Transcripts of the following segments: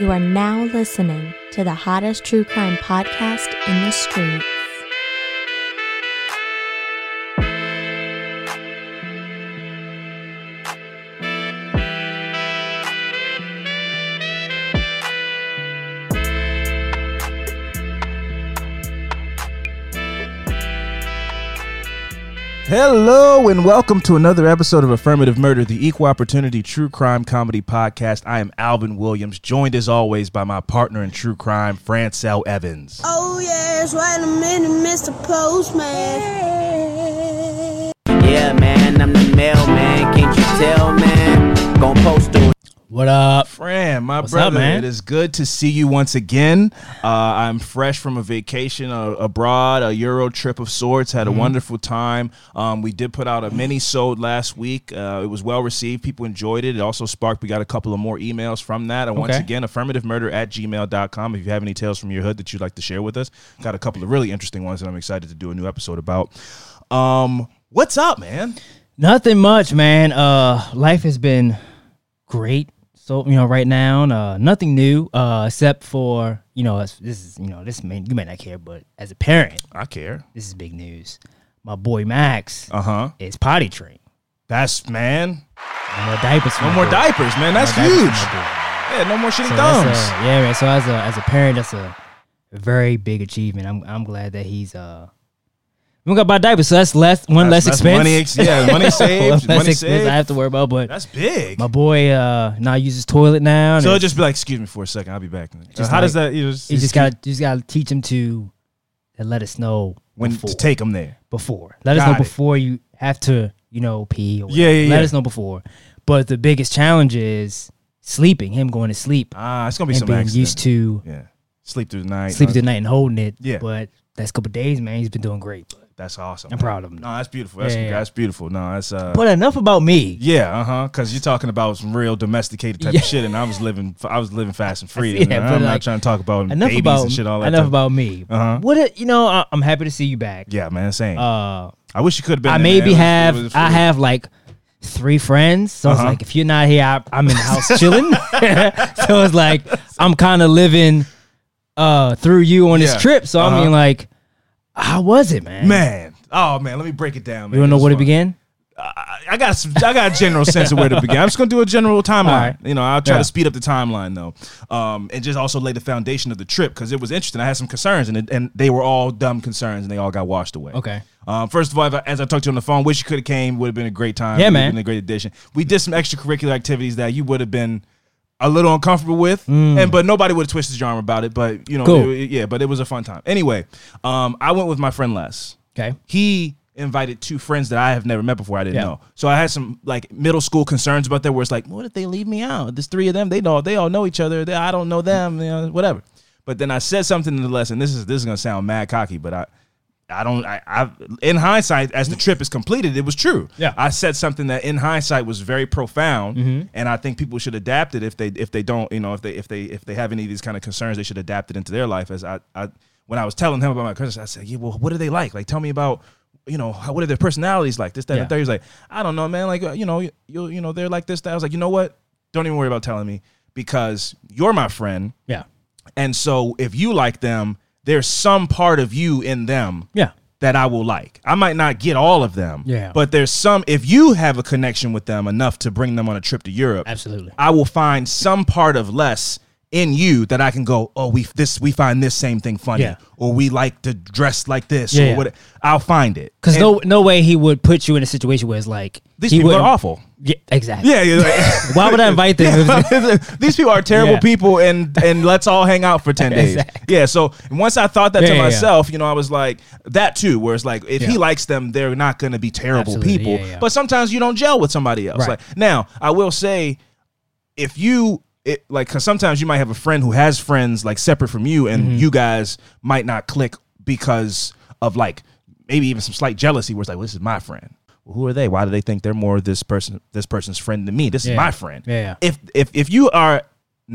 You are now listening to the hottest true crime podcast in the streets. Hello and welcome to another episode of Affirmative Murder, the equal opportunity true crime comedy podcast. I am Alvin Williams, joined as always by my partner in true crime, Francel Evans. Oh yes, wait a minute, Mr. Postman. Yeah, man, I'm the mailman. Can't you tell, man? Gonna post to What up? Fran, my What's up, man? it is good to see you once again. Uh, I'm fresh from a vacation uh, abroad, a Euro trip of sorts. Had a Mm-hmm. wonderful time. Um, we did put out a mini sode last week. Uh, it was well received. People enjoyed it. It also sparked, we got a couple of more emails from that. And once Okay. again, affirmative murder at gmail.com. If you have any tales from your hood that you'd like to share with us, got a couple of really interesting ones that I'm excited to do a new episode about. Um, what's up, man? Nothing much, man. Uh, life has been great. So you know, right now, uh, nothing new, uh, except for you know, this is you know, this may you may not care, but as a parent, I care. this is big news. My boy Max Uh huh. is potty trained. That's man. No more diapers. No more boy. diapers, man. That's diapers huge. for my boy. Yeah, no more shitty So thumbs. a, yeah, man. So as a as a parent, that's a very big achievement. I'm I'm glad that he's uh. We got to buy diapers, so that's less one That's- less that's expense. money ex- yeah, money saved, less money expense saved. I have to worry about, but That's big. my boy uh now uses toilet now. so it'll just be like, excuse me for a second, I'll be back. Uh, Just How like- does that? You just, you just gotta you just gotta teach him to, and let us know when before, to take them there. before. Let us know it. before you have to you know pee. Or Yeah, yeah, Let yeah. us know before. But the biggest challenge is sleeping. Him going to sleep Ah, it's gonna be and some being accident. used to yeah, sleep through the night. sleeping Uh, through the night and holding it. Yeah. But last couple days, man, he's been doing great. That's awesome. I'm proud of him. No, that's beautiful. That's Yeah, yeah. that's beautiful. No, that's uh. But enough about me. yeah, uh huh. Because you're talking about some real domesticated type Yeah. of shit, and I was living, I was living fast and free. Yeah, and but I'm not trying to talk about Enough babies about and shit. All that. enough type- about me. Uh-huh. What a, you know? I, I'm happy to see you back. Yeah, man. Same. Uh, I wish you could have been. I there, maybe man. It was- have it was- I have like three friends. So Uh-huh. it's like if you're not here, I, I'm in the house chilling. so it's like I'm kind of living uh through you on Yeah. this trip. So Uh-huh. I mean, like, how was it, man? Man, oh man, let me break it down. Man. you don't know where to fun. begin? I, I got some, I got a general sense of where to begin. I'm just gonna do a general timeline. right. You know, I'll try Yeah. to speed up the timeline though, um, and just also lay the foundation of the trip because it was interesting. I had some concerns, and it, and they were all dumb concerns, and they all got washed away. Okay. Um, first of all, as I talked to you on the phone, wish you could have came. Would have been a great time. Yeah, man. Been a great addition. We did some extracurricular activities that you would have been a little uncomfortable with, and but nobody would have twisted your arm about it. But you know, Mm. Cool. it- yeah, but it was a fun time. Anyway, um, I went with my friend Les Okay. he invited two friends that I have never met before. I didn't Yeah. know. So I had some like middle school concerns about that where it's like, what if they leave me out? There's three of them. They know they all know each other. They, I don't know them, you know, whatever. But then I said something in the lesson. This is this is gonna sound mad cocky, but I I don't I, I in hindsight, as the trip is completed, it was true. Yeah. I said something that in hindsight was very profound, Mm-hmm. and I think people should adapt it if they if they don't, you know, if they if they if they have any of these kind of concerns, they should adapt it into their life. As I, I when I was telling him about my concerns, I said, yeah, well, what are they like? Like, tell me about you know, how, what are their personalities like? This, that, Yeah. and the third. He's like, I don't know, man. Like, uh, you know, you, you, you know, they're like this, that. I was like, you know what? Don't even worry about telling me because you're my friend. Yeah. And so if you like them, there's some part of you in them Yeah. that I will like. I might not get all of them. Yeah. But there's some if you have a connection with them enough to bring them on a trip to Europe, Absolutely. I will find some part of Les in you that I can go, oh, we this we find this same thing funny, Yeah. or we like to dress like this, Yeah, or what. I'll find it Because no, no way he would put you in a situation where it's like these he people are awful. Yeah, exactly. Yeah, you're like- Why would I invite them? if- these people are terrible Yeah. people, and and let's all hang out for ten days. Exactly. Yeah. So once I thought that Yeah, to yeah, yeah. myself, you know, I was like that too. Where it's like, if he likes them, they're not going to be terrible Absolutely, people. yeah, yeah. But sometimes you don't gel with somebody else. Right. Like now, I will say, if you. It, like, cause sometimes you might have a friend who has friends like separate from you, and Mm-hmm. you guys might not click because of like maybe even some slight jealousy. Where it's like, well, this is my friend. Who are they? Why do they think they're more this person, this person's friend than me? This is my friend Yeah, yeah. if if if you are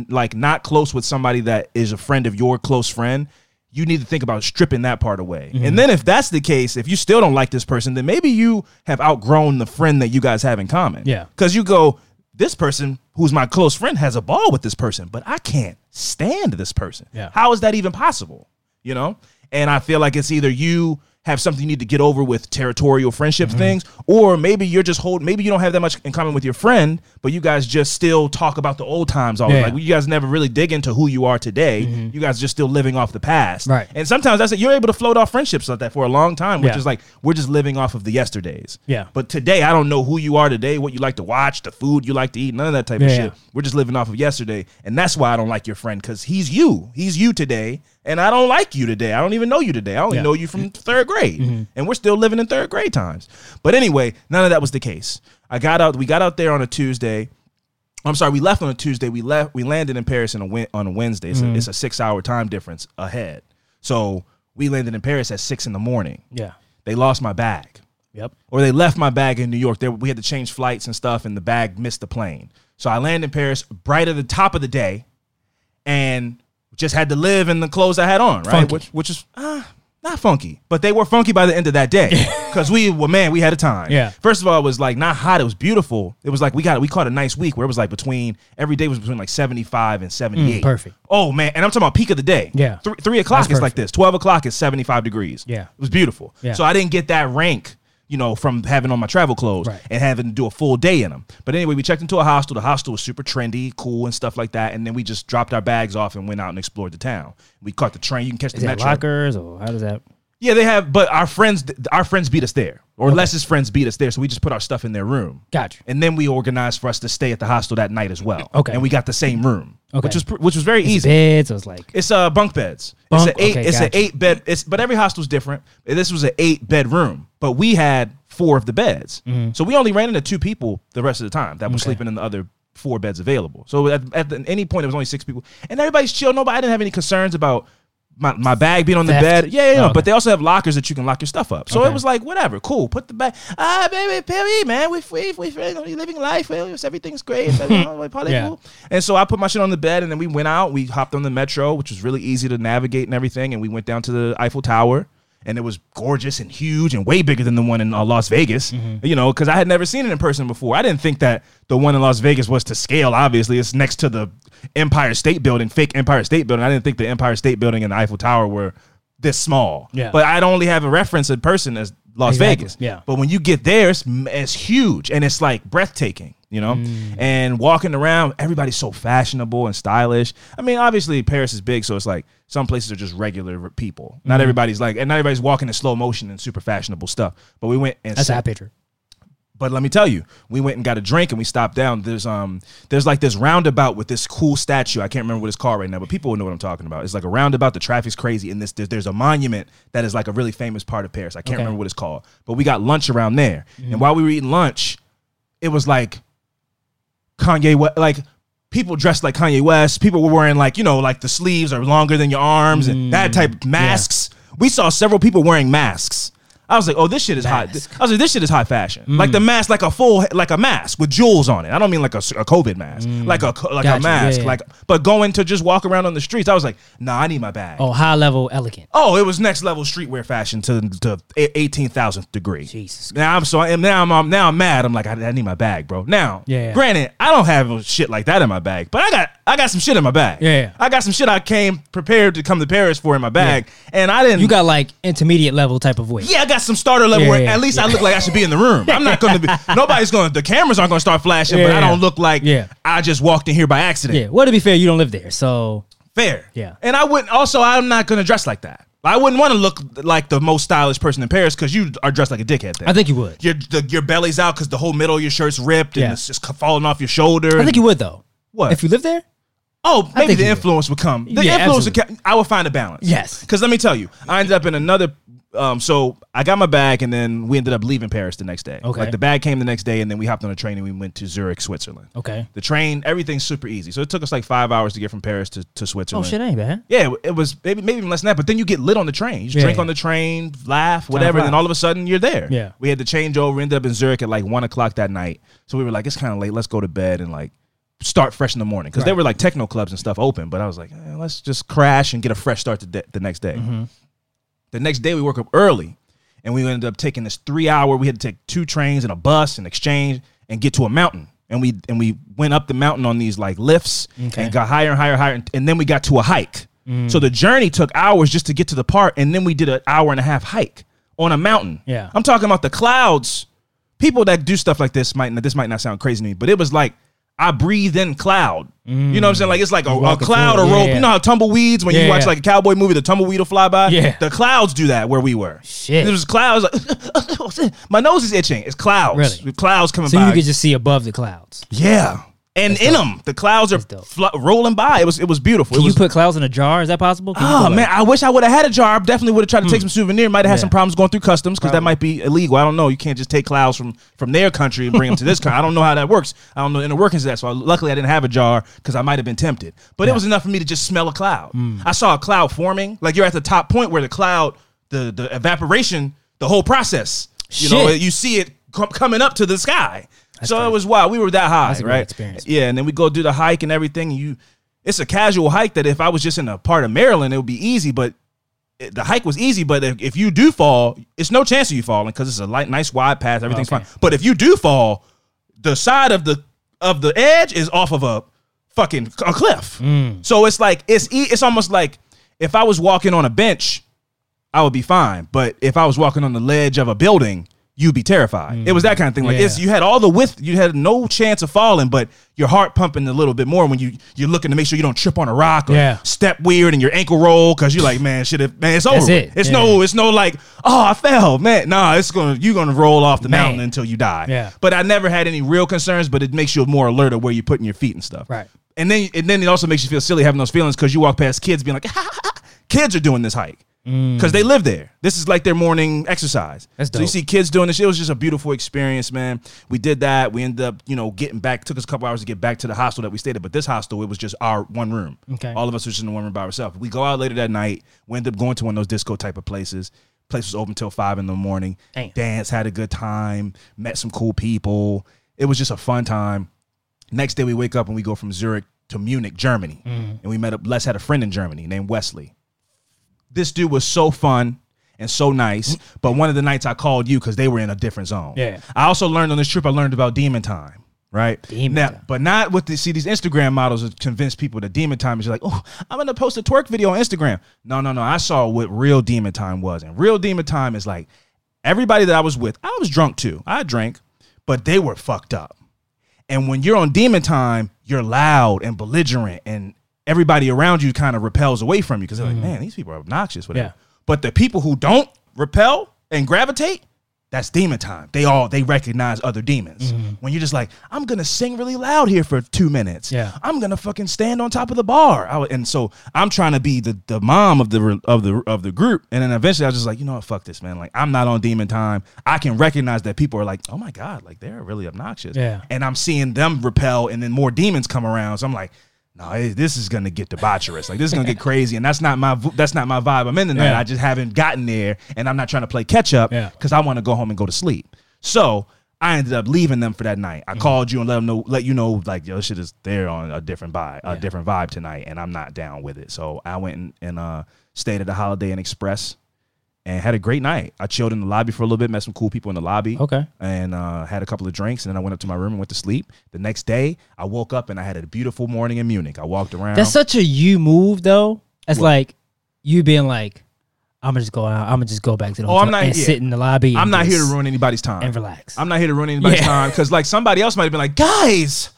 like not close with somebody that is a friend of your close friend you need to think about stripping that part away Mm-hmm. and then if that's the case if you still don't like this person then maybe you have outgrown the friend that you guys have in common Yeah. because you go this person who's my close friend has a ball with this person but i can't stand this person Yeah. how is that even possible you know and i feel like it's either you have something you need to get over with territorial friendship Mm-hmm. things or maybe you're just holding maybe you don't have that much in common with your friend but you guys just still talk about the old times all Yeah. like you guys never really dig into who you are today you guys just still living off the past Right. and sometimes that's it you're able to float off friendships like that for a long time which Yeah. is like we're just living off of the yesterdays Yeah. but today i don't know who you are today what you like to watch the food you like to eat none of that type of shit yeah. we're just living off of yesterday and that's why i don't like your friend because he's you he's you today and i don't like you today i don't even know you today i only Yeah. Mm-hmm. know you from third grade and we're still living in third grade times but anyway none of that was the case i got out we got out there on a tuesday I'm sorry. We left on a Tuesday. We left. We landed in Paris on a, on a Wednesday. It's, Mm-hmm. a, it's a six hour time difference ahead. So we landed in Paris at six in the morning. yeah. They lost my bag Yep. or they left my bag in New York. They, we had to change flights and stuff, and the bag missed the plane. So I land in Paris bright at the top of the day, and just had to live in the clothes I had on, right? Funky. Which which is uh, not funky, but they were funky by the end of that day because we well man we had a time. Yeah. First of all, it was like not hot. It was beautiful. It was like we got we caught a nice week where it was like between every day was between like seventy five and seventy eight. Mm, perfect. Oh man, and I'm talking about peak of the day. Yeah. Three, three o'clock That's is like this. Twelve o'clock is seventy five degrees. Yeah. It was beautiful. Yeah. So I didn't get that rank, you know, from having on my travel clothes Right. and having to do a full day in them. But anyway, we checked into a hostel. The hostel was super trendy, cool, and stuff like that. And then we just dropped our bags off and went out and explored the town. We caught the train. You can catch Is the metro. lockers or how does that? Yeah, they have, but our friends, our friends beat us there, or Les's friends beat us there. So we just put our stuff in their room. Gotcha. And then we organized for us to stay at the hostel that night as well. Okay. And we got the same room, Okay. which was which was very Is it easy. beds? So it's like It's uh bunk beds. Bunk? It's an eight. Okay, it's an eight bed. It's but every hostel's different. This was an eight bed room, but we had four of the beds, so we only ran into two people the rest of the time that were Mm-hmm. Sleeping in the other four beds available. So at, at the, any point, there was only six people, and everybody's chill. Nobody I didn't have any concerns about. My, my bag being on the Theft? bed, yeah, yeah, Oh, okay. but they also have lockers that you can lock your stuff up. So it was like whatever, cool. Put the bag, ah, baby, baby, man, we we we we living life. Everything's great. Yeah. and so I put my shit on the bed, and then we went out. We hopped on the metro, which was really easy to navigate and everything. And we went down to the Eiffel Tower, and it was gorgeous and huge and way bigger than the one in uh, Las Vegas. You know, because I had never seen it in person before. I didn't think that the one in Las Vegas was to scale. Obviously, it's next to the Empire State Building, fake Empire State Building. I didn't think the Empire State Building and the Eiffel Tower were this small. Yeah. But I'd only have a reference in person as Las Exactly. Vegas. Yeah. But when you get there, it's, it's huge and it's like breathtaking, you know? Mm. And walking around, everybody's so fashionable and stylish. I mean, obviously, Paris is big, so it's like some places are just regular people. Not Mm-hmm. everybody's like, and not everybody's walking in slow motion and super fashionable stuff. But we went and that's sat- I picture. but let me tell you, we went and got a drink and we stopped down. There's um there's like this roundabout with this cool statue. I can't remember what it's called right now, but people will know what I'm talking about. It's like a roundabout. The traffic's crazy, and this there's, there's a monument that is like a really famous part of Paris. I can't Okay. remember what it's called, but we got lunch around there. And while we were eating lunch, it was like Kanye West, like people dressed like Kanye West. People were wearing like you know like the sleeves are longer than your arms and that mm, type of masks. We saw several people wearing masks. I was like, oh, this shit is hot. I was like, this shit is high fashion. Like the mm. mask, like a full, like a mask with jewels on it. I don't mean like a, a COVID mask, mm. like a like Gotcha. a mask, Yeah, yeah. like. But going to just walk around on the streets, I was like, nah, I need my bag. Oh, high level, elegant. Oh, it was next level streetwear fashion to to eighteen thousandth degree. Jesus. Now I'm so and now I'm, I'm now I'm mad. I'm like I, I need my bag, bro. Now, Yeah. Granted, I don't have shit like that in my bag, but I got I got some shit in my bag. Yeah. I got some shit I came prepared to come to Paris for in my bag, and I didn't. You got like intermediate level type of weight. yeah, I got some starter level Yeah, where yeah, at least yeah. I look like I should be in the room. I'm not going to be. Nobody's going. to The cameras aren't going to start flashing, Yeah, but I yeah. don't look like Yeah. I just walked in here by accident. Yeah. Well, to be fair, you don't live there, so Fair. Yeah. And I wouldn't. Also, I'm not going to dress like that. I wouldn't want to look like the most stylish person in Paris because you are dressed like a dickhead. Then. I think you would. your the, your belly's out because the whole middle of your shirt's ripped and it's just falling off your shoulder. I think you would though. What? if you live there? Oh, maybe think the you would. influence would come. The Yeah, influence would absolutely. ca- I would find a balance. Yes. Because let me tell you, I ended up in another. Um, so I got my bag, and then we ended up leaving Paris the next day. Okay. Like the bag came the next day, and then we hopped on a train and we went to Zurich, Switzerland. Okay. The train, everything's super easy. So it took us like five hours to get from Paris to, to Switzerland. Oh Switzerland. shit, ain't bad. Yeah, it- it was maybe maybe even less than that. But then you get lit on the train. You just Yeah, drink yeah. on the train, laugh, whatever, and then flies. all of a sudden you're there. Yeah. We had to change over. Ended up in Zurich at like one o'clock that night. So we were like, it's kind of late. Let's go to bed and like start fresh in the morning because there were like techno clubs and stuff open. But I was like, eh, let's just crash and get a fresh start to the, the next day. The next day we woke up early, and we ended up taking this three hour. We had to take two trains and a bus and exchange and get to a mountain. And we and we went up the mountain on these like lifts Okay. and got higher and higher, and higher, and, and then we got to a hike. Mm. So the journey took hours just to get to the part, and then we did an hour and a half hike on a mountain. Yeah. I'm talking about the clouds. People that do stuff like this might this might not sound crazy to me, but it was like I breathe in cloud. You know what I'm saying? Like it's like a, a cloud or rope. Yeah. You know how tumbleweeds when Yeah, you watch like a cowboy movie, the tumbleweed will fly by. Yeah. the clouds do that where we were. Shit. It was clouds. Like, my nose is itching. It's clouds. Really? Clouds coming So by. you could just see above the clouds. yeah. And in them, the clouds are fl- rolling by. It was it was beautiful. Can it you put clouds in a jar? Is that possible? Can Oh put, like- man, I wish I would have had a jar. I definitely would have tried to take some souvenir. Might have had Yeah. some problems going through customs because that might be illegal. I don't know. You can't just take clouds from from their country and bring them to this country. I don't know how that works. I don't know in the workings of that. So I, luckily, I didn't have a jar because I might have been tempted. But it was enough for me to just smell a cloud. Hmm. I saw a cloud forming. Like you're at the top point where the cloud, the the evaporation, the whole process. You know, you see it com- coming up to the sky. So great. it was wild. We were that high, That's right? experience. Yeah, and then we go do the hike and everything. And you, it's a casual hike that if I was just in a part of Maryland, it would be easy. But it- the hike was easy. But if, if you do fall, it's no chance of you falling because it's a light, nice wide path. Everything's Okay. fine. But if you do fall, the side of the of the edge is off of a fucking a cliff. Mm. So it's like it's it's almost like if I was walking on a bench, I would be fine. But if I was walking on the ledge of a building, you'd be terrified. It was that kind of thing. Like it's Mm. You had all the width, you had no chance of falling, but your heart pumping a little bit more when you you're looking to make sure you don't trip on a rock or Yeah. step weird and your ankle roll because you're like, man, shit, man, it's over. It. It's Yeah. no, it's no like, oh, I fell, man. Nah, it's gonna you're gonna roll off the Man. mountain until you die. Yeah. But I never had any real concerns, but it makes you more alert of where you're putting your feet and stuff. Right. And then and then it also makes you feel silly having those feelings because you walk past kids being like, kids are doing this hike because they live there. This is like their morning exercise. That's So you see kids doing this. It was just a beautiful experience, man. We did that. We ended up, you know, getting back. Took us a couple hours to get back to the hostel that we stayed at. But this hostel, it was just our one room. Okay. All of us were just in the one room by ourselves. We go out later that night. We end up going to one of those disco type of places. Place was open till five in the morning. Damn. Dance, had a good time, met some cool people. It was just a fun time. Next day we wake up and we go from Zurich to Munich, Germany. Mm. And we met up Les had a friend in Germany named Wesley. This dude was so fun and so nice. Mm. But one of the nights I called you because they were in a different zone. Yeah. I also learned on this trip, I learned about demon time. Right. Demon now, time. but not with the see these Instagram models that convince people that demon time is like, oh, I'm gonna post a twerk video on Instagram. No, no, no. I saw what real demon time was, and real demon time is like everybody that I was with. I was drunk too. I drank, but they were fucked up. And when you're on demon time, you're loud and belligerent, and everybody around you kind of repels away from you because they're like, mm-hmm. man, these people are obnoxious. Whatever. Yeah. But the people who don't repel and gravitate, that's demon time. They all they recognize other demons. Mm-hmm. When you're just like, I'm gonna sing really loud here for two minutes. Yeah. I'm gonna fucking stand on top of the bar. I, and so I'm trying to be the the mom of the of the of the group. And then eventually I was just like, you know what, fuck this, man. Like I'm not on demon time. I can recognize that people are like, oh my god, like they're really obnoxious. Yeah. And I'm seeing them repel, and then more demons come around. So I'm like. No, this is gonna get debaucherous. Like this is gonna get crazy, and that's not my that's not my vibe. I'm in the night. Yeah. I just haven't gotten there, and I'm not trying to play catch up Yeah. because I want to go home and go to sleep. So I ended up leaving them for that night. I called you and let them know, let you know, like yo, shit is there on a different vibe, a different vibe tonight, and I'm not down with it. So I went and, and uh, stayed at the Holiday Inn Express and had a great night. I chilled in the lobby for a little bit, met some cool people in the lobby. Okay. And uh, had a couple of drinks, and then I went up to my room and went to sleep. The next day, I woke up and I had a beautiful morning in Munich. I walked around. That's such a you move though. It's like you being like, I'm gonna just go out. I'm gonna just go back to the Oh, hotel I'm not- and yeah. sit in the lobby. I'm not here to ruin anybody's time. and relax. I'm not here to ruin anybody's Yeah. time because like somebody else might have been like, guys,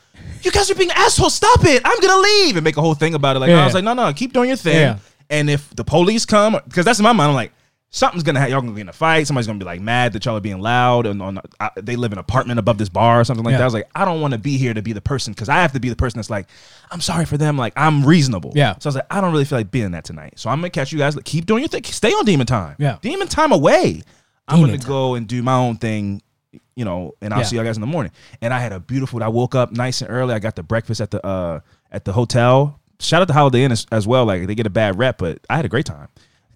you guys are being assholes. Stop it. I'm gonna leave and make a whole thing about it. Like I Yeah. was like, no, no, keep doing your thing. And if the police come, because that's in my mind, I'm like, something's gonna happen. Y'all gonna be in a fight. Somebody's gonna be like mad that y'all are being loud and on uh, they live in an apartment above this bar or something like Yeah. that. I was like, I don't want to be here to be the person because I have to be the person that's like, I'm sorry for them. Like I'm reasonable. Yeah. So I was like, I don't really feel like being that tonight. So I'm gonna catch you guys. Like, keep doing your thing. Stay on demon time. Yeah. Demon time away. I'm gonna time. go and do my own thing you know, and I'll Yeah. see you guys in the morning. And I had a beautiful. I woke up nice and early. I got the breakfast at the uh at the hotel. Shout out to Holiday Inn as, as well. Like they get a bad rep, but I had a great time.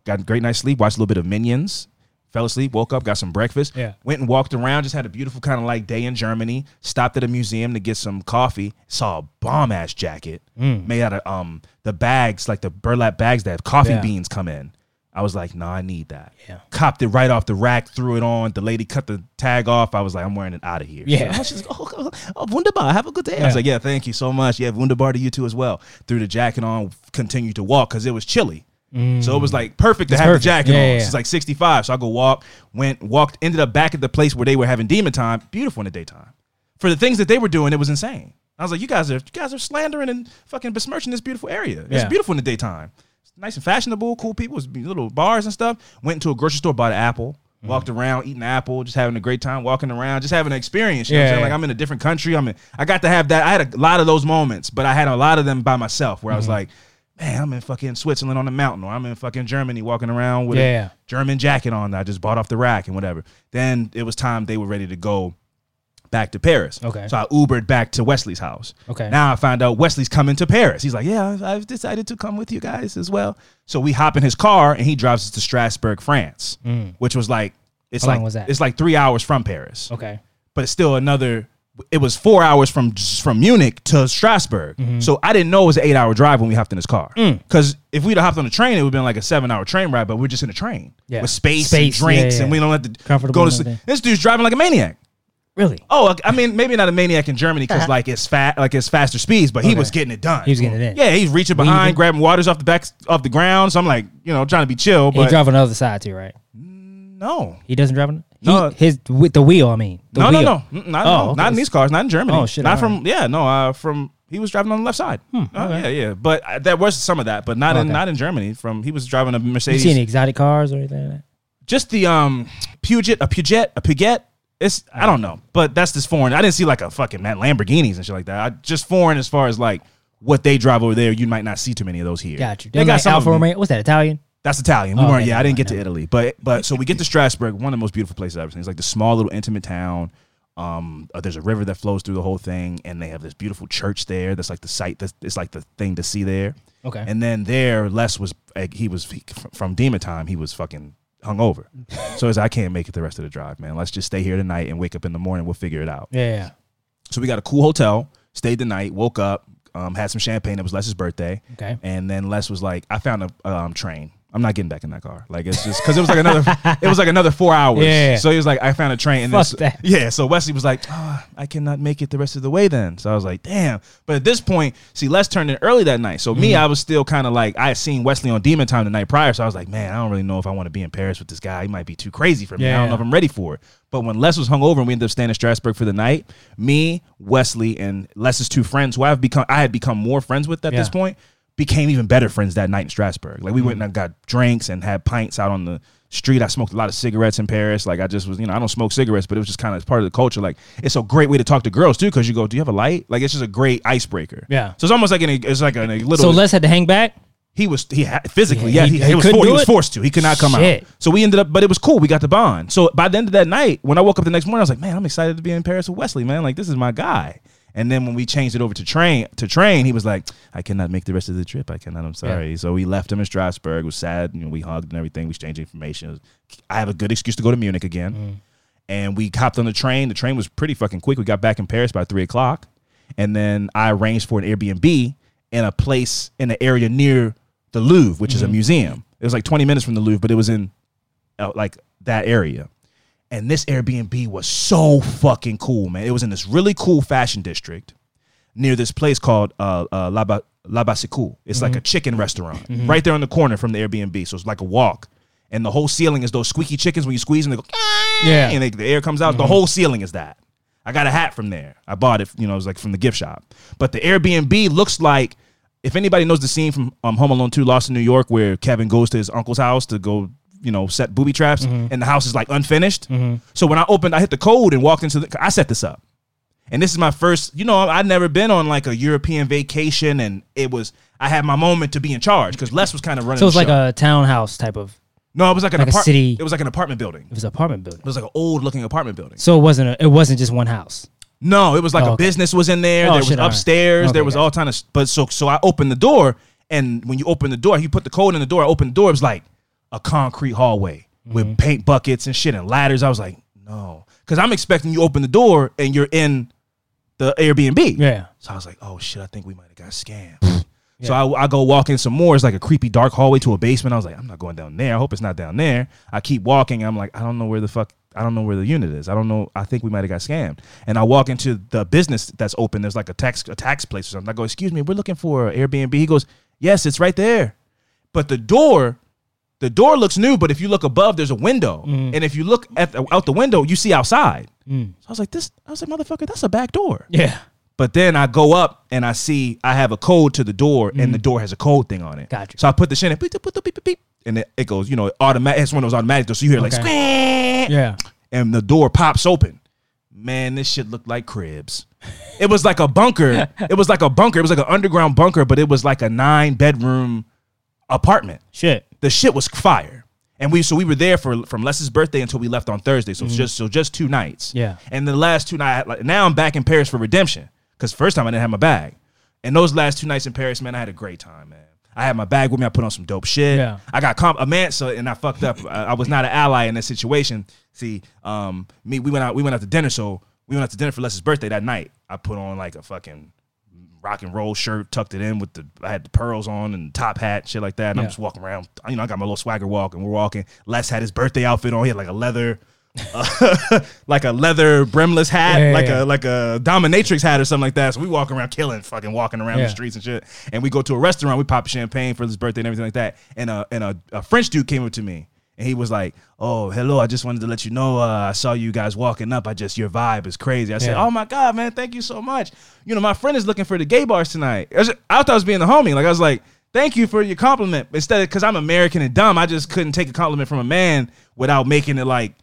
Got a great night's sleep. Watched a little bit of Minions. Fell asleep. Woke up. Got some breakfast. Yeah. Went and walked around. Just had a beautiful kind of like day in Germany. Stopped at a museum to get some coffee. Saw a bomb ass jacket made out of um the bags like the burlap bags that have coffee Yeah. beans come in. I was like, no, I need that. Yeah. Copped it right off the rack, threw it on. The lady cut the tag off. I was like, I'm wearing it out of here. Yeah. So, she's like, oh, oh, oh, wunderbar. Have a good day. I was like, yeah, thank you so much. Yeah, wunderbar to you too as well. Threw the jacket on, continued to walk because it was chilly. So it was like perfect to It's have perfect. the jacket Yeah, on. yeah, yeah. It's like 65. So I go walk, went, walked, ended up back at the place where they were having demon time. Beautiful in the daytime. For the things that they were doing, it was insane. I was like, you guys are you guys are slandering and fucking besmirching this beautiful area. It's Yeah. beautiful in the daytime. It's nice and fashionable, cool people, it's little bars and stuff. Went into a grocery store, bought an apple, Mm-hmm. walked around, eating apple, just having a great time, walking around, just having an experience. You know what I'm Yeah. Like I'm in a different country. I'm in, I got to have that. I had a lot of those moments, but I had a lot of them by myself where I was Mm-hmm. like, man, I'm in fucking Switzerland on the mountain, or I'm in fucking Germany walking around with Yeah. a German jacket on that I just bought off the rack and whatever. Then it was time they were ready to go back to Paris. Okay. So I Ubered back to Wesley's house. Okay. Now I find out Wesley's coming to Paris. He's like, yeah, I've, decided to come with you guys as well. So we hop in his car and he drives us to Strasbourg, France, which was like, it's Mm. How like long was that? it's like three hours from Paris Okay. but it's still another. It was four hours from from Munich to Strasbourg, Mm-hmm. so I didn't know it was an eight hour drive when we hopped in his car. Mm. Because if we'd have hopped on the train, it would have been like a seven hour train ride. But we're just in a train Yeah. with space, Space, and drinks, yeah, yeah. and we don't have to Comfortable go to sleep. This dude's driving like a maniac. Really? Oh, I mean, maybe not a maniac in Germany because like it's fat, like it's faster speeds, but he was getting it done. He was getting it in. Yeah, he's reaching behind, grabbing waters off the back off the ground. So I'm like, you know, trying to be chill, He but drive on the other side too, right? No, He doesn't drive on. He, No. his with the wheel. I mean, the no, wheel. no, no, not, Oh, no, okay. not in these cars, not in Germany. Oh, shit, not from yeah, no, uh, from he was driving on the left side. Oh, okay. yeah, yeah, but uh, there was some of that, but not in not in Germany. From he was driving a Mercedes. You see any exotic cars or anything like that? just the um Peugeot, a Peugeot, a Peugeot. It's I don't know, but that's just foreign. I didn't see like a fucking man Lamborghinis and shit like that. I, just foreign as far as like what they drive over there. You might not see too many of those here. Got you. They Them got like some Alfa. Romeo. What's that? Italian? That's Italian. We Oh, weren't. okay, Yeah, I didn't get to Italy, but but so we get to Strasbourg, one of the most beautiful places I've ever seen. It's like the small little intimate town. Um, uh, there's a river that flows through the whole thing, and they have this beautiful church there. That's like the site. That's it's like the thing to see there. Okay. And then there, Les was like, he was he, from Demon Time. He was fucking hungover. so as I can't make it the rest of the drive, man. Let's just stay here tonight and wake up in the morning. We'll figure it out. Yeah, yeah. So we got a cool hotel. Stayed the night. Woke up. Um, had some champagne. It was Les's birthday. Okay. And then Les was like, I found a um, train. I'm not getting back in that car. Like it's just because it was like another, it was like another four hours. Yeah. So he was like, I found a train. And Fuck then, that. Yeah. So Wesley was like, oh, I cannot make it the rest of the way then. So I was like, damn. But at this point, see, Les turned in early that night. So Mm-hmm. me, I was still kind of like, I had seen Wesley on Demon Time the night prior. So I was like, man, I don't really know if I want to be in Paris with this guy. He might be too crazy for me. I don't know if I'm ready for it. But when Les was hungover and we ended up staying in Strasbourg for the night, me, Wesley, and Les's two friends, who I've become, I had become more friends with at Yeah. this point, became even better friends that night in Strasbourg. Like we went mm-hmm. and got drinks and had pints out on the street. I smoked a lot of cigarettes in Paris. Like I just was, you know, I don't smoke cigarettes, but it was just kind of part of the culture. Like it's a great way to talk to girls too, because you go, "Do you have a light?" Like it's just a great icebreaker. Yeah. So it's almost like it's like a little. So Les had to hang back. he was he had, physically, Yeah, yeah, he- he, he was couldn't for, he was forced to. He could not come Shit. out. So we ended up, but it was cool. We got the bond. So by the end of that night, when I woke up the next morning, I was like, man, I'm excited to be in Paris with Wesley, man. Like this is my guy. And then when we changed it over to train to train, he was like, I cannot make the rest of the trip. I cannot. I'm sorry. So we left him in Strasbourg. It was sad. You know, we hugged and everything. We exchanged information. Was- I have a good excuse to go to Munich again. Mm. And we hopped on the train. The train was pretty fucking quick. We got back in Paris by three o'clock. And then I arranged for an Airbnb in a place in the area near the Louvre, which is a museum. It was like 20 minutes from the Louvre, but it was in uh, like that area. And this Airbnb was so fucking cool, man. It was in this really cool fashion district near this place called uh, uh, La, ba- La Basicool. It's like a chicken restaurant right there on the corner from the Airbnb. So it's like a walk. and the whole ceiling is those squeaky chickens when you squeeze them, they go Yeah. and they, the air comes out. The whole ceiling is that. I got a hat from there. I bought it, you know, it was like from the gift shop. But the Airbnb looks like if anybody knows the scene from um, Home Alone 2 Lost in New York where Kevin goes to his uncle's house to go, you know, set booby traps mm-hmm. and the house is like unfinished. Mm-hmm. So when I opened, I hit the code and walked into the I set this up. And this is my first, you know, I'd never been on like a European vacation and it was I had my moment to be in charge because Les was kind of running So it's the like show. a townhouse type of. No, it was like an like a apart- city- It was like an apartment building. It was an apartment building. It was like an old looking apartment building. So it wasn't. A, it wasn't just one house. No, it was like Oh, a okay. business was in there. Oh, there was shit, upstairs. there was all kind of. But so so I opened the door, and when you open the door, you put the code in the door. I opened the door. It was like a concrete hallway Mm-hmm. with paint buckets and shit and ladders. I was like, no, because I'm expecting you open the door and you're in the Airbnb. Yeah. So I was like, oh shit, I think we might have got scammed. So I, I go walk in some more. It's like a creepy dark hallway to a basement. I was like, I'm not going down there. I hope it's not down there. I keep walking. I'm like, I don't know where the fuck. I don't know where the unit is. I don't know. I think we might have got scammed. And I walk into the business that's open. There's like a tax a tax place or something. I go, excuse me, we're looking for Airbnb. He goes, yes, it's right there. But the door, the door looks new. But if you look above, there's a window. And if you look at the, out the window, you see outside. So I was like, this. I was like, motherfucker, that's a back door. Yeah. But then I go up and I see I have a code to the door, and the door has a code thing on it. Mm. Gotcha. So I put the shit in, beep, beep, beep, beep, beep, and it, it goes, you know, automatic. It's one of those automatic doors, so you hear like, Okay. Yeah. and the door pops open. Man, this shit looked like cribs. It was like a bunker. it was like a bunker. It was like an underground bunker, but it was like a nine bedroom apartment Shit. the shit was fire. And we so we were there for from Les's birthday until we left on Thursday. So it's just so just two nights. Mm-hmm. Yeah. And the last two nights, like now I'm back in Paris for redemption because first time I didn't have my bag. And those last two nights in Paris, man, I had a great time, man. I had my bag with me. I put on some dope shit. Yeah. I got comp- a man, so and I fucked up. I, I was not an ally in this situation. See, um, me, we went out, we went out to dinner. So we went out to dinner for Les's birthday that night. I put on like a fucking rock and roll shirt, tucked it in with the I had the pearls on and top hat, shit like that. And I'm just walking around. You know, I got my little swagger walk, and we're walking. Les had his birthday outfit on. He had like a leather, uh, like a leather brimless hat, Yeah, like yeah. a like a dominatrix hat or something like that. So we walking around killing, fucking walking around Yeah. the streets and shit. And we go to a restaurant. We pop champagne for his birthday and everything like that. And a and a, a French dude came up to me. And he was like, "Oh, hello! I just wanted to let you know. Uh, I saw you guys walking up. I just your vibe is crazy." I said, "Oh my god, man! Thank you so much. You know, my friend is looking for the gay bars tonight." I, was- I thought I was being the homie. Like I was like, "Thank you for your compliment." Instead, of because I'm American and dumb, I just couldn't take a compliment from a man without making it like,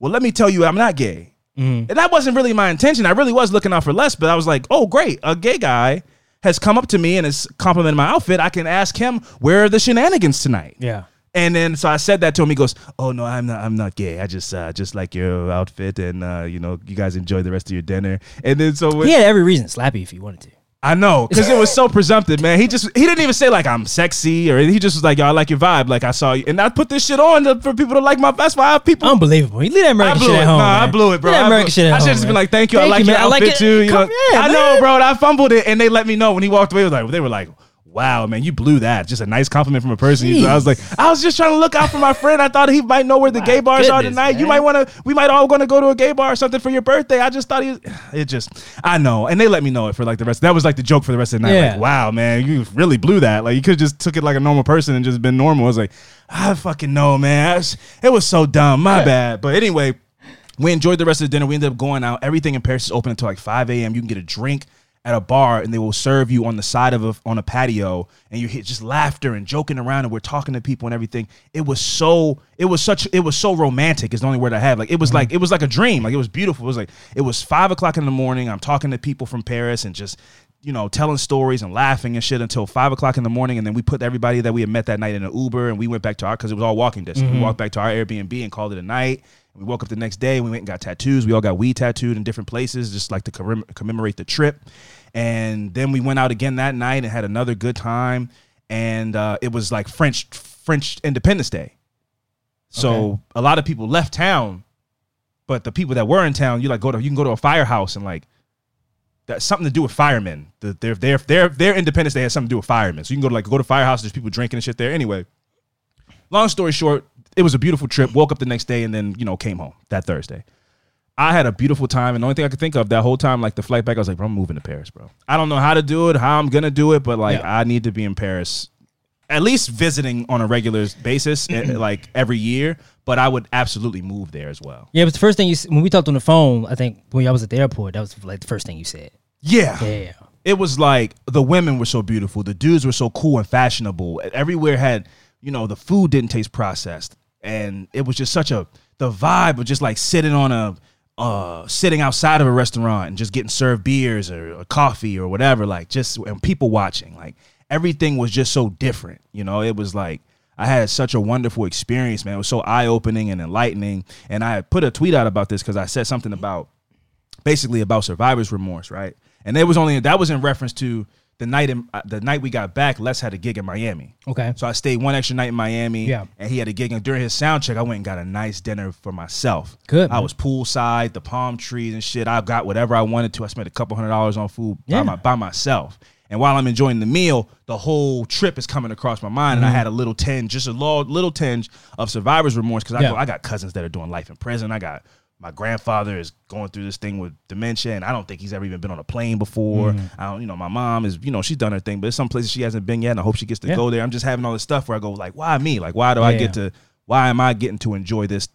"Well, let me tell you, I'm not gay." And that wasn't really my intention. I really was looking out for Les, but I was like, "Oh, great! A gay guy has come up to me and has complimented my outfit. I can ask him where are the shenanigans tonight." Yeah. And then so I said that to him. He goes, "Oh no, I'm not. I'm not gay. I just uh, just like your outfit, and uh, you know, you guys enjoy the rest of your dinner." And then so when, He had every reason to slap you if he wanted to. I know because it was so presumptive, man. He just he didn't even say like I'm sexy or he just was like, "Yo, I like your vibe." Like I saw you, and I put this shit on to, for people to like my. That's why I have people. Unbelievable. You leave that I American shit it. at home. Nah, I blew it, bro. Leave that I, American blew- shit at I home. should just been man. like, "Thank you. I like you, your man. I like outfit it. too." You Come- know, I man. know, bro. and I fumbled it, and they let me know when he walked away. He was like, they were like. Wow, man, you blew that. Just a nice compliment from a person. You- I was like, I was just trying to look out for my friend. I thought he might know where the gay bars are goodness, tonight. You might want to. We might all going to go to a gay bar or something for your birthday. I just thought he. It just. I know, and they let me know it for like the rest. That was like the joke for the rest of the night. Yeah. Like, wow, man, you really blew that. Like you could have just took it like a normal person and just been normal. I was like, I fucking know, man. It was, it was so dumb. My bad. But anyway, we enjoyed the rest of the dinner. We ended up going out. Everything in Paris is open until like 5 a.m. You can get a drink at a bar and they will serve you on the side of a, on a patio and you hear just laughter and joking around and we're talking to people and everything. It was so it was such it was so romantic is the only word I have. Like it was mm-hmm. like it was like a dream. Like it was beautiful. It was like it was five o'clock in the morning. I'm talking to people from Paris and just you know, telling stories and laughing and shit until five o'clock in the morning. And then we put everybody that we had met that night in an Uber and we went back to our, because it was all walking distance. We mm-hmm. walked back to our Airbnb and called it a night. We woke up the next day and we went and got tattoos. We all got weed tattooed in different places, just like to commem- commemorate the trip. And then we went out again that night and had another good time. And uh, it was like French French Independence Day. So Okay. a lot of people left town, but the people that were in town, you like go to you can go to a firehouse and like that's something to do with firemen. The, their their their their Independence Day has something to do with firemen. So you can go to like go to firehouse. There's people drinking and shit there. Anyway, long story short, it was a beautiful trip. Woke up the next day and then you know came home that Thursday. I had a beautiful time, and the only thing I could think of that whole time, like the flight back, I was like, bro, I'm moving to Paris, bro. I don't know how to do it, how I'm gonna do it, but like Yeah. I need to be in Paris at least visiting on a regular basis, eh, like every year. But I would absolutely move there as well. Yeah, it was the first thing you when we talked on the phone. I think when I was at the airport, that was like the first thing you said. Yeah. Yeah. It was like the women were so beautiful, the dudes were so cool and fashionable. Everywhere had, you know, the food didn't taste processed, and it was just such a the vibe of just like sitting on a uh sitting outside of a restaurant and just getting served beers or, or coffee or whatever like just and people watching like everything was just so different you know? It was like i had such a wonderful experience man. It was so eye-opening and enlightening. And i put a tweet out about this because i said something about basically about survivor's remorse, right? And it was only that was in reference to the night in uh, the night we got back. Les had a gig in Miami, Okay. so I stayed one extra night in Miami. Yeah. and he had a gig. And during his sound check, I went and got a nice dinner for myself. Good, I man. was poolside, the palm trees and shit. I got whatever I wanted to. I spent a couple hundred dollars on food Yeah. by, my, by myself. And while I'm enjoying the meal, the whole trip is coming across my mind, and I Mm-hmm. had a little tinge, just a little, little tinge of survivor's remorse because I, Yeah. go, I got cousins that are doing life in prison. I got my grandfather is going through this thing with dementia, and I don't think he's ever even been on a plane before. Mm-hmm. I don't, you know, my mom is, you know, she's done her thing, but there's some places she hasn't been yet, and I hope she gets to Yeah. go there. I'm just having all this stuff where I go like, why me? Like, why do I get to? Why am I getting to enjoy this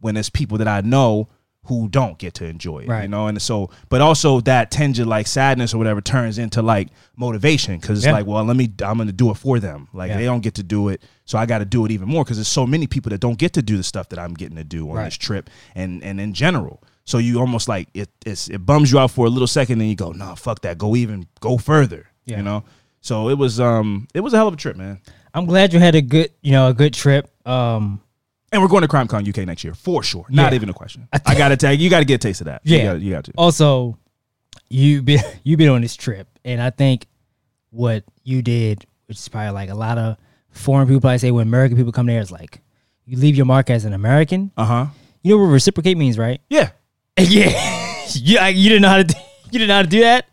when there's people that I know who don't get to enjoy it? You know, and so, but also that tinge of like sadness or whatever turns into like motivation because it's Yeah. like, well, let me, I'm gonna do it for them. Like Yeah. they don't get to do it, so I got to do it even more because there's so many people that don't get to do the stuff that I'm getting to do on Right. this trip and and in general. So you almost like it it's, it bums you out for a little second, and you go, nah, fuck that, go even go further. Yeah. You know. So it was um it was a hell of a trip, man. I'm glad you had a good, you know, a good trip. Um, And we're going to CrimeCon UK next year for sure. Not Yeah. even a question. I got to tag. You got to get a taste of that. Yeah. you got, you got to. also, you been you been on this trip, and I think what you did, which is probably like a lot of foreign people probably say when American people come there, is like you leave your mark as an American. Uh huh. You know what reciprocate means, right? Yeah. yeah, you like, you didn't know how to do, you didn't know how to do that.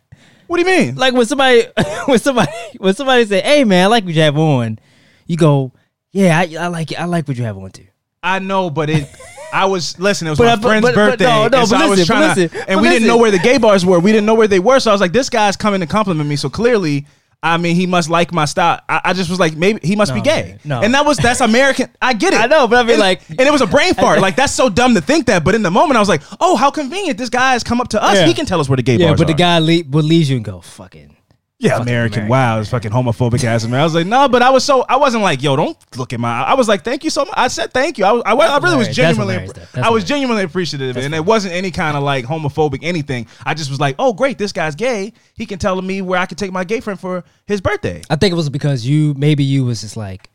What do you mean? Like when somebody when somebody when somebody say, "Hey man, I like what you have on," you go, "Yeah, I, I like it. I like what you have on too." I know, but it. I was listen. It was my but- friend's but- but birthday, no, no, and so but I was listen, but trying to, listen, and but we didn't know listen. where the gay bars were. We didn't know where they were, so I was like, "This guy's coming to compliment me." So clearly, I mean, he must like my style. I, I just was like, maybe he must be gay. man, no. and that was that's American. I get it. I know, but I mean, And- like- and it was a brain fart. Like that's so dumb to think that, but in the moment, I was like, "Oh, how convenient! This guy has come up to us. Yeah. He can tell us where the gay Yeah, bars but are." the guy leave, would leave you and go, "Fucking." Yeah, American. American. Wow, it's fucking homophobic ass man. I was like, no, but I was so I wasn't like, yo, don't look at my. I was like, thank you so much. I said thank you. I, was, I, I really was genuinely. hilarious, though. That's I was genuinely appreciative, and it wasn't any kind of like homophobic anything. I just was like, oh, great, this guy's gay. He can tell me where I can take my gay friend for his birthday. I think it was because you maybe you was just like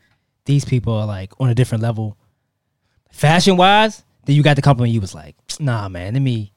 these people are like on a different level, fashion wise. Then you got the compliment. You was like, nah, man. Let me.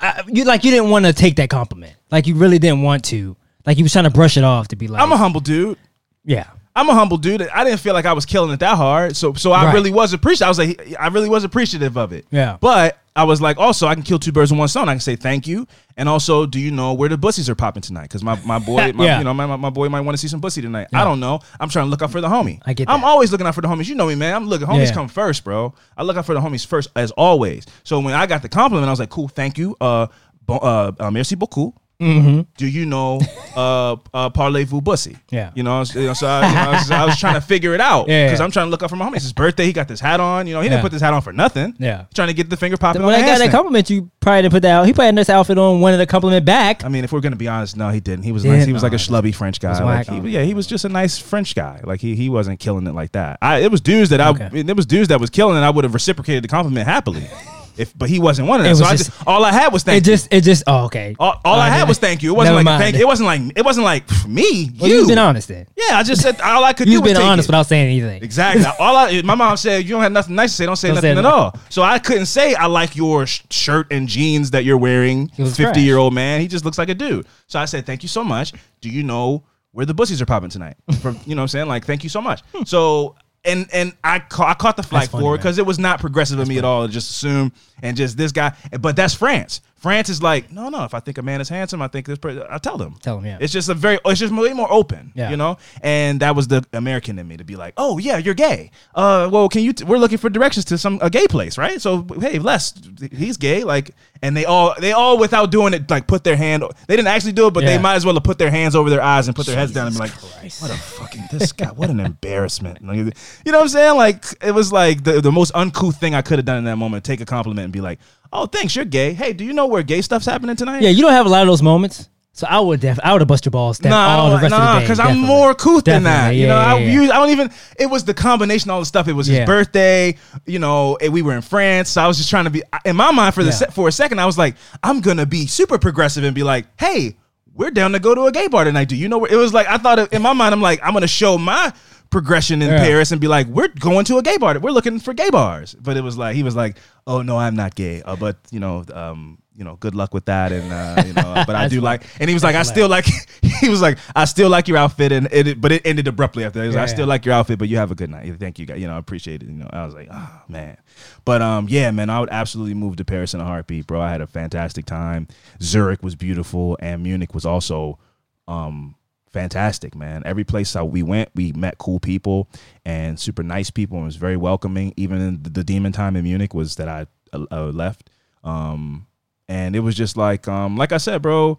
I, you like you didn't want to take that compliment. Like you really didn't want to. Like you was trying to brush it off to be like, I'm a humble dude. yeah, I'm a humble dude. I didn't feel like I was killing it that hard, so so I Right. really was appreciative. I was like, I really was appreciative of it. Yeah. But I was like, also, I can kill two birds with one stone. I can say thank you, and also, do you know where the bussies are popping tonight? Because my, my boy, my, Yeah. you know, my, my- my boy might want to see some pussy tonight. I don't know. I'm trying to look out for the homie. I get I'm that. always looking out for the homies. You know me, man. I'm looking. Homies Yeah. come first, bro. I look out for the homies first, as always. So when I got the compliment, I was like, cool, thank you. Uh, bon, uh, uh merci beaucoup. Do you know uh uh parlez-vous bussy? Mm-hmm. Yeah. You know, so, you know, so I, you know, I, was, I was trying to figure it out Yeah. because I'm trying to look up for my homie. It's his birthday. He got this hat on. You know, he Yeah. didn't put this hat on for nothing. Yeah. Trying to get the finger popping when on I got that compliment, you probably didn't put that out. He probably had this outfit on, wanted a compliment back. I mean, if we're gonna be honest, no, he didn't. He was Yeah, nice. He was like a schlubby French guy. Like, he, yeah, he was just a nice French guy. Like he he wasn't killing it like that. I it was dudes that I Okay. it was dudes that was killing it. I would have reciprocated the compliment happily, if but he wasn't one of them. So was I just- just all I had was thank it you. just, it just, oh, okay. all, all Oh, I had was thank you. It wasn't like mind. thank. It wasn't like it wasn't like me. Well, you. you've been honest then. Yeah, I just said all I could do You've been honest it. without saying anything. Exactly. all I, my mom said, "You don't have nothing nice to say. Don't say Don't say nothing at nothing. all." So I couldn't say I like your sh- shirt and jeans that you're wearing. Fifty year old man. He just looks like a dude. So I said, "Thank you so much. Do you know where the bussies are popping tonight?" From you know, what I'm saying like, "Thank you so much." Hmm. so. And and I ca- I caught the flight funny, forward man. because it was not progressive of me at all to just assume and just this guy. But that's France. France is like, no, no. If I think a man is handsome, I think this. person I tell them. Tell them, yeah. It's just a very. It's just way more open. Yeah. You know. And that was the American in me to be like, oh yeah, you're gay. Uh, well, can you? T- we're looking for directions to some a gay place, right? So hey, Les, he's gay. Like, and they all they all without doing it like put their hand. They didn't actually do it, but they might as well have put their hands over their eyes and put their heads down and be like, what a fucking this guy. What an embarrassment. Like, you know what I'm saying? Like it was like the, the most uncouth thing I could have done in that moment. Take a compliment and be like, oh, thanks, you're gay. Hey, do you know where gay stuff's happening tonight? Yeah, you don't have a lot of those moments. So I would def I would have bust your balls Nah, all the rest nah, of the day. because I'm more couth than that. Definitely, You know, yeah, I, yeah, yeah. use- I don't even. It was the combination of all the stuff. It was his birthday. You know, and we were in France. So I was just trying to be in my mind for the Yeah. se- for a second. I was like, I'm gonna be super progressive and be like, hey, we're down to go to a gay bar tonight. Do you know where? It was like I thought in my mind. I'm like, I'm gonna show my progression in Yeah. Paris and be like, we're going to a gay bar. We're looking for gay bars. But it was like he was like, oh no, I'm not gay. Uh, but you know, um, you know, good luck with that. And uh, you know, but I do like. And he was like, I still like. He was like, I still like your outfit, and it, but it ended abruptly after. that. He was like, I still yeah. like your outfit, but you have a good night. Thank you, guys. You know, I appreciate it. You know, I was like, oh man, but um, yeah, man, I would absolutely move to Paris in a heartbeat, bro. I had a fantastic time. Zurich was beautiful, and Munich was also um fantastic, man. Every place that we went, we met cool people and super nice people, and it was very welcoming. Even in the, the demon time in Munich was that I uh, uh, left, um, and it was just like, um, like I said, bro.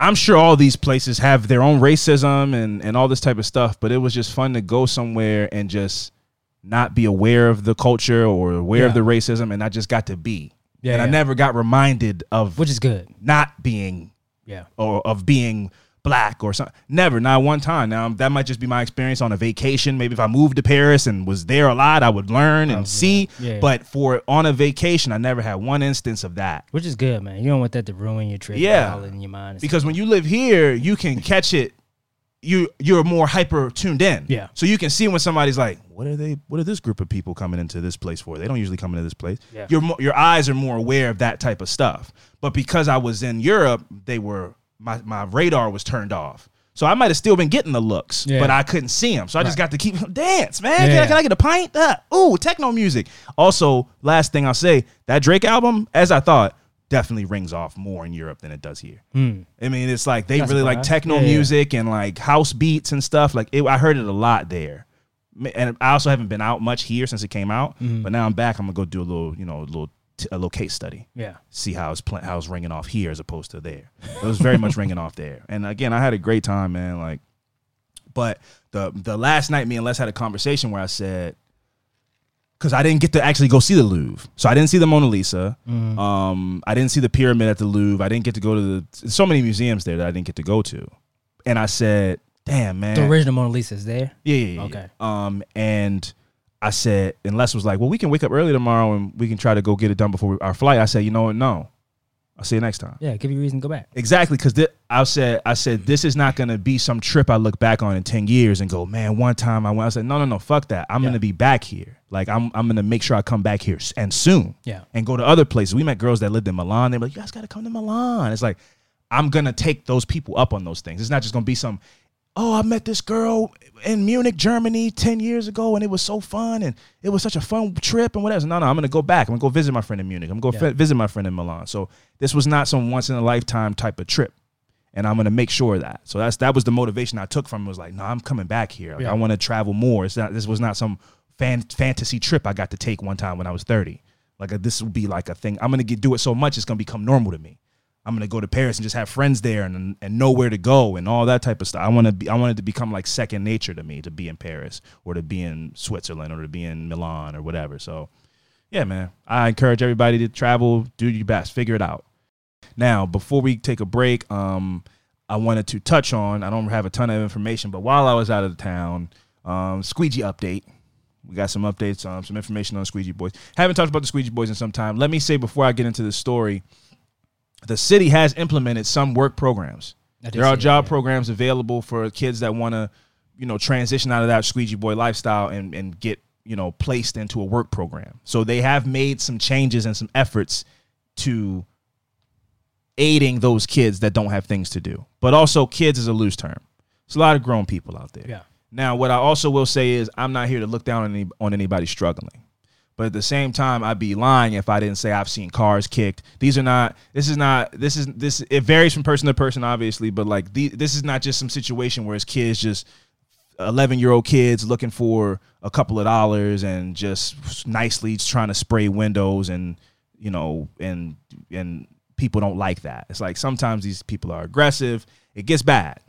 I'm sure all these places have their own racism and and all this type of stuff, but it was just fun to go somewhere and just not be aware of the culture or aware of the racism, and I just got to be. Yeah, and I never got reminded of which is good. not being Yeah. or of being black or something. Never, not one time. Now that might just be my experience on a vacation. Maybe if I moved to Paris and was there a lot, I would learn and see. Yeah. But for on a vacation, I never had one instance of that. Which is good, man. You don't want that to ruin your trip. Yeah. in your mind. Because when you live here, you can catch it. You you're more hyper tuned in. Yeah. So you can see when somebody's like, "What are they? What are this group of people coming into this place for? They don't usually come into this place." Yeah. Your your eyes are more aware of that type of stuff. But because I was in Europe, they were my my radar was turned off. So I might have still been getting the looks, Yeah. but I couldn't see them. So I just got to keep dance, man. Can, I, can I get a pint? Uh, ooh, techno music. Also, last thing I'll say, that Drake album, as I thought, definitely rings off more in Europe than it does here. I mean, it's like they That's really like techno Yeah, yeah. music and like house beats and stuff. Like it, I heard it a lot there. And I also haven't been out much here since it came out. Mm-hmm. But now I'm back. I'm gonna go do a little, you know, a little, t- a case study. Yeah. See how it's pl- how it's ringing off here as opposed to there. It was very much ringing off there. And again, I had a great time, man. Like, but the the last night, me and Les had a conversation where I said, because I didn't get to actually go see the Louvre, so I didn't see the Mona Lisa. Mm. Um, I didn't see the pyramid at the Louvre. I didn't get to go to the so many museums there that I didn't get to go to. And I said, "Damn, man, The original Mona Lisa is there. yeah, yeah, yeah. Okay. Um, and I said, and Les was like, "Well, we can wake up early tomorrow and we can try to go get it done before our flight." I said, "You know what? No, I'll see you next time." Yeah, give you a reason to go back. Exactly, because I said, I said, this is not gonna be some trip I look back on in ten years and go, man, one time I went. I said, no, no, no, fuck that. I'm Yeah. gonna be back here. Like I'm, I'm gonna make sure I come back here and soon. Yeah. And go to other places. We met girls that lived in Milan. They were like, you guys gotta come to Milan. It's like, I'm gonna take those people up on those things. It's not just gonna be some. Oh, I met this girl in Munich, Germany, ten years ago, and it was so fun, and it was such a fun trip, and whatever. No, no, I'm gonna go back. I'm gonna go visit my friend in Munich. I'm gonna go Yeah. fi- visit my friend in Milan. So this was not some once in a lifetime type of trip and I'm gonna make sure of that. So that's that was the motivation I took from it. Was like, no, I'm coming back here. Like, Yeah. I want to travel more. It's not. This was not some fan fantasy trip I got to take one time when I was 30. Like uh, this will be like a thing. I'm gonna get do it so much it's gonna become normal to me. I'm gonna go to Paris and just have friends there and and know where to go and all that type of stuff. I want to be. I want it to become like second nature to me to be in Paris or to be in Switzerland or to be in Milan or whatever. So, yeah, man. I encourage everybody to travel. Do your best. Figure it out. Now, before we take a break, um, I wanted to touch on. I don't have a ton of information, but while I was out of town, um, squeegee update. We got some updates, um, some information on Squeegee Boys. Haven't talked about the Squeegee Boys in some time. Let me say before I get into the story, the city has implemented some work programs. There are see that, job yeah. programs available for kids that want to, you know, transition out of that squeegee boy lifestyle and and get you know placed into a work program. So they have made some changes and some efforts to aiding those kids that don't have things to do. But also, kids is a loose term. It's a lot of grown people out there. Yeah. Now, what I also will say is, I'm not here to look down on any on anybody struggling, But at the same time, I'd be lying if I didn't say I've seen cars kicked. These are not. This is not. This is this. It varies from person to person, obviously. But like, the, this is not just some situation where it's kids just 11 year old kids looking for a couple of dollars and just nicely trying to spray windows and you know and and people don't like that it's like sometimes these people are aggressive it gets bad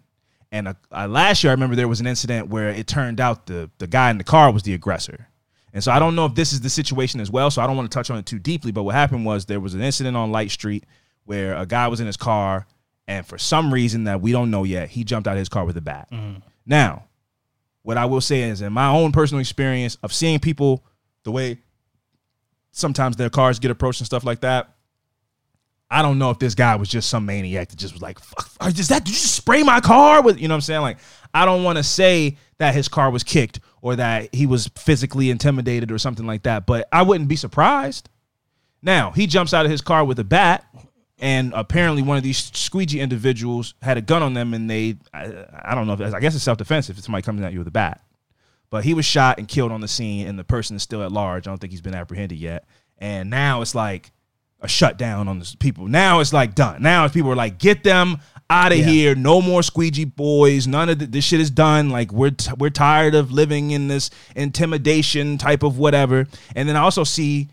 and uh, uh, last year i remember there was an incident where it turned out the the guy in the car was the aggressor and so i don't know if this is the situation as well so i don't want to touch on it too deeply but what happened was there was an incident on light street where a guy was in his car and for some reason that we don't know yet he jumped out of his car with a bat mm-hmm. now what I will say is, in my own personal experience of seeing people the way sometimes their cars get approached and stuff like that, I don't know if this guy was just some maniac that just was like, "Fuck, is that? Did you just spray my car with?" You know what I'm saying? Like, I don't want to say that his car was kicked or that he was physically intimidated or something like that, but I wouldn't be surprised. Now he jumps out of his car with a bat, and apparently one of these squeegee individuals had a gun on them, and they, I, I don't know, if I guess it's self defense if somebody comes at you with a bat. But he was shot and killed on the scene, and the person is still at large. I don't think he's been apprehended yet. And now it's like a shutdown on the people. Now it's like done. Now it's people are like, get them out of here. No more squeegee boys. None of the, this shit is done. Like we're t- we're tired of living in this intimidation type of whatever. And then I also see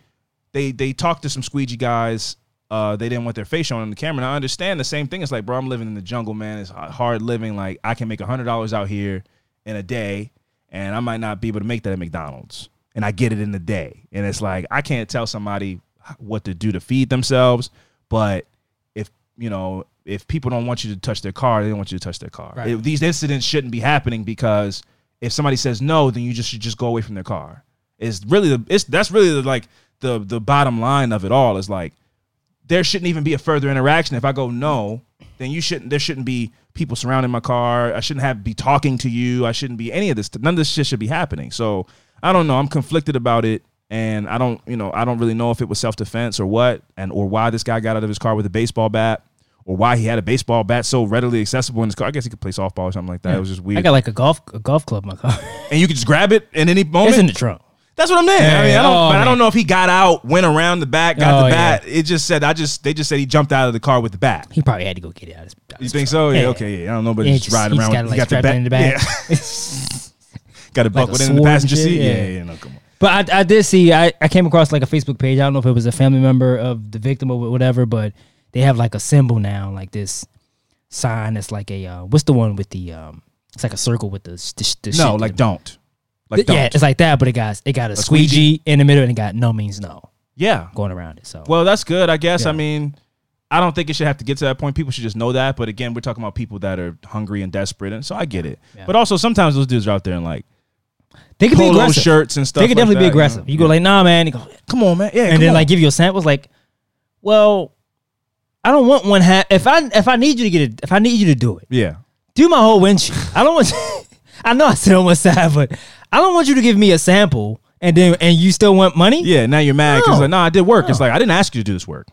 they they talked to some squeegee guys. Uh, they didn't want their face shown on the camera. And I understand the same thing. It's like, bro, I'm living in the jungle, man. It's hard living. Like I can make a hundred dollars out here in a day, and I might not be able to make that at McDonald's. And I get it in a day. And it's like I can't tell somebody what to do to feed themselves, but if you know if people don't want you to touch their car, they don't want you to touch their car. Right. If these incidents shouldn't be happening because if somebody says no, then you just should just go away from their car. It's really the it's that's really the like the the bottom line of it all is like there shouldn't even be a further interaction. If I go no, then you shouldn't. There shouldn't be people surrounding my car. I shouldn't have be talking to you. I shouldn't be any of this. None of this shit should be happening. So I don't know. I'm conflicted about it, and I don't. You know, I don't really know if it was self defense or what, and or why this guy got out of his car with a baseball bat, or why he had a baseball bat so readily accessible in his car. I guess he could play softball or something like that. It was just weird. I got like a golf a golf club in my car. and you could just grab it in any moment. it's in the trunk. That's what I'm saying. I mean, I don't, Oh, but I don't know if he got out, went around the back, got Oh, the bat. It just said I just they just said he jumped out of the car with the bat. He probably had to go get it out. Of his, out You his think trunk. so? Yeah. Okay. Yeah. I don't know, but Yeah, he's just- riding he just around. got like, got the bat. in the back. Yeah. got a buck a within the passenger seat. Yeah. yeah. Yeah. No, come on. But I, I did see I, I came across like a Facebook page. I don't know if it was a family member of the victim or whatever, but they have like a symbol now, like this sign that's like a uh, what's the one with the um it's like a circle with the, the, the No, like don't. Like don't. yeah, it's like that, but it got it got a, squeegee? squeegee in the middle and it got no means no yeah. going around it. So Well, that's good. I guess. I mean, I don't think it should have to get to that point. People should just know that. But again, we're talking about people that are hungry and desperate, and so I get it. Yeah. But also, sometimes those dudes are out there and like they could be aggressive. shirts and stuff. They could like definitely that, be aggressive. know? You go like, nah, man. You go, come on, man. Yeah. and then on. like give you a samples like, well, I don't want one hat. If I if I need you to get it, if I need you to do it, yeah. do my whole windshield. I don't want. I know I said on one side, but I don't want you to give me a sample and then and you still want money. Yeah. Now you're mad because No. like, no, I did work. It's like I didn't ask you to do this work.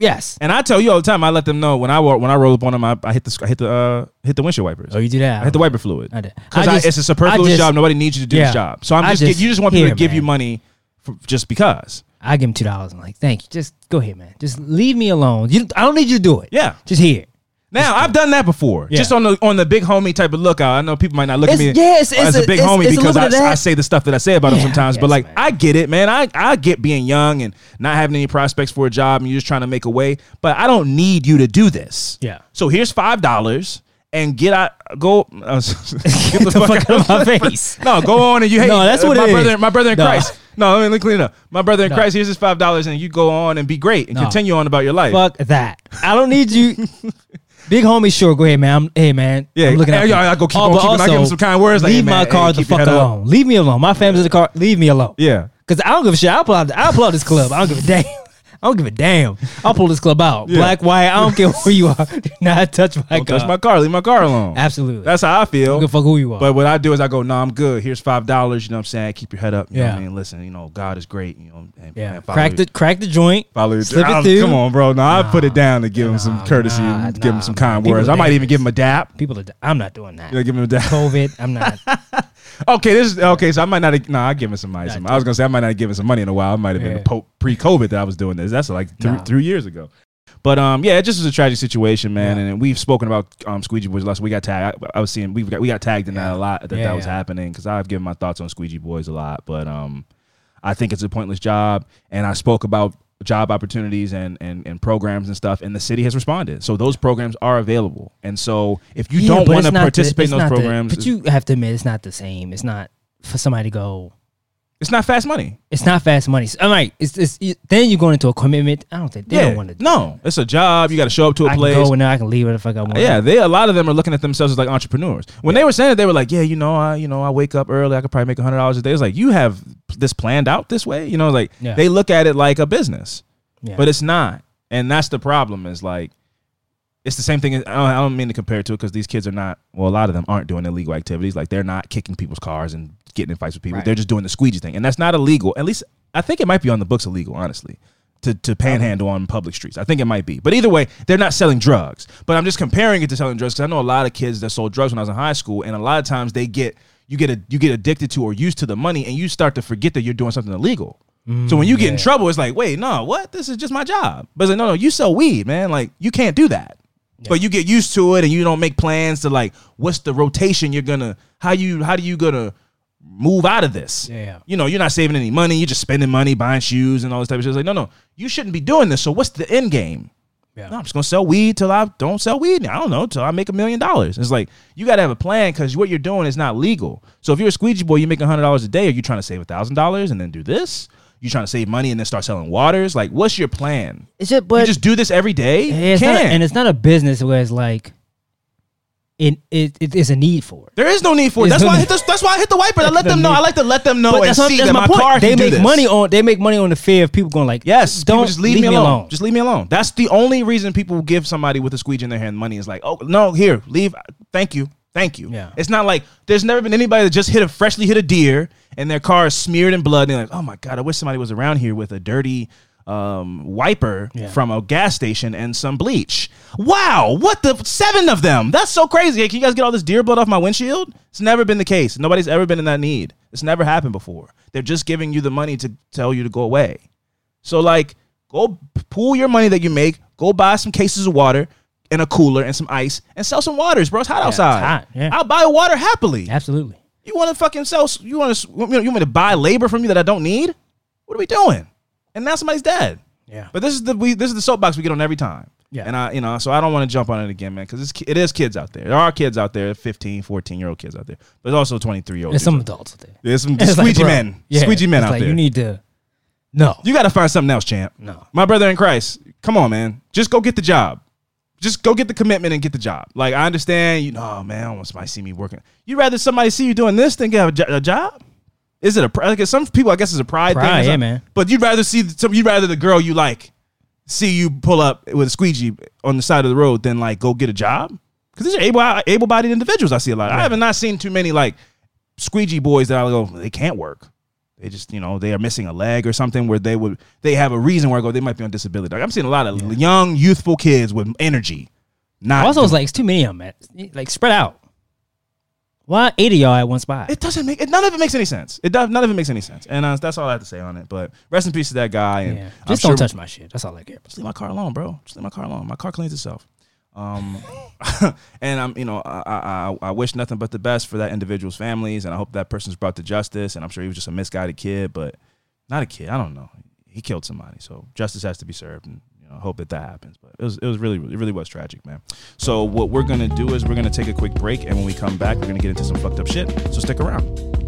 Yes. And I tell you all the time, I let them know when I when I roll up on them, I, I hit the I hit the uh, hit the windshield wipers. Oh, you do that. I hit the wiper fluid. I did. Because it's a superfluous just- job. Nobody needs you to do Yeah. this job. So I'm just, just- you just want people to give you money for, just because. I give him two dollars. I'm like, thank you. Just go ahead, man. Just leave me alone. You, I don't need you to do it. Yeah. Just here. Now I've done that before, Yeah. just on the on the big homie type of lookout. I know people might not look at me yeah, it's- it's as a, a- big it's- homie it's because I, bit of that. I say the stuff that I say about him Yeah, sometimes. but like man. I get it, man. I I get being young and not having any prospects for a job, and you're just trying to make a way. But I don't need you to do this. Yeah. So here's five dollars. And get out, go, uh, get the fuck out of my face. No, go on and you hate. No, that's uh, what my it brother. is. My brother in No. Christ. No, let me clean it up. My brother in No. Christ. Here's his five dollars, and you go on and be great and No. continue on about your life. Fuck that. I don't need you. Big homie, sure. Go ahead, man. I'm, hey, man. Yeah, I'm looking at yeah, I go keep on but keeping- I give him some kind words like, leave hey, my car hey, the fuck head up. alone. Leave me alone. My family's in the car. Leave me alone. yeah. Cause I don't give a shit. I'll pull out. I'll pull out this club. I don't give a damn. I don't give a damn. I'll pull this club out. Yeah. Black, white. I don't care who you are. Do not touch my Don't car. touch my car. Leave my car alone. Absolutely. That's how I feel. don't give a fuck who you are. But what I do is I go, no, I'm good. Here's five dollars. You know what I'm saying? Keep your head up. You know what I mean? Listen, you know, God is great. You know, and, yeah, crack the crack the joint. Follow it. slip it through. Come on, bro. No, I put it down to give him some courtesy nah, and give him some kind words. I might even give him a dap. People are. I'm not doing that. You know, give him a dap. COVID. I'm not. Okay, this is okay. So I might not. have- No, I give him some I was gonna say I might not have given some money in a while. I might have been Yeah. pre-COVID that I was doing this. That's like th- Nah. three years ago. But um, yeah, it just was a tragic situation, man. Yeah. And we've spoken about um Squeegee Boys last. We got tagged. I, I was seeing we got we got tagged in that a lot that Yeah, that was yeah. happening because I've given my thoughts on Squeegee Boys a lot. But um, I think it's a pointless job, and I spoke about job opportunities and, and, and programs and stuff and the city has responded so those programs are available and so if you Yeah, don't want to not the- participate in those not the- programs but you have to admit it's not the same. It's not for somebody to go. It's not fast money It's not fast money. I'm like, it's, it's it- then you're going into a commitment. I don't think they don't want to. no it's a job you got to show up to a I place can go and I can leave it if I got one. Yeah, they a lot of them are looking at themselves as like entrepreneurs. When they were saying it, they were like, "Yeah, you know, I you know I wake up early. I could probably make hundred dollars a day." It's like you have this planned out this way. You know, like Yeah. they look at it like a business, Yeah. but it's not, and that's the problem. Is like it's the same thing. I don't, I don't mean to compare it to it because these kids are not. Well, a lot of them aren't doing illegal activities. Like they're not kicking people's cars and getting in fights with people. Right. They're just doing the squeegee thing, and that's not illegal. At least I think it might be on the books illegal, honestly. To, to panhandle on public streets. I think it might be. But either way, they're not selling drugs. But I'm just comparing it to selling drugs because I know a lot of kids that sold drugs when I was in high school, and a lot of times they get you get a, you get addicted to or used to the money, and you start to forget that you're doing something illegal. so when you get in mm, trouble, it's like, wait, no, what? This is just my job. But it's like, no, no, you sell weed, man. Like you can't do that. But you get used to it, and you don't make plans to like, what's the rotation you're gonna, how you, how do you gonna move out of this? Yeah. You know, you're not saving any money. You're just spending money, buying shoes and all this type of shit. It's like, no, no, you shouldn't be doing this. So what's the end game? Yeah. No, I'm just gonna sell weed till I don't sell weed. I don't know till I make a million dollars. It's like you gotta have a plan because what you're doing is not legal. So if you're a squeegee boy, you make a hundred dollars a day. Are you trying to save a thousand dollars and then do this? You trying to save money and then start selling waters? Like, what's your plan? Is it? but you just do this every day? Yeah, it's Can't. not and it's not a business where it's like it it, it is a need for it. there is no need for it. There's That's no why I hit the, that's why I hit the wiper. I let them know. I like to let them know But and that's, see that's that my, my, point. car they make money on they make money on the fear of people going like Yes, don't just leave, me, alone. Just leave me alone. That's the only reason people give somebody with a squeegee in their hand money is like, oh no, here, leave. Thank you, thank you. Yeah. It's not like there's never been anybody that just hit a freshly hit a deer and their car is smeared in blood and they're like, oh my god, I wish somebody was around here with a dirty um, wiper Yeah. from a gas station and some bleach. Wow, what the seven of them? That's so crazy. Hey, can you guys get all this deer blood off my windshield? It's never been the case. Nobody's ever been in that need. It's never happened before. They're just giving you the money to tell you to go away. So like, go pool your money that you make. Go buy some cases of water and a cooler and some ice and sell some waters, bro. It's hot it's outside. hot, yeah. I'll buy water happily. Absolutely. You want to fucking sell? You want to? You want me to buy labor from you that I don't need? What are we doing? And now somebody's dead. Yeah. But this is the we this is the soapbox we get on every time. Yeah. And I you know so I don't want to jump on it again, man, because it's it is kids out there. There are kids out there, 15, 14 year old kids out there, but there's also 23 year old. There's some adults out there. There's some It's like, squeegee bro, men, yeah, squeegee men out like, there. You need to no. You got to find something else, champ. No. My brother in Christ, come on, man. Just go get the job. Just go get the commitment and get the job. Like, I understand, you know, oh, man, I don't want somebody to see me working. You'd rather somebody see you doing this than get a, jo- a job? Is it a pride? Like, some people, I guess, it's a pride, thing. Pride, yeah, something. man. But you'd rather see, some, you'd rather the girl you like see you pull up with a squeegee on the side of the road than, like, go get a job? Because these are able, able-bodied individuals I see a lot. I haven't not seen too many, like, squeegee boys that I go, they can't work. They just, you know, they are missing a leg or something where they would, they have a reason where I go, they might be on disability. Like I'm seeing a lot of young, youthful kids with energy. Not Also, it's like it's too many of them. Man. Like spread out. Why eight of y'all at one spot? it doesn't make it. None of it makes any sense. It does. None of it makes any sense. And uh, that's all I have to say on it. But rest in peace to that guy. And yeah. I'm Just don't touch my shit. That's all I care. Just leave my car alone, bro. Just leave my car alone. My car cleans itself. Um, and I'm, you know, I, I, I- I wish nothing but the best for that individual's families, and I hope that person's brought to justice. And I'm sure he was just a misguided kid, but not a kid. I don't know. He killed somebody, so justice has to be served, and you know, I hope that that happens. But it was, it was really, it really was tragic, man. So what we're gonna do is we're gonna take a quick break, and when we come back, we're gonna get into some fucked up shit. So stick around.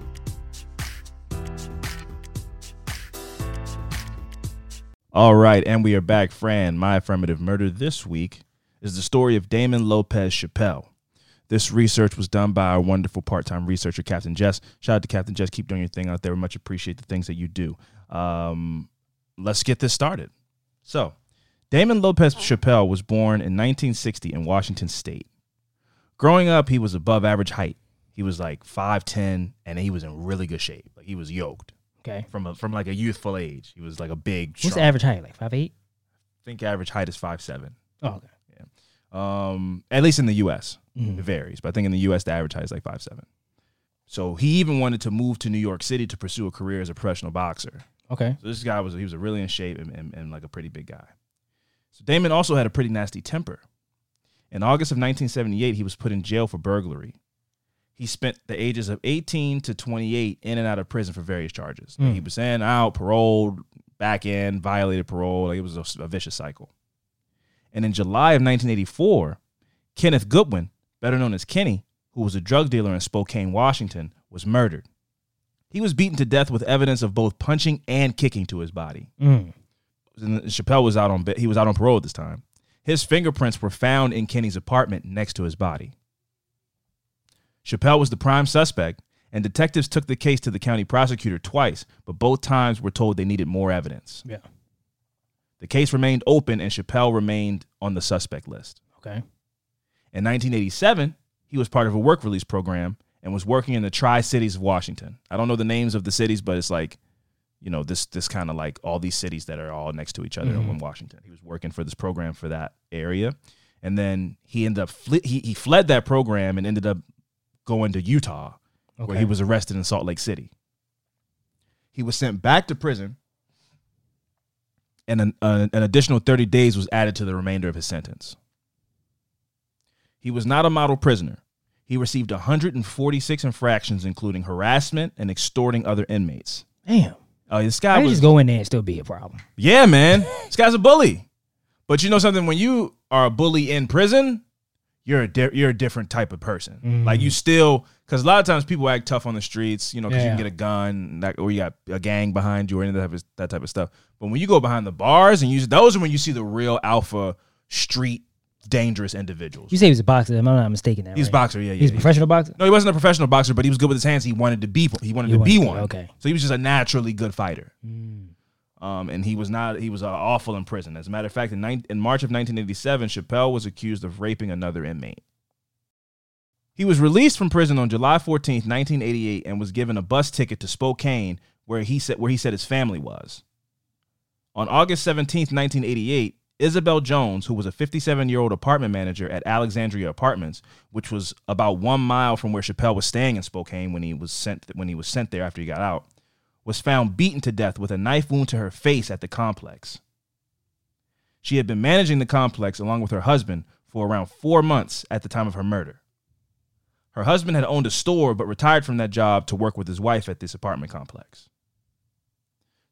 All right, and we are back. Fran, my affirmative murder this week is the story of Damon Lopez Chappelle. This research was done by our wonderful part-time researcher, Captain Jess. Shout out to Captain Jess. Keep doing your thing out there. We much appreciate the things that you do. Um, let's get this started. So, Damon Lopez Chappelle was born in 1960 in Washington State. Growing up, he was above average height. He was like 5'10", and he was in really good shape. Like he was yoked Okay. from a, from like a youthful age. He was like a big. What's the average height? Like five eight? I think average height is five seven. Oh, okay. Um, at least in the U.S. Mhm. it varies, but I think in the U.S. the average height is like five seven. So he even wanted to move to New York City to pursue a career as a professional boxer. Okay. So this guy was he was really in shape and, and, and like a pretty big guy. So Damon also had a pretty nasty temper. In August of 1978, he was put in jail for burglary. He spent the ages of 18 to 28 in and out of prison for various charges. Mm. He was in, out, paroled, back in, violated parole. Like it was a, a vicious cycle. And in July of 1984, Kenneth Goodwin, better known as Kenny, who was a drug dealer in Spokane, Washington, was murdered. He was beaten to death with evidence of both punching and kicking to his body. Mm. And Chappelle was out on he was out on parole at this time. His fingerprints were found in Kenny's apartment next to his body. Chappelle was the prime suspect, and detectives took the case to the county prosecutor twice, but both times were told they needed more evidence. Yeah. The case remained open, and Chappelle remained on the suspect list. Okay. In 1987, he was part of a work release program and was working in the Tri Cities of Washington. I don't know the names of the cities, but it's like, you know, this this kind of like all these cities that are all next to each other mm-hmm. in Washington. He was working for this program for that area, and then he ended up fle- he he fled that program and ended up going to Utah, where he was arrested in Salt Lake City. He was sent back to prison, and an, an, an additional 30 days was added to the remainder of his sentence. He was not a model prisoner. He received 146 infractions, including harassment and extorting other inmates. Damn. Uh, this I guy could was, just go in there and still be a problem. yeah, man. this guy's a bully. But you know something? When you are a bully in prison, you're a di- you're a different type of person. Mm-hmm. Like you still, because a lot of times people act tough on the streets, you know, because you can get a gun, that, or you got a gang behind you, or any of that type of, that type of stuff. But when you go behind the bars and use those are when you see the real alpha street dangerous individuals. You say he was a boxer. I'm I not mistaken? That He's a right? boxer, yeah, yeah. He's a yeah. professional boxer. No, he wasn't a professional boxer, but he was good with his hands. He wanted to be. He wanted He to wanted be to- one. okay. So he was just a naturally good fighter. Mm. Um, and he was not. He was uh, awful in prison. As a matter of fact, in, nine, in March of 1987, Chappelle was accused of raping another inmate. He was released from prison on July 14th, 1988, and was given a bus ticket to Spokane, where he said where he said his family was. On August 17th, 1988, Isabel Jones, who was a 57 year old apartment manager at Alexandria Apartments, which was about one mile from where Chappelle was staying in Spokane when he was sent when he was sent there after he got out, was found beaten to death with a knife wound to her face at the complex. She had been managing the complex along with her husband for around four months at the time of her murder. Her husband had owned a store but retired from that job to work with his wife at this apartment complex.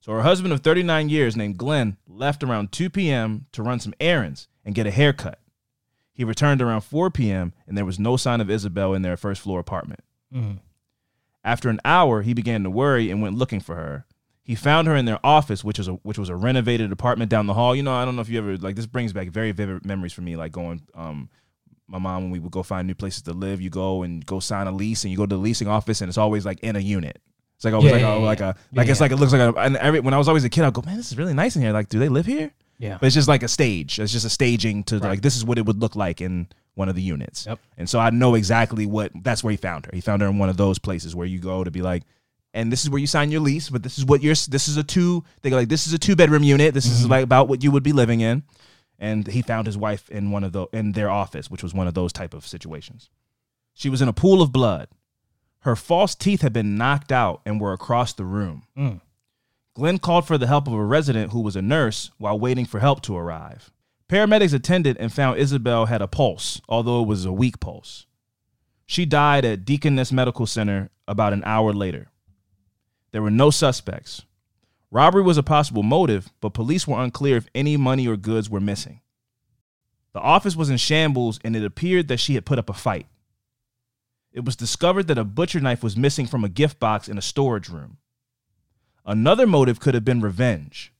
So her husband of 39 years, named Glenn, left around 2 p.m. to run some errands and get a haircut. He returned around 4 p.m. and there was no sign of Isabel in their first floor apartment. Mm-hmm. After an hour, he began to worry and went looking for her. He found her in their office, which was a which was a renovated apartment down the hall. You know, I don't know if you ever like this brings back very vivid memories for me, like going um my mom when we would go find new places to live, you go and go sign a lease and you go to the leasing office and it's always like in a unit. It's like always Yeah, like, yeah, a, yeah. like a like it's like it looks like a and every when I was always a kid, I'd go, Man, this is really nice in here. Like, do they live here? Yeah. But it's just like a stage. It's just a staging to like this is what it would look like in one of the units. Yep. And so I know exactly what that's where he found her. He found her in one of those places where you go to be like, and this is where you sign your lease, but this is what you're this is a two they go like this is a two bedroom unit. This is like about what you would be living in. And he found his wife in one of the in their office, which was one of those type of situations. She was in a pool of blood. Her false teeth had been knocked out and were across the room. Mm. Glenn called for the help of a resident who was a nurse while waiting for help to arrive. Paramedics attended and found Isabel had a pulse, although it was a weak pulse. She died at Deaconess Medical Center about an hour later. There were no suspects. Robbery was a possible motive, but police were unclear if any money or goods were missing. The office was in shambles and it appeared that she had put up a fight. It was discovered that a butcher knife was missing from a gift box in a storage room. Another motive could have been revenge.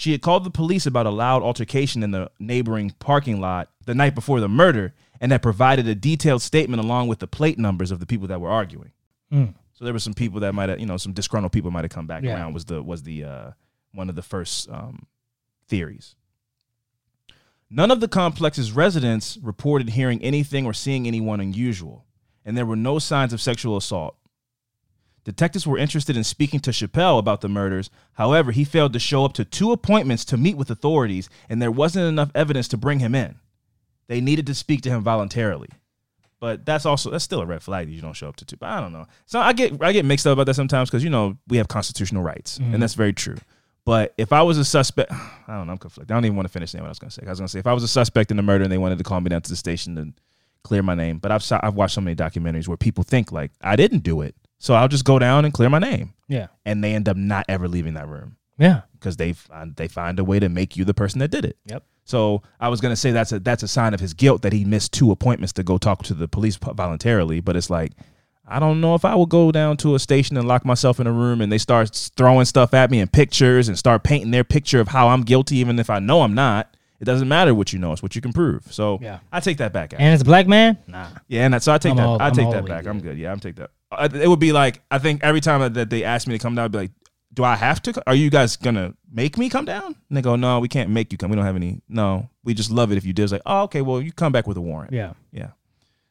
She had called the police about a loud altercation in the neighboring parking lot the night before the murder and had provided a detailed statement along with the plate numbers of the people that were arguing. Mm. So there were some people that might have, you know, some disgruntled people might have come back Yeah. around. Was the was the uh, one of the first um, theories. None of the complex's residents reported hearing anything or seeing anyone unusual, and there were no signs of sexual assault. Detectives were interested in speaking to Chappelle about the murders. However, he failed to show up to two appointments to meet with authorities, and there wasn't enough evidence to bring him in. They needed to speak to him voluntarily. But that's also that's still a red flag that you don't show up to two. But I don't know. So I get I get mixed up about that sometimes because you know we have constitutional rights, and mm-hmm. that's very true. But if I was a suspect, I don't know. I'm conflicted. I don't even want to finish saying what I was going to say. I was going to say if I was a suspect in the murder and they wanted to call me down to the station to clear my name, but I've I've watched so many documentaries where people think like I didn't do it, so I'll just go down and clear my name, Yeah. and they end up not ever leaving that room Yeah. because they find they find a way to make you the person that did it. Yep. So I was gonna say that's a that's a sign of his guilt that he missed two appointments to go talk to the police voluntarily. But it's like I don't know if I would go down to a station and lock myself in a room and they start throwing stuff at me and pictures and start painting their picture of how I'm guilty, even if I know I'm not. It doesn't matter what you know; it's what you can prove. So Yeah. I take that back. And as a black man, nah. Yeah, and that, so I take I'm that. all- I take that back. I'm good. good. Yeah, I'm take that. Uh, It would be like I think every time that they ask me to come down, I'd be like, "Do I have to? Are you guys gonna make me come down?" And they go, "No, we can't make you come. We don't have any. No, we just love it if you did." It's like, "Oh, okay. Well, you come back with a warrant." Yeah. yeah.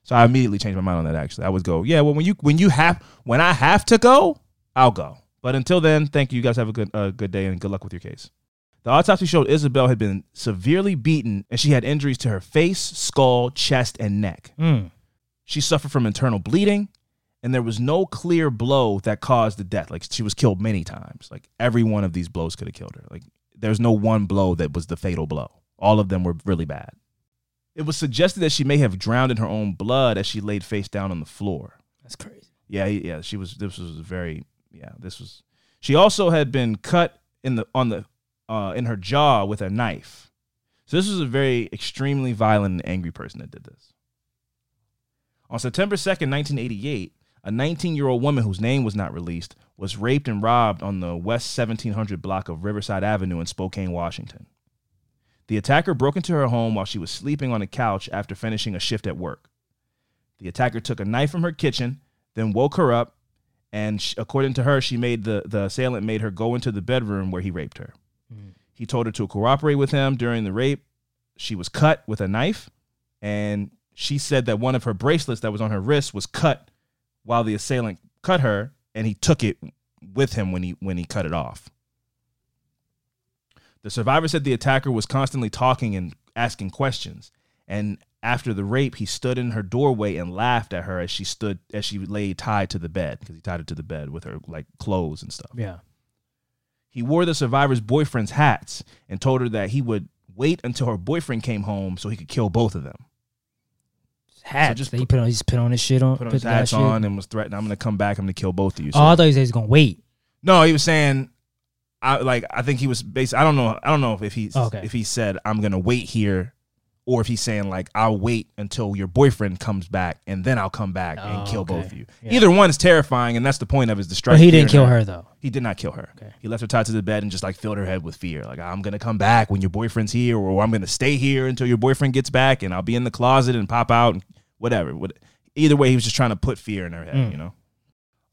So I immediately changed my mind on that. Actually, I would go, "Yeah, well, when you when you have when I have to go, I'll go." But until then, thank you. You guys have a good uh, good day and good luck with your case. The autopsy showed Isabel had been severely beaten and she had injuries to her face, skull, chest, and neck. Mm. She suffered from internal bleeding, and there was no clear blow that caused the death. Like she was killed many times. Like every one of these blows could have killed her. Like there's no one blow that was the fatal blow. All of them were really bad. It was suggested that she may have drowned in her own blood as she laid face down on the floor. That's crazy. Yeah, yeah, she was. This was very. Yeah, this was. She also had been cut in the on the uh, in her jaw with a knife. So this was a very extremely violent and angry person that did this. On September second, nineteen eighty eight, a nineteen year old woman whose name was not released was raped and robbed on the West seventeen hundred block of Riverside Avenue in Spokane, Washington. The attacker broke into her home while she was sleeping on a couch after finishing a shift at work. The attacker took a knife from her kitchen, then woke her up, and sh according to her, she made the the assailant made her go into the bedroom where he raped her. Mm. He told her to cooperate with him during the rape. She was cut with a knife, and she said that one of her bracelets that was on her wrist was cut while the assailant cut her, and he took it with him when he when he cut it off. The survivor said the attacker was constantly talking and asking questions. And after the rape, he stood in her doorway and laughed at her as she stood as she lay tied to the bed because he tied her to the bed with her like clothes and stuff. Yeah. He wore the survivor's boyfriend's hats and told her that he would wait until her boyfriend came home so he could kill both of them. Hats. just he put on. He just put on his shit on. Put on put his hats shit. on and was threatening, "I'm going to come back. I'm going to kill both of you." Oh, I thought he said he's gonna wait. No, he was saying, I like. I think he was based. I don't know. I don't know if he Oh, okay. if he said I'm gonna wait here, or if he's saying like I'll wait until your boyfriend comes back and then I'll come back and Oh, kill okay. both of you. Yeah. Either one is terrifying, and that's the point of his distraction. But he didn't kill her though. He did not kill her. Okay. He left her tied to the bed and just like filled her head with fear. Like I'm gonna come back when your boyfriend's here, or I'm gonna stay here until your boyfriend gets back, and I'll be in the closet and pop out and whatever. Either way, he was just trying to put fear in her head. Mm. You know.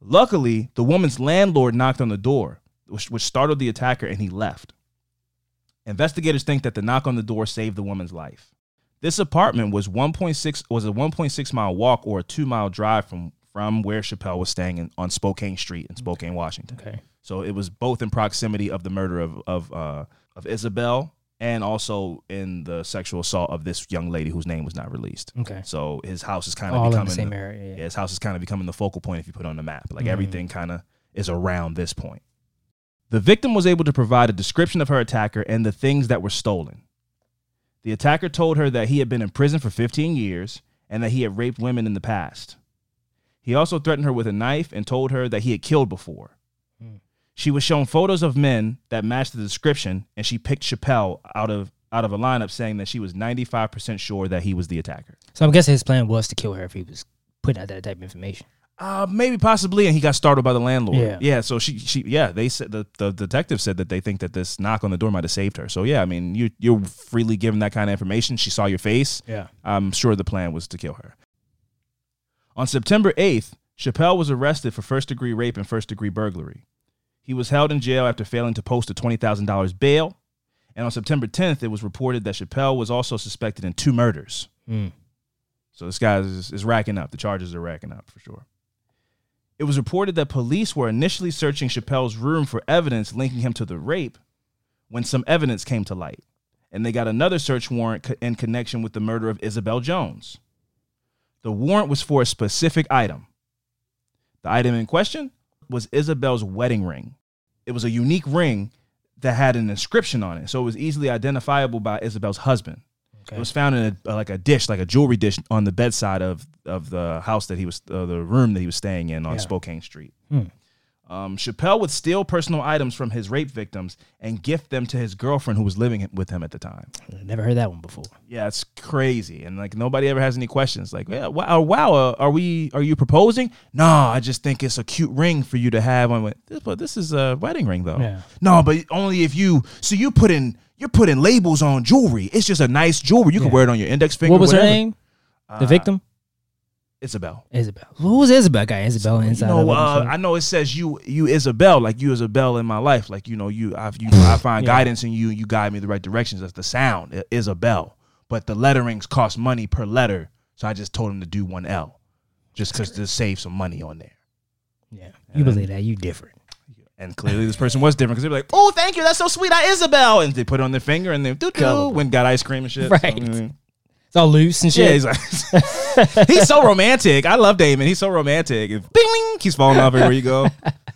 Luckily, the woman's landlord knocked on the door, which, which startled the attacker, and he left. Investigators think that the knock on the door saved the woman's life. This apartment was 1.6 was a 1.6 mile walk or a two mile drive from from where Chappelle was staying in, on Spokane Street in Spokane, Washington. Okay. So it was both in proximity of the murder of of uh, of Isabel and also in the sexual assault of this young lady whose name was not released. Okay. So his house is kind of becoming the same area. Yeah. yeah, his house is kind of becoming the focal point if you put it on the map. Like Mhm. everything kind of is around this point. The victim was able to provide a description of her attacker and the things that were stolen. The attacker told her that he had been in prison for 15 years and that he had raped women in the past. He also threatened her with a knife and told her that he had killed before. Hmm. She was shown photos of men that matched the description, and she picked Chappelle out of out of a lineup, saying that she was 95% sure that he was the attacker. So I'm guessing his plan was to kill her if he was putting out that type of information. Uh, maybe possibly, and he got startled by the landlord. Yeah. yeah. So she, she, yeah. They said the, the detective said that they think that this knock on the door might have saved her. So yeah, I mean, you you're freely given that kind of information. She saw your face. Yeah. I'm sure the plan was to kill her. On September 8th, Chappelle was arrested for first degree rape and first degree burglary. He was held in jail after failing to post a $20,000 bail. And on September 10th, it was reported that Chappelle was also suspected in two murders. Mm. So this guy is, is racking up. The charges are racking up for sure. It was reported that police were initially searching Chappelle's room for evidence linking him to the rape when some evidence came to light. And they got another search warrant co- in connection with the murder of Isabel Jones. The warrant was for a specific item. The item in question was Isabel's wedding ring. It was a unique ring that had an inscription on it, so it was easily identifiable by Isabel's husband. It was found in a, like a dish, like a jewelry dish, on the bedside of of the house that he was, uh, the room that he was staying in on Yeah. Spokane Street. Hmm. Um, Chappelle would steal personal items from his rape victims and gift them to his girlfriend who was living with him at the time. Never heard that one before. Yeah, it's crazy, and like nobody ever has any questions. Like, yeah, wow, wow, uh, are we? Are you proposing? No, I just think it's a cute ring for you to have on. with- This, but this is a wedding ring, though. Yeah. No, but only if you. So you put in. You're putting labels on jewelry. It's just a nice jewelry. You can Yeah. wear it on your index finger. what was her whatever. name? The Uh, victim? Isabel. Isabel. Who was Isabel? Got Isabel You inside know, of uh. I know it says you, you Isabel, like you Isabel in my life, like you know, you, I, you, I find Yeah. guidance in you. You guide me the right directions. That's the sound, I- Isabel. But the letterings cost money per letter, so I just told him to do one L, just because to save some money on there. yeah. You believe that? You different. And clearly, this person was different because they were like, "Oh, thank you, that's so sweet, I Isabel," and they put it on their finger and they do do when got ice cream and shit. Right. Mean, It's all loose and yeah, shit. he's like, he's so romantic. I love Damon. He's so romantic. Bing, bing, he's falling off everywhere you go.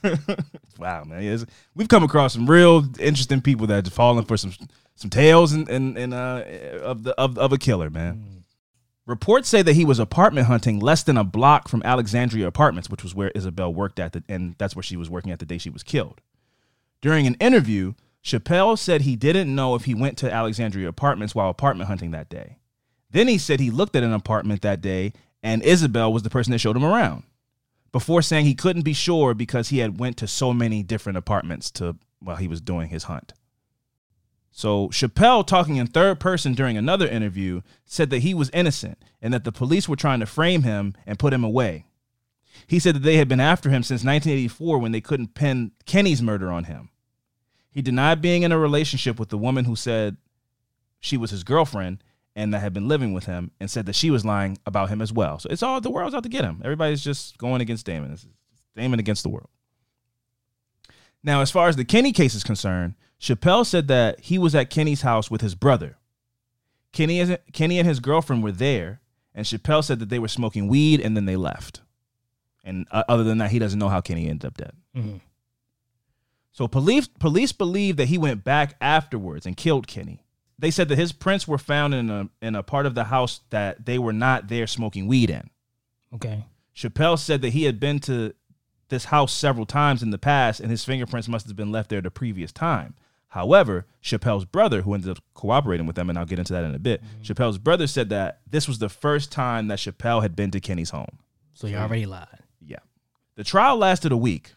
wow, man. Yes. We've come across some real interesting people that have fallen for some some tales and and, and uh of the of, of a killer, man. Reports say that he was apartment hunting less than a block from Alexandria Apartments, which was where Isabel worked at, the, and that's where she was working at the day she was killed. During an interview, Chappelle said he didn't know if he went to Alexandria Apartments while apartment hunting that day. Then he said he looked at an apartment that day and Isabel was the person that showed him around. Before saying he couldn't be sure because he had went to so many different apartments to while he was doing his hunt. So Chappelle, talking in third person during another interview, said that he was innocent and that the police were trying to frame him and put him away. He said that they had been after him since 1984 when they couldn't pin Kenny's murder on him. He denied being in a relationship with the woman who said she was his girlfriend and that had been living with him and said that she was lying about him as well. So it's all the world's out to get him. Everybody's just going against Damon. It's Damon against the world. Now, as far as the Kenny case is concerned, Chappelle said that he was at Kenny's house with his brother. Kenny, is- Kenny and his girlfriend were there, and Chappelle said that they were smoking weed and then they left. And uh, other than that, he doesn't know how Kenny ended up dead. Mhm. So police police believe that he went back afterwards and killed Kenny. They said that his prints were found in a in a part of the house that they were not there smoking weed in. Okay. Chappelle said that he had been to this house several times in the past and his fingerprints must have been left there the previous time. However, Chappelle's brother, who ended up cooperating with them, and I'll get into that in a bit, Chappelle's brother said that this was the first time that Chappelle had been to Kenny's home. So you already lied. Yeah. The trial lasted a week.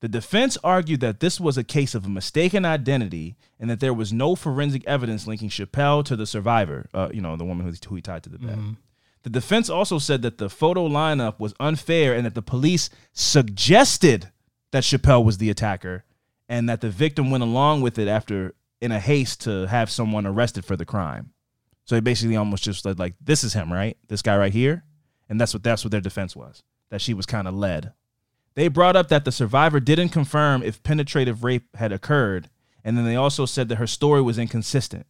The defense argued that this was a case of a mistaken identity and that there was no forensic evidence linking Chappelle to the survivor, uh, you know, the woman who, who he tied to the bed. The defense also said that the photo lineup was unfair and that the police suggested that Chappelle was the attacker and that the victim went along with it after in a haste to have someone arrested for the crime. So they basically almost just said like, "This is him, right? This guy right here," and that's what that's what their defense was. That she was kind of led. They brought up that the survivor didn't confirm if penetrative rape had occurred, and then they also said that her story was inconsistent.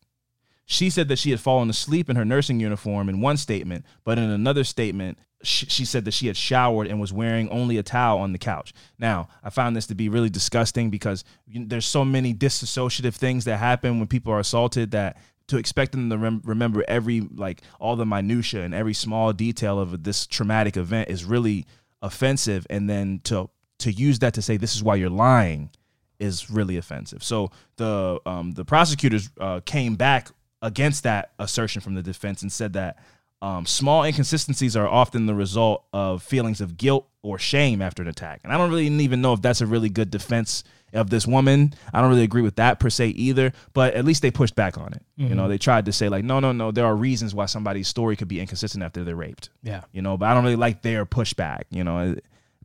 She said that she had fallen asleep in her nursing uniform in one statement, but in another statement, she, said that she had showered and was wearing only a towel on the couch. Now, I found this to be really disgusting because there's so many disassociative things that happen when people are assaulted that to expect them to rem- remember every like all the minutia and every small detail of this traumatic event is really offensive and then to to use that to say this is why you're lying is really offensive. So the um, the prosecutors uh, came back against that assertion from the defense and said that um, small inconsistencies are often the result of feelings of guilt or shame after an attack. And I don't really even know if that's a really good defense of this woman. I don't really agree with that per se either, but at least they pushed back on it. You know, they tried to say like, no, no, no, there are reasons why somebody's story could be inconsistent after they're raped. Yeah. You know, but I don't really like their pushback, you know,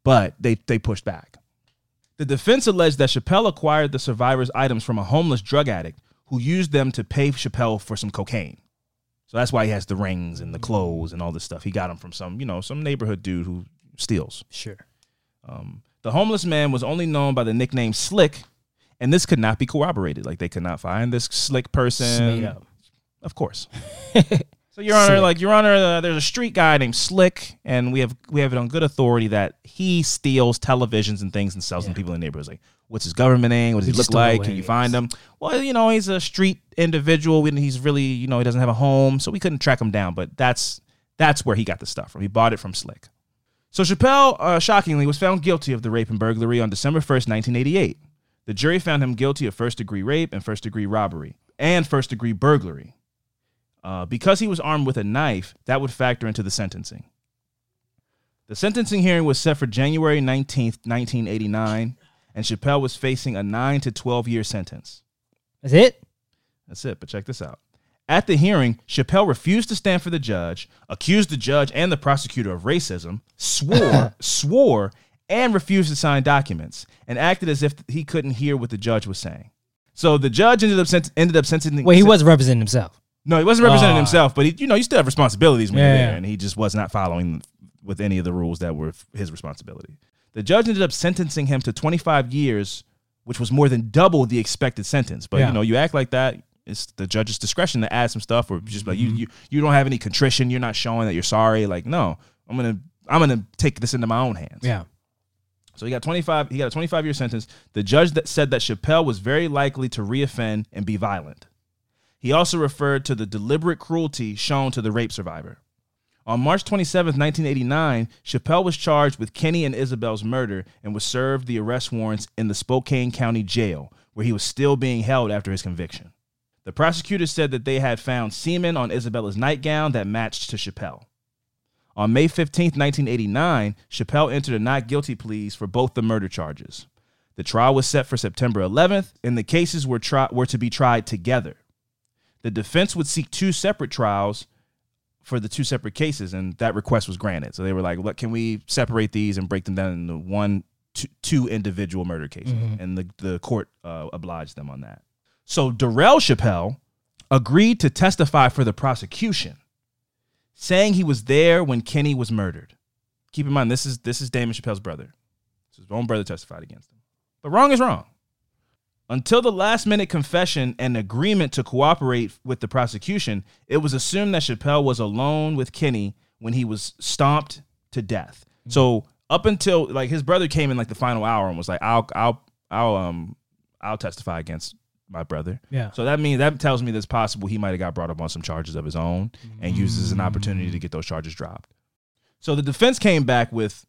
but they they pushed back. The defense alleged that Chappelle acquired the survivor's items from a homeless drug addict who used them to pay Chappelle for some cocaine. So that's why he has the rings and the mm-hmm. clothes and all this stuff. He got them from some, you know, some neighborhood dude who steals. Sure. Um, the homeless man was only known by the nickname Slick, and this could not be corroborated. Like they could not find this slick person. Of course. so, Your Honor, like Your Honor, uh, there's a street guy named Slick, and we have we have it on good authority that he steals televisions and things and sells them to people in the neighborhoods. Like, what's his government name? What does he just look like? Can you find him? Well, you know, he's a street individual, and he's really, you know, he doesn't have a home, so we couldn't track him down. But that's that's where he got the stuff from. He bought it from Slick. So Chappelle, uh, shockingly, was found guilty of the rape and burglary on December 1st, 1988. The jury found him guilty of first degree rape and first degree robbery and first degree burglary. Uh, because he was armed with a knife, that would factor into the sentencing. The sentencing hearing was set for January 19th, 1989, and Chappelle was facing a 9 to 12 year sentence. That's it? That's it, but check this out. At the hearing, Chappelle refused to stand for the judge, accused the judge and the prosecutor of racism, swore, swore, and refused to sign documents, and acted as if he couldn't hear what the judge was saying. So the judge ended up sent- ended up sentencing. Well, he was representing himself. No, he wasn't representing Ah. himself, but he, you know, you still have responsibilities when you're Yeah. there, and he just was not following with any of the rules that were his responsibility. The judge ended up sentencing him to 25 years, which was more than double the expected sentence. But Yeah. you know, you act like that. It's the judge's discretion to add some stuff, or just like Mm-hmm. you, you, you don't have any contrition. You're not showing that you're sorry. Like, no, I'm gonna, I'm gonna take this into my own hands. Yeah. So he got 25. He got a 25 year sentence. The judge that said that Chappelle was very likely to reoffend and be violent. He also referred to the deliberate cruelty shown to the rape survivor. On March 27, 1989, Chappelle was charged with Kenny and Isabel's murder and was served the arrest warrants in the Spokane County Jail, where he was still being held after his conviction. The prosecutors said that they had found semen on Isabella's nightgown that matched to Chappelle. On May 15, 1989, Chappelle entered a not guilty pleas for both the murder charges. The trial was set for September 11th, and the cases were, tri- were to be tried together. The defense would seek two separate trials for the two separate cases, and that request was granted. So they were like, "What can we separate these and break them down into one, two, two individual murder cases?" And the the court uh, obliged them on that. So Darrell Chappelle agreed to testify for the prosecution, saying he was there when Kenny was murdered. Keep in mind, this is this is Damon Chappelle's brother. So his own brother testified against him. But wrong is wrong. Until the last minute confession and agreement to cooperate with the prosecution, it was assumed that Chappelle was alone with Kenny when he was stomped to death. So up until like his brother came in like the final hour and was like, "I'll, I'll, I'll, um, I'll testify against my brother." Yeah. So that means that tells me that it's possible he might have got brought up on some charges of his own and used as an opportunity to get those charges dropped. So the defense came back with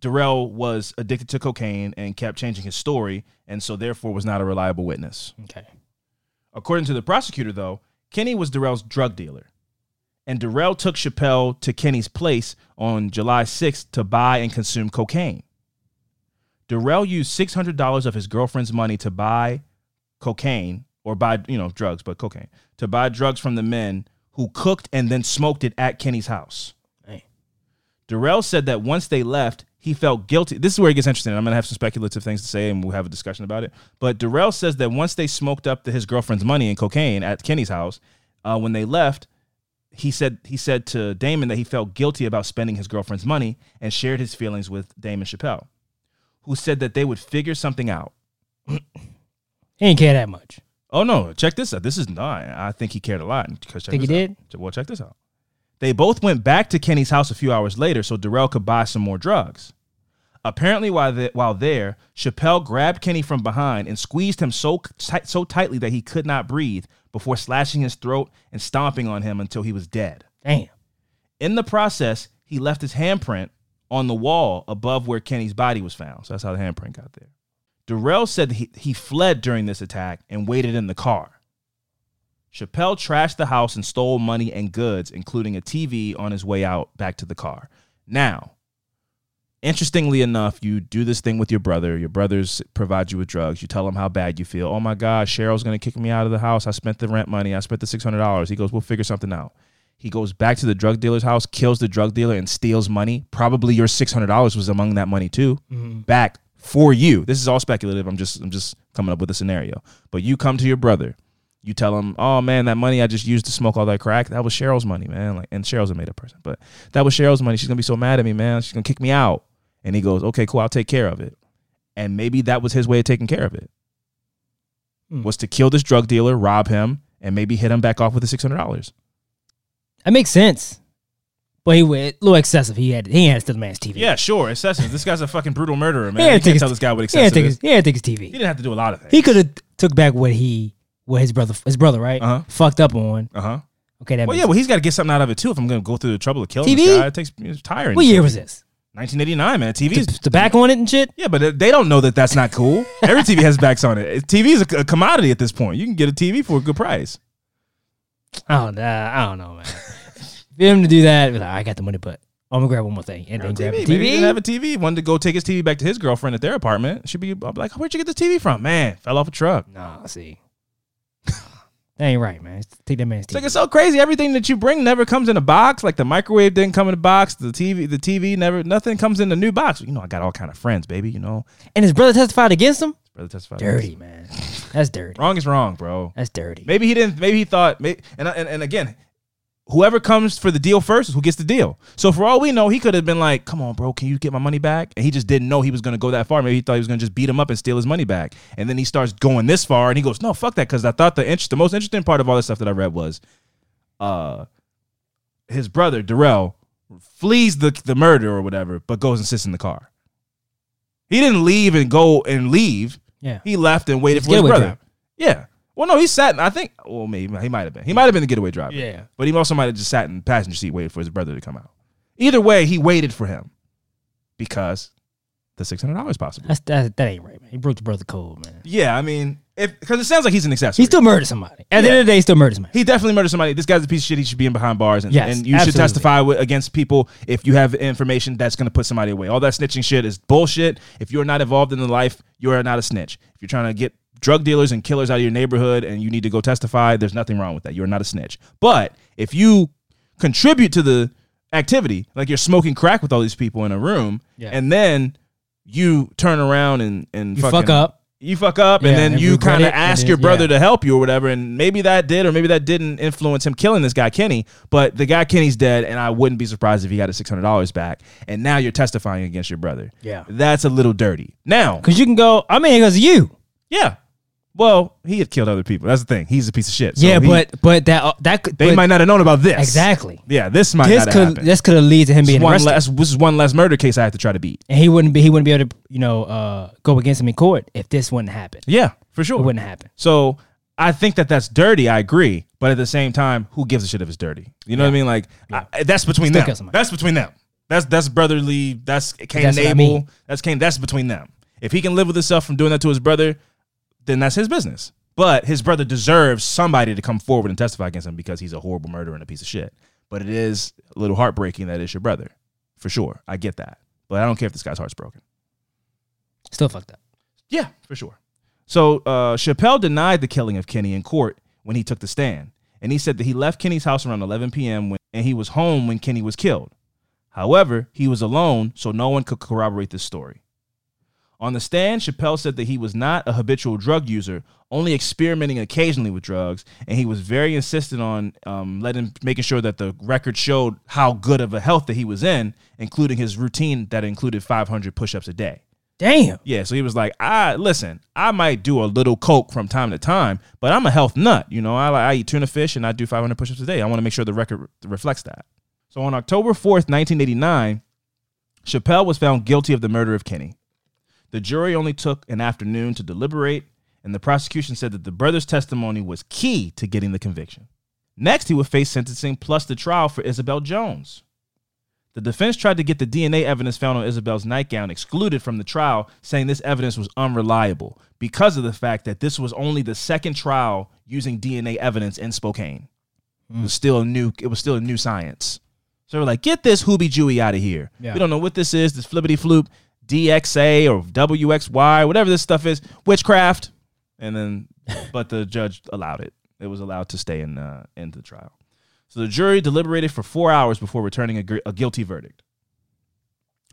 Darrell was addicted to cocaine and kept changing his story, and so therefore was not a reliable witness. Okay. According to the prosecutor, though, Kenny was Darrell's drug dealer. And Darrell took Chappelle to Kenny's place on July 6th to buy and consume cocaine. Darrell used $600 of his girlfriend's money to buy cocaine, or buy, you know, drugs, but cocaine, to buy drugs from the men who cooked and then smoked it at Kenny's house. Hey. Darrell said that once they left, he felt guilty. This is where it gets interesting. I'm going to have some speculative things to say and we'll have a discussion about it. But Darrell says that once they smoked up the, his girlfriend's money and cocaine at Kenny's house, uh, when they left, he said he said to Damon that he felt guilty about spending his girlfriend's money and shared his feelings with Damon Chappelle, who said that they would figure something out. He didn't care that much. Oh no, check this out. This is not. I think he cared a lot. Because check Think he out. Well, check this out. They both went back to Kenny's house a few hours later so Darrell could buy some more drugs. Apparently, while the, while there, Chappelle grabbed Kenny from behind and squeezed him so tight, so tightly that he could not breathe before slashing his throat and stomping on him until he was dead. Damn. In the process, he left his handprint on the wall above where Kenny's body was found. So that's how the handprint got there. Darrell said he, he fled during this attack and waited in the car. Chappelle trashed the house and stole money and goods, including a TV, on his way out back to the car. Now, interestingly enough, you do this thing with your brother. Your brothers provide you with drugs. You tell them how bad you feel. Oh my God, Cheryl's going to kick me out of the house. I spent the rent money. I spent the $600. He goes, We'll figure something out. He goes back to the drug dealer's house, kills the drug dealer, and steals money. Probably your $600 was among that money too. Mm-hmm. Back for you. This is all speculative. I'm just I'm just coming up with a scenario. But you come to your brother. You tell him, "Oh man, that money I just used to smoke all that crack, that was Cheryl's money, man." Like, and Cheryl's a made up person, but that was Cheryl's money. She's gonna be so mad at me, man. She's gonna kick me out. And he goes, "Okay, cool, I'll take care of it." And maybe that was his way of taking care of it. Hmm. Was to kill this drug dealer, rob him, and maybe hit him back off with the six hundred dollars. That makes sense. But he went a little excessive. He had he had to steal the man's TV. Yeah, sure, excessive. this guy's a fucking brutal murderer, He man. had You to take his, tell this guy what he had excessive to take his, he had to take his He didn't have to do a lot of things. He could have took back what he what his brother his brother right Uh-huh. fucked up on. Uh huh. Okay, that Well, yeah, well, he's got to get something out of it too. If I'm going to go through the trouble of killing TV? this guy, it takes it's tiring. What year was this? 1989, man. TV's The, the back on it and shit. yeah, but they don't know that that's not cool. Every TV has backs on it. TV is a, a commodity at this point. You can get a TV for a good price. I don't, uh, I don't know, man. For him to do that, like, I got the money, but I'm gonna grab one more thing and then grab a TV. the Maybe he didn't have a TV. Wanted to go take his TV back to his girlfriend at their apartment. She'd be like, "Where'd you get this TV from, man? Fell off a truck." Nah, see, that ain't right, man. Take that man's It's like it's so crazy. Everything that you bring never comes in a box. Like the microwave didn't come in a box. The TV, the TV never. Nothing comes in a new box. You know, I got all kind of friends, baby. You know, And his brother testified against him. brother testified. Dirty, man. That's dirty. Wrong is wrong, bro. That's dirty. Maybe he didn't. Maybe he thought. Maybe, and, and and again, whoever comes for the deal first is who gets the deal. So for all we know, he could have been like, "Come on, bro, can you get my money back?" And he just didn't know he was going to go that far. Maybe he thought he was going to just beat him up and steal his money back. And then he starts going this far, and he goes, "No, fuck that," because I thought the interest, the most interesting part of all this stuff that I read was, uh, his brother Darrell flees the the murder or whatever, but goes and sits in the car. He didn't leave and go and leave. Yeah. He left and waited His for his brother. Yeah. Well, no, he sat. In, I think. Well, maybe he might have been. He might have been the getaway driver. Yeah. But he also might have just sat in the passenger seat waiting for his brother to come out. Either way, he waited for him because the six hundred dollars possible. That's that. That ain't right, man. He broke the brother code, man. Yeah, I mean, if because it sounds like he's an accessory. He still murdered somebody. At the end of the day, he still murdered somebody. He definitely murdered somebody. This guy's a piece of shit. He should be in behind bars, and, Yes, and you should testify with, against people if you have information that's going to put somebody away. All that snitching shit is bullshit. If you're not involved in the life, you are not a snitch. If you're trying to get drug dealers and killers out of your neighborhood and you need to go testify, there's nothing wrong with that. You're not a snitch. But if you contribute to the activity, like you're smoking crack with all these people in a room, Yeah. and then you turn around and and You fucking- fuck up. you fuck up and then and you kind of ask your brother yeah. to help you or whatever and maybe that did or maybe that didn't influence him killing this guy kenny but the guy kenny's dead and i wouldn't be surprised if he got his $600 back and now you're testifying against your brother Yeah. that's a little dirty now Cause you can go. I mean, because you. yeah well he had killed other people that's the thing he's a piece of shit So yeah, he- but but that uh, that could they but might not have known about this exactly. yeah this might This not have could happened. this could have lead to him This being one arrested, less this is one less murder case i have to try to beat and he wouldn't be he wouldn't be able to you know uh, go against him in court if this wouldn't happen. yeah for sure It wouldn't happen. So I think that that's dirty. I agree, but at the same time, who gives a shit if it's dirty? You know what I mean? Like I, that's between Still them. somebody. That's between them. That's that's brotherly. That's Cain That's and what I Abel. mean. That's Cain. That's between them. If he can live with himself from doing that to his brother, then that's his business. But his brother deserves somebody to come forward and testify against him because he's a horrible murderer and a piece of shit. But it is a little heartbreaking that it's your brother, for sure. I get that, but I don't care if this guy's heart's broken. Still fucked up. Yeah, for sure. So uh, Chappelle denied the killing of Kenny in court when he took the stand, and he said that he left Kenny's house around 11 p.m. When, and he was home when Kenny was killed. However, he was alone, so no one could corroborate this story. On the stand, Chappelle said that he was not a habitual drug user, only experimenting occasionally with drugs, and he was very insistent on um, letting, making sure that the record showed how good of a health that he was in, including his routine that included 500 push-ups a day. Damn. Yeah, so he was like, I listen, I might do a little coke from time to time, but I'm a health nut. You know, I, I eat tuna fish and I do 500 push-ups a day. I want to make sure the record reflects that. So on October 4th, 1989, Chappelle was found guilty of the murder of Kenny. The jury only took an afternoon to deliberate, and the prosecution said that the brother's testimony was key to getting the conviction. Next, he would face sentencing plus the trial for Isabel Jones. The defense tried to get the DNA evidence found on Isabel's nightgown excluded from the trial, saying this evidence was unreliable because of the fact that this was only the second trial using DNA evidence in Spokane. It was still a new. It was still a new science. So we're like, get this hoobie jewy out of here. Yeah. We don't know what this is. This flippity floop, DXA or WXY, whatever this stuff is, witchcraft. And then, but the judge allowed it. It was allowed to stay in uh, into the trial. So the jury deliberated for four hours before returning a, gr- a guilty verdict.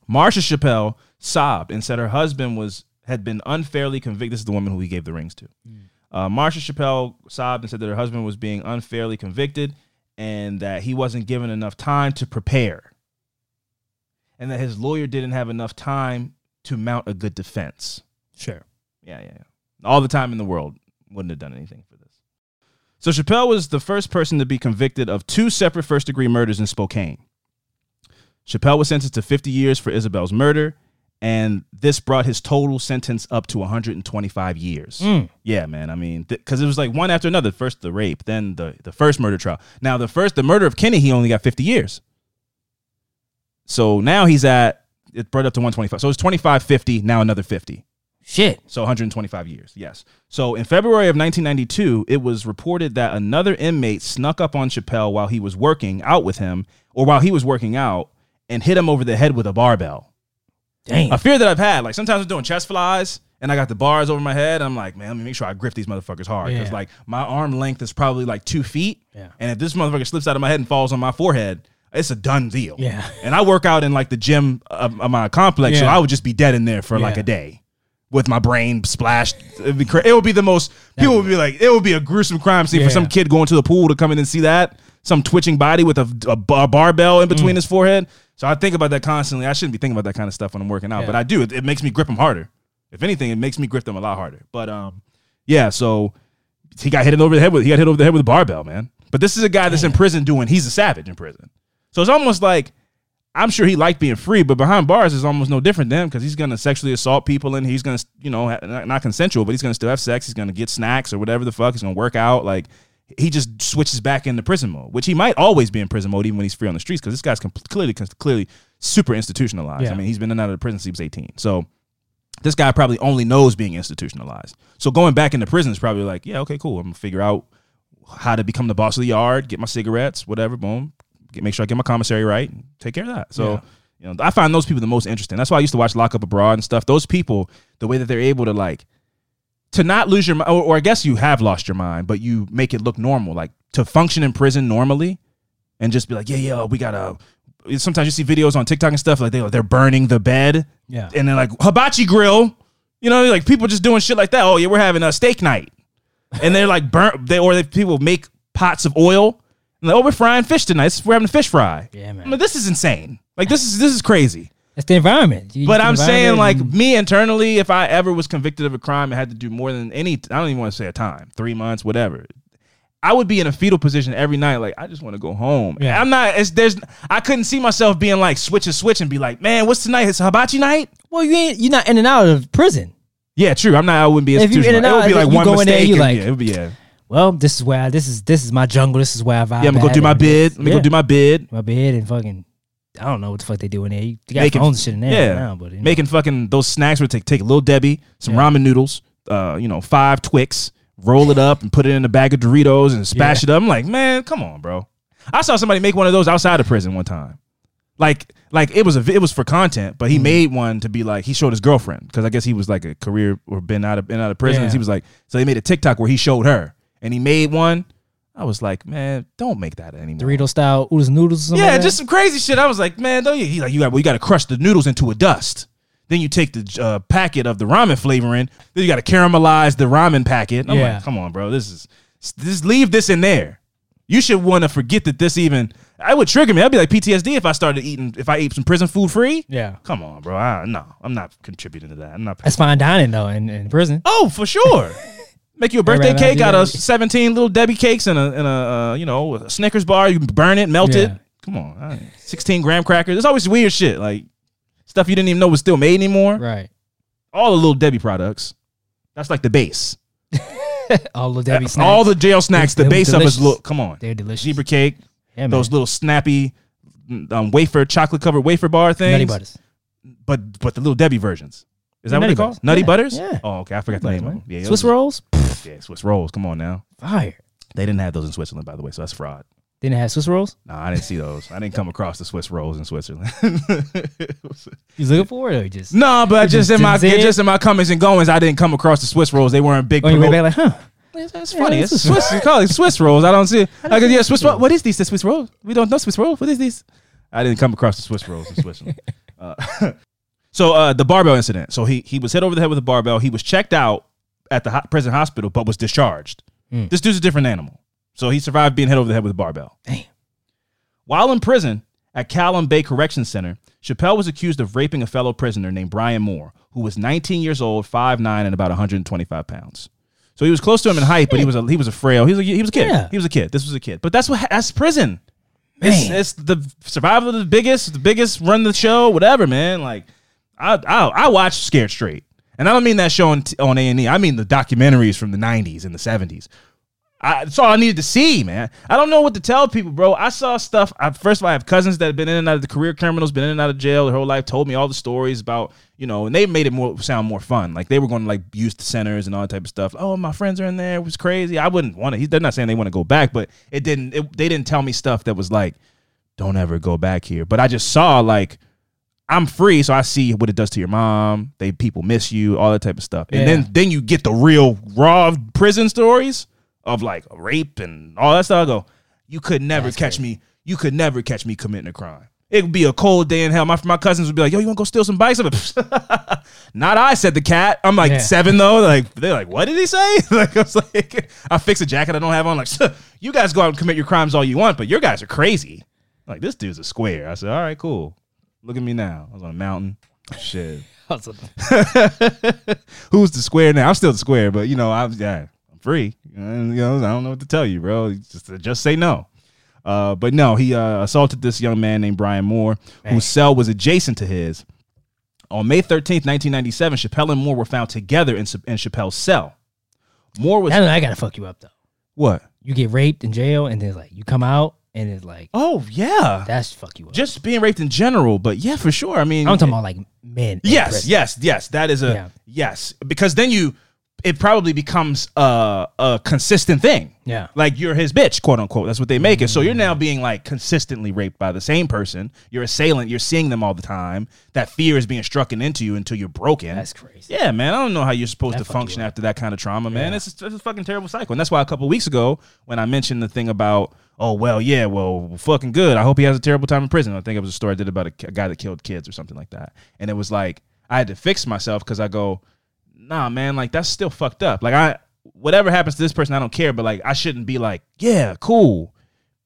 Marsha Chappelle sobbed and said her husband was had been unfairly convicted. This is the woman who he gave the rings to. Uh, Marsha Chappelle sobbed and said that her husband was being unfairly convicted and that he wasn't given enough time to prepare, and that his lawyer didn't have enough time to mount a good defense. Sure. Yeah, yeah, yeah. All the time in the world wouldn't have done anything for this. So Chappelle was the first person to be convicted of two separate first degree murders in Spokane. Chappelle was sentenced to 50 years for Isabel's murder, and this brought his total sentence up to 125 years. Mm. Yeah, man. I mean, because it was like one after another. First the rape, then the the first murder trial. Now the first the murder of Kenny, he only got 50 years. So now he's at it brought up to 125. So it's 25, 50, now another 50. Shit. So 125 years, yes. So in February of 1992, it was reported that another inmate snuck up on Chappelle while he was working out with him, or while he was working out, and hit him over the head with a barbell. Damn. A fear that I've had. Like sometimes I'm doing chest flies, and I got the bars over my head. I'm like, man, let me make sure I grip these motherfuckers hard because Yeah. like my arm length is probably like two feet, Yeah. and if this motherfucker slips out of my head and falls on my forehead. It's a done deal. Yeah. And I work out in like the gym of, of my complex, so I would just be dead in there for like a day with my brain splashed. It'd be cra- it would be the most. People would be like, it would be a gruesome crime scene Yeah. for some kid going to the pool to come in and see that. Some twitching body with a, a bar- barbell in Mm. between his forehead. So I think about that constantly. I shouldn't be thinking about that kind of stuff when I'm working out, Yeah. but I do. It, it makes me grip them harder. If anything, it makes me grip them a lot harder. But um, yeah. So he got hit over the head with he got hit over the head with a barbell, man. But this is a guy that's in prison doing. He's a savage in prison. So it's almost like I'm sure he liked being free, but behind bars is almost no different than him because he's gonna sexually assault people and he's gonna, you know, not, consensual, but he's gonna still have sex. He's gonna get snacks or whatever the fuck. He's gonna work out. Like he just switches back into prison mode, which he might always be in prison mode even when he's free on the streets because this guy's clearly clearly super institutionalized. Yeah. I mean, he's been in and out of the prison since he was 18. So this guy probably only knows being institutionalized. So going back into prison is probably like, yeah, okay, cool. I'm gonna figure out how to become the boss of the yard, get my cigarettes, whatever, boom. Get, make sure I get my commissary right, take care of that. So, Yeah. you know, I find those people the most interesting. That's why I used to watch Lock Up Abroad and stuff. Those people, the way that they're able to like to not lose your mind, or, or I guess you have lost your mind, but you make it look normal, like to function in prison normally, and just be like, yeah, yeah, we gotta. Sometimes you see videos on TikTok and stuff like they they're burning the bed, Yeah. and then like hibachi grill, you know, like people just doing shit like that. Oh yeah, we're having a steak night, and they're like burn they or they people make pots of oil. Like, oh, we're frying fish tonight. We're having a fish fry. Yeah, man. I'm like, this is insane. Like this is this is crazy. That's the environment. You- But I'm saying, like me internally, if I ever was convicted of a crime and had to do more than any, I don't even want to say a time, three months, whatever. I would be in a fetal position every night. Like I just want to go home. Yeah. I'm not. It's, there's. I couldn't see myself being like switch and switch and be like, man, what's tonight? It's hibachi night. well, you ain't you're not in and out of prison. Yeah, true. I'm not. I wouldn't be If you in institutional. and It would be like one in there, mistake. you like- yeah, it would be yeah. Well, this is where I, this is this is my jungle. This is where I vibe. Yeah, I'm gonna go do my bid. Let me Yeah. go do my bid. my bed and fucking. I don't know what the fuck they do in there. You, you got Making- phones and shit in there Yeah, now, but you know. making fucking those snacks would take take a little Debbie, some Yeah. ramen noodles, uh, you know, five Twix, roll it up and put it in a bag of Doritos and spash Yeah. it up. I'm like, man, come on, bro. I saw somebody make one of those outside of prison one time. Like, like it was a it was for content, but he Mm-hmm. made one to be like he showed his girlfriend because I guess he was like a career or been out of been out of prison. Yeah. He was like, so he made a TikTok where he showed her and he made one. I was like, man, don't make that anymore. Dorito style oodles noodles. Or Yeah, like just some crazy shit. I was like, man, don't you? He like, you got, well, you got to crush the noodles into a dust. Then you take the uh, packet of the ramen flavoring. Then you got to caramelize the ramen packet. I'm Yeah. like, come on, bro. This is just leave this in there. You should want to forget that this even. I would trigger me. I'd be like PTSD if I started eating if I ate some prison food free. Yeah. Come on, bro. I, no, I'm not contributing to that. I'm not. That's fine dining though in, in prison. Oh, for sure. Make you a birthday cake out of 17 little Debbie cakes and a, and a uh, you know, a Snickers bar. You burn it, melt it. Come on. 16 graham crackers. There's always weird shit. Like stuff you didn't even know was still made anymore. Right. All the little Debbie products. That's like the base. All the Debbie snacks. All the jail snacks, the They're base of us look. Come on. They're delicious. Zebra cake, yeah, man. those little snappy um, wafer, chocolate covered wafer bar things. nutty butters. But but the little Debbie versions. Is that what they call? Butters. Nutty Yeah, butters? yeah. Oh, okay. I forgot the name of them. Yeah, Swiss those- rolls. Yeah, Swiss rolls. Come on now. Fire. They didn't have those in Switzerland, by the way, so that's fraud. Didn't it have Swiss rolls? No, I didn't see those. I didn't come across the Swiss rolls in Switzerland. You looking for it or you just? no, but just just in my didn't see it? just in my comings and goings, I didn't come across the Swiss rolls. They weren't big. On your way back, like, huh? That's funny. It's a- Swiss. You call it Swiss rolls. I don't see. It. I go, yeah, Swiss roll. What is these? The Swiss rolls? We don't know Swiss rolls. What is these? I didn't come across the Swiss rolls in Switzerland. uh, so uh, the barbell incident. So he he was hit over the head with a barbell. He was checked out at the ho- prison hospital, but was discharged. Mm. This dude's a different animal. So he survived being hit over the head with a barbell. Damn. While in prison at Clallam Bay Correction Center, Chappelle was accused of raping a fellow prisoner named Brian Moore, who was 19 years old, 5'9", and about 125 pounds. So he was close to him in height, but he was a he was a frail. He was a, he was a kid. Yeah. He was a kid. This was a kid. But that's what that's prison. It's, Man. it's the survival of the biggest, the biggest run the show, whatever, man. Like I I, I watch Scared Straight, and I don't mean that show on on A and E. I mean the documentaries from the '90s and the '70s. I, that's all I needed to see, man. I don't know what to tell people, bro. I saw stuff. I, first of all, I have cousins that have been in and out of the career criminals, been in and out of jail their whole life, told me all the stories about, you know, and they made it more sound more fun. Like they were going to like youth centers and all that type of stuff. Oh, my friends are in there. It was crazy. I wouldn't want to. They're not saying they want to go back, but it didn't. It, they didn't tell me stuff that was like, don't ever go back here. But I just saw like. I'm free, so I see what it does to your mom. They people miss you, all that type of stuff, and Yeah. then then you get the real raw prison stories of like rape and all that stuff. I go, you could never That's catch crazy. me. You could never catch me committing a crime. It would be a cold day in hell. My my cousins would be like, "Yo, you want to go steal some bikes?" I'm like, Not I said the cat. I'm like Yeah. seven though. Like they're like, "What did he say?" like I was like, I fix a jacket I don't have on. Like, you guys go out and commit your crimes all you want, but your guys are crazy. Like this dude's a square. I said, "All right, cool. Look at me now. I was on a mountain. Shit." Who's the square now? I'm still the square, but you know, I'm yeah, I'm free. You know, I don't know what to tell you, bro. Just just say no. Uh, but no, he uh, assaulted this young man named Brian Moore, whose cell was adjacent to his. On May 13th, 1997, Chappelle and Moore were found together in, in Chappelle's cell. Moore was I, I gotta fuck you up though. what? You get raped in jail, and then like you come out, and it's like Oh yeah, that's fuck you up. just being raped in general. But yeah, for sure. I mean, I'm talking about like men. Yes, yes, yes. That is a Yeah. yes because then you it probably becomes a a consistent thing. Yeah. Like you're his bitch, quote unquote. That's what they make it. So you're now mm. being like consistently raped by the same person. You're assailant. You're seeing them all the time. That fear is being struck into you until you're broken. That's crazy. Yeah, man. I don't know how you're supposed That to function after that kind of trauma, man. Yeah. It's, it's a fucking terrible cycle. And that's why a couple weeks ago, when I mentioned the thing about, oh, well, yeah, well, fucking good. I hope he has a terrible time in prison. I think it was a story I did about a, a guy that killed kids or something like that. And it was like, I had to fix myself because I go, nah, man, like that's still fucked up. Like, I, whatever happens to this person, I don't care. But like, I shouldn't be like, yeah, cool.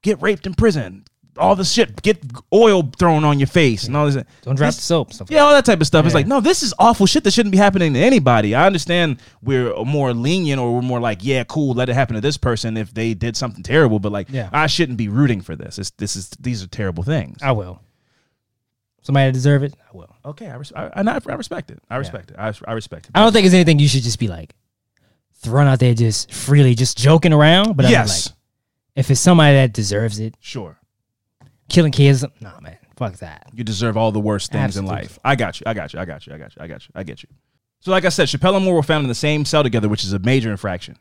Get raped in prison. All this shit. Get oil thrown on your face and all this. Don't drop This- the soap. Stuff like yeah, all that type of stuff. It's like, no, this is awful shit that shouldn't be happening to anybody. I understand we're more lenient or we're more like, yeah, cool, let it happen to this person if they did something terrible, but like, Yeah. I shouldn't be rooting for this. It's, this is these are terrible things. I will. Somebody that deserve it, I will. okay, I, res- I, and I, I respect it. I respect it. I, I respect it. I don't think it's anything you should just be like thrown out there just freely, just joking around. But yes, like, if it's somebody that deserves it, sure. killing kids, nah, man, fuck that. You deserve all the worst things in life. I got you. I got you. I got you. I got you. I got you. I get you. So, like I said, Chappelle and Moore were found in the same cell together, which is a major infraction.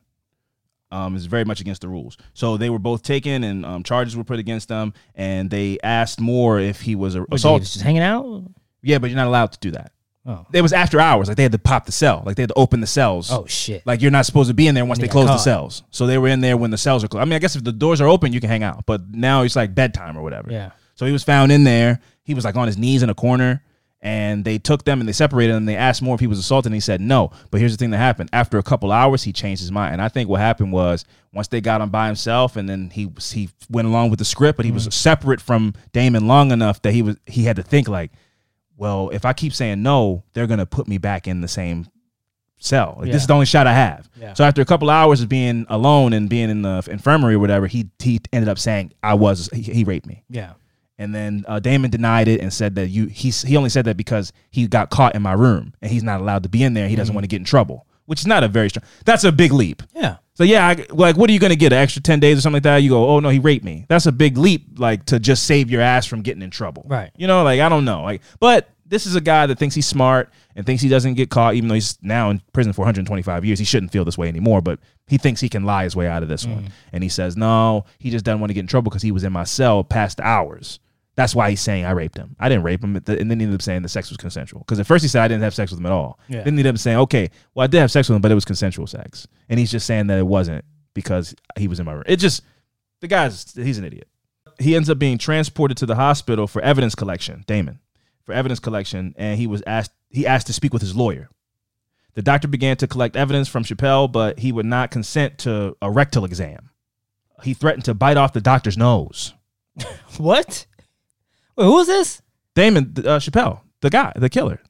Um, is very much against the rules. So they were both taken, and um, charges were put against them. And they asked Moore if he was a assault. Just hanging out. Yeah, but you're not allowed to do that. Oh, It was after hours. Like they had to pop the cell. Like they had to open the cells. oh shit. Like you're not supposed to be in there once they they close the cells. So they were in there when the cells are closed. I mean, I guess if the doors are open, you can hang out. But now it's like bedtime or whatever. yeah. So he was found in there. He was like on his knees in a corner, and they took them and they separated them. And they asked more if he was assaulted, and he said no. But here's the thing that happened: after a couple hours, he changed his mind. And I think what happened was once they got him by himself, and then he was, he went along with the script, but he was mm. separate from Damon long enough that he was he had to think like, well, if I keep saying no, they're gonna put me back in the same cell. Like, This is the only shot I have. Yeah. So after a couple hours of being alone and being in the infirmary or whatever, he he ended up saying I was he, he raped me. Yeah. And then uh, Damon denied it and said that you he he only said that because he got caught in my room and he's not allowed to be in there. He doesn't want to get in trouble, which is not a very strong. That's a big leap. Yeah. So yeah, I, like what are you going to get? An extra ten days or something like that? You go, oh no, he raped me. That's a big leap, like to just save your ass from getting in trouble. Right. You know, like I don't know, like, but this is a guy that thinks he's smart and thinks he doesn't get caught, even though he's now in prison for 125 years. He shouldn't feel this way anymore, but he thinks he can lie his way out of this one. And he says, no, he just doesn't want to get in trouble because he was in my cell past hours. That's why he's saying I raped him. I didn't rape him, and then he ended up saying the sex was consensual. Because at first he said I didn't have sex with him at all. Yeah. Then he ended up saying, okay, well I did have sex with him, but it was consensual sex. And he's just saying that it wasn't because he was in my room. It just the guy's he's an idiot. He ends up being transported to the hospital for evidence collection, Damon, for evidence collection, and he was asked he asked to speak with his lawyer. The doctor began to collect evidence from Chappelle, but he would not consent to a rectal exam. He threatened to bite off the doctor's nose. What? Wait, who was this? Damon uh, Chappelle, the guy, the killer.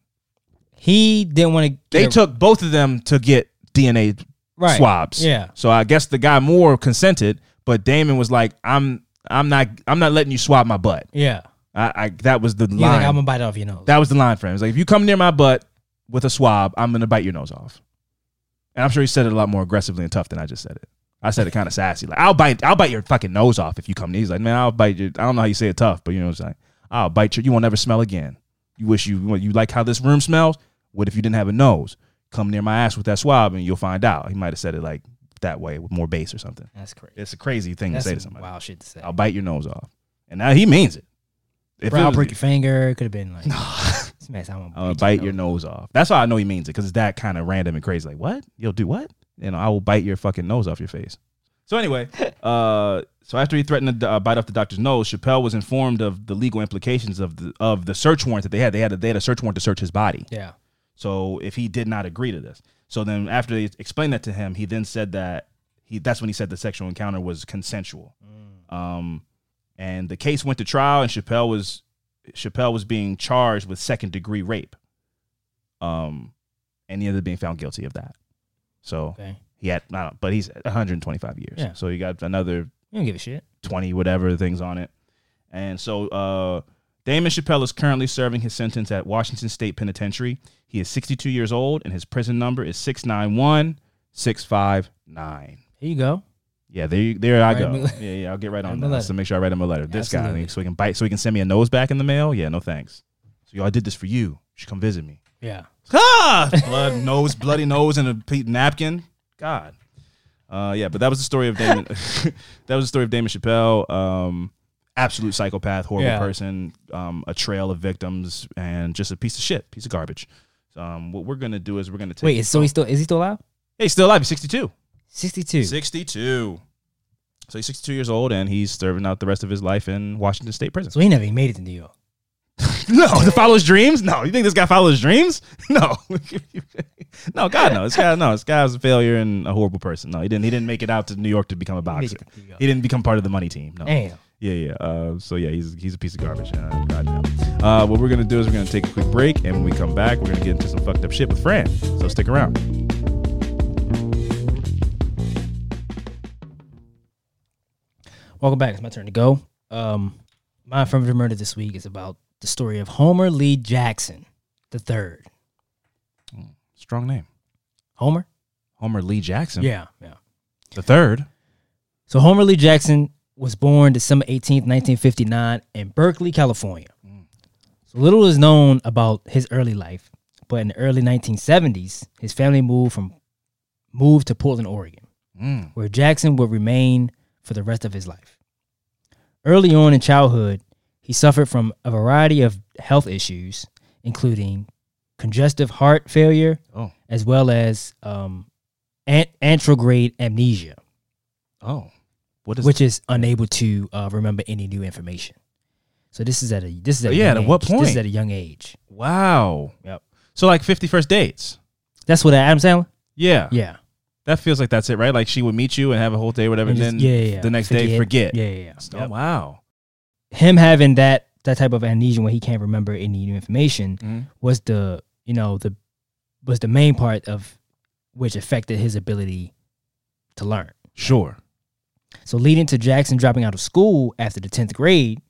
He didn't want to. They took both of them to get DNA Right. swabs. Yeah. So I guess the guy Moore consented, but Damon was like, "I'm, I'm not, I'm not letting you swab my butt." Yeah. I, I that was the He's line. like, I'm gonna bite off your nose. that was the line for him. It's like if you come near my butt with a swab, I'm gonna bite your nose off. And I'm sure he said it a lot more aggressively and tough than I just said it. I said it kind of sassy, like I'll bite, I'll bite your fucking nose off if you come near. He's like, man, I'll bite you. I don't know how you say it tough, but you know what I'm saying. I'll bite you. You won't ever smell again. You wish you, you like how this room smells. What if you didn't have a nose? Come near my ass with that swab and you'll find out. He might have said it like that way with more bass or something. That's crazy. It's a crazy thing That's to say to somebody. wild shit to say. I'll bite your nose off, and now he means it. If Bro, I'll break your finger. It could have been like, this said, I'm gonna I'm gonna bite your nose off. That's why I know he means it because it's that kind of random and crazy. Like, what? You'll do what? You know, I will bite your fucking nose off your face. So anyway, uh, so after he threatened to uh, bite off the doctor's nose, Chappelle was informed of the legal implications of the of the search warrant that they had. They had a, they had a search warrant to search his body. Yeah. So if he did not agree to this, so then after they explained that to him, he then said that he that's when he said the sexual encounter was consensual. Um, and the case went to trial, and Chappelle was Chappelle was being charged with second degree rape. Um, and he ended up being found guilty of that. So Okay. He had, I don't, but he's 125 years. Yeah. So he got another You don't give a shit. 20 whatever things on it. And so uh Damon Chappelle is currently serving his sentence at Washington State Penitentiary. He is 62 years old and his prison number is 691659. Here you go. Yeah, there you, there I go. Yeah, yeah, I'll get right on that. So make sure I write him a letter. This guy, so he can bite, so he can send me a nose back in the mail. Yeah, no thanks. So yo, I did this for you. You should come visit me. Yeah. Ah, blood nose, bloody nose, and a napkin. God. Uh, yeah, but that was the story of Damon. that was the story of Damon Chappelle. Um, absolute psychopath, horrible Yeah. person. Um, a trail of victims, and just a piece of shit, piece of garbage. So, um, what we're gonna do is we're gonna take. Wait, is- so he's still is he still alive? Hey, he's still alive. He's 62. 62. 62. So he's 62 years old, and he's serving out the rest of his life in Washington State prison. So he never even made it to New York. No, to follow his dreams? No, you think this guy followed his dreams? No, no, God, no. This guy, no, this guy was a failure and a horrible person. No, he didn't. He didn't make it out to New York to become a boxer. it to New York. He didn't become part of the money team. No. Damn. Yeah, yeah. Uh, so yeah, he's he's a piece of garbage. Uh, God damn. Uh, what we're gonna do is we're gonna take a quick break, and when we come back, we're gonna get into some fucked up shit with Fran. So stick around. Welcome back. It's my turn to go. Um, my affirmative murder this week is about the story of Homer Lee Jackson the third. Strong name, Homer? Homer Lee Jackson. Yeah, yeah. the third. So Homer Lee Jackson was born December 18th, 1959 in Berkeley, California. So little is known about his early life, but in the early 1970s, his family moved from moved to Portland, Oregon, Mm. where Jackson would remain for the rest of his life. Early on in childhood, he suffered from a variety of health issues, including congestive heart failure, Oh, as well as um, an- anterograde amnesia oh. What is which is unable to uh, remember any new information. So this is at a this is at a Yeah, young at what age. This is at a young age. Wow. Yep. So like fifty first dates. That's what Adam Sandler. Yeah. Yeah. That feels like that's it, right? Like she would meet you and have a whole day, whatever, and, just- then yeah, yeah, the next day forget. Yeah, yeah, yeah. Oh, Yep. wow. Him having that that type of amnesia when he can't remember any new information Mhm. was the you know the was the main part of which affected his ability to learn. Sure. So leading to Jackson dropping out of school after the tenth grade.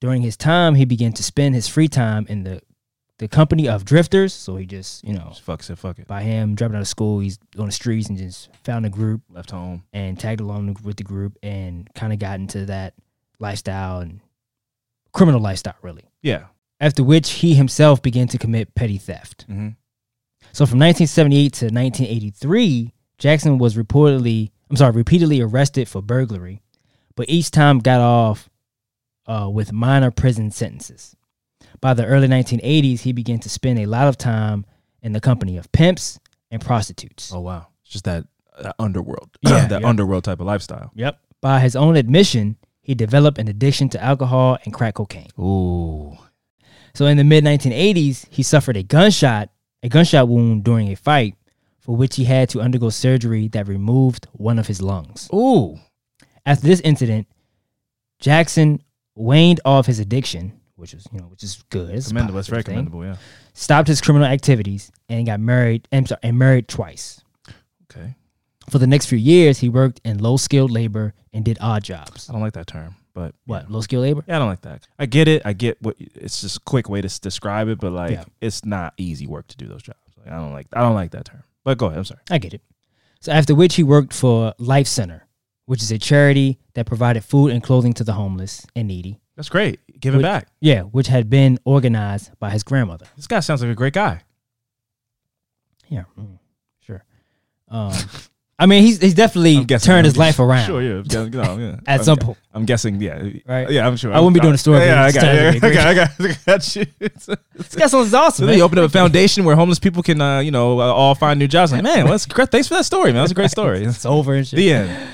During his time, he began to spend his free time in the the company of drifters. So he just you know Just fuck it, fuck it. by him dropping out of school, he's on the streets and just found a group Left home. and tagged along with the group and kind of got into that lifestyle and criminal lifestyle really. Yeah. After which he himself began to commit petty theft. Mm-hmm. So from 1978 to 1983, Jackson was reportedly, I'm sorry, repeatedly arrested for burglary, but each time got off uh, with minor prison sentences. By the early 1980s, he began to spend a lot of time in the company of pimps and prostitutes. Oh wow. It's just that, that underworld. Yeah, that yeah. underworld type of lifestyle. Yep. By his own admission, he developed an addiction to alcohol and crack cocaine. Ooh. So in the mid 1980s, he suffered a gunshot, a gunshot wound during a fight, for which he had to undergo surgery that removed one of his lungs. Ooh. After this incident, Jackson waned off his addiction, which is you know which is good. It's Commendable. It's very commendable. Yeah. Stopped his criminal activities and got married. I'm sorry, and married twice. Okay. For the next few years, he worked in low skilled labor and did odd jobs. I don't like that term, but What yeah. low skilled labor? Yeah, I don't like that. I get it. I get what it's just a quick way to describe it, but like Yeah. it's not easy work to do those jobs. Like, I don't like. I don't like that term. But go ahead. I'm sorry. I get it. So after which he worked for Life Center, which is a charity that provided food and clothing to the homeless and needy. That's great. Give it back. Yeah, which had been organized by his grandmother. This guy sounds like a great guy. Yeah, mm, sure. Um, I mean, he's he's definitely guessing. turned I'm his life around. Sure, yeah. No, yeah. At I'm some point. I'm guessing, yeah. Right? Yeah, I'm sure. I wouldn't be doing a story, Yeah, but I got, yeah, to be a great- I got, I got, you. Guy sounds awesome. So then man. you open up a foundation where homeless people can, uh, you know, uh, all find new jobs. Like, man, let's thanks for that story, man. That's a great story. It's over and shit. the end.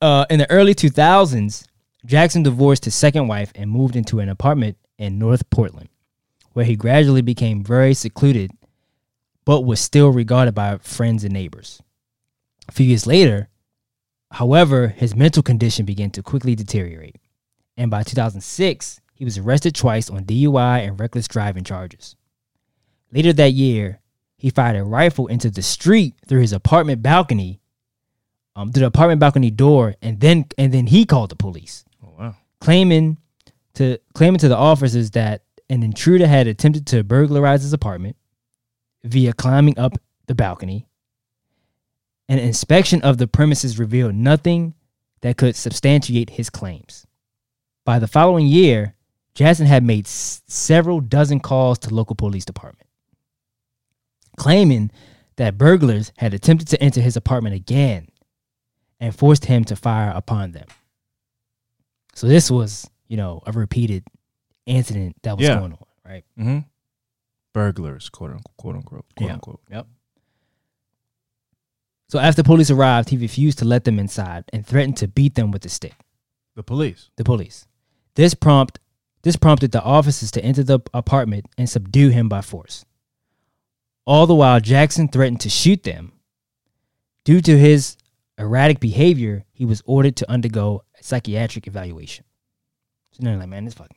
Uh, in the early 2000s, Jackson divorced his second wife and moved into an apartment in North Portland, where he gradually became very secluded, but was still regarded by friends and neighbors. A few years later, however, his mental condition began to quickly deteriorate, and by 2006, he was arrested twice on DUI and reckless driving charges. Later that year, he fired a rifle into the street through his apartment balcony um, to the apartment balcony door, and then and then he called the police, Oh, wow. claiming to claiming to the officers that an intruder had attempted to burglarize his apartment via climbing up the balcony. An inspection of the premises revealed nothing that could substantiate his claims. By the following year, Jackson had made s- several dozen calls to local police department, claiming that burglars had attempted to enter his apartment again and forced him to fire upon them. So this was, you know, a repeated incident that was Yeah. going on, right? Mm-hmm. Burglars, quote unquote, quote unquote, quote Yeah. unquote. Yep. So after police arrived, he refused to let them inside and threatened to beat them with a stick. The police. The police. This prompt this prompted the officers to enter the apartment and subdue him by force. All the while Jackson threatened to shoot them. Due to his erratic behavior, he was ordered to undergo a psychiatric evaluation. So they're like, man, this fucking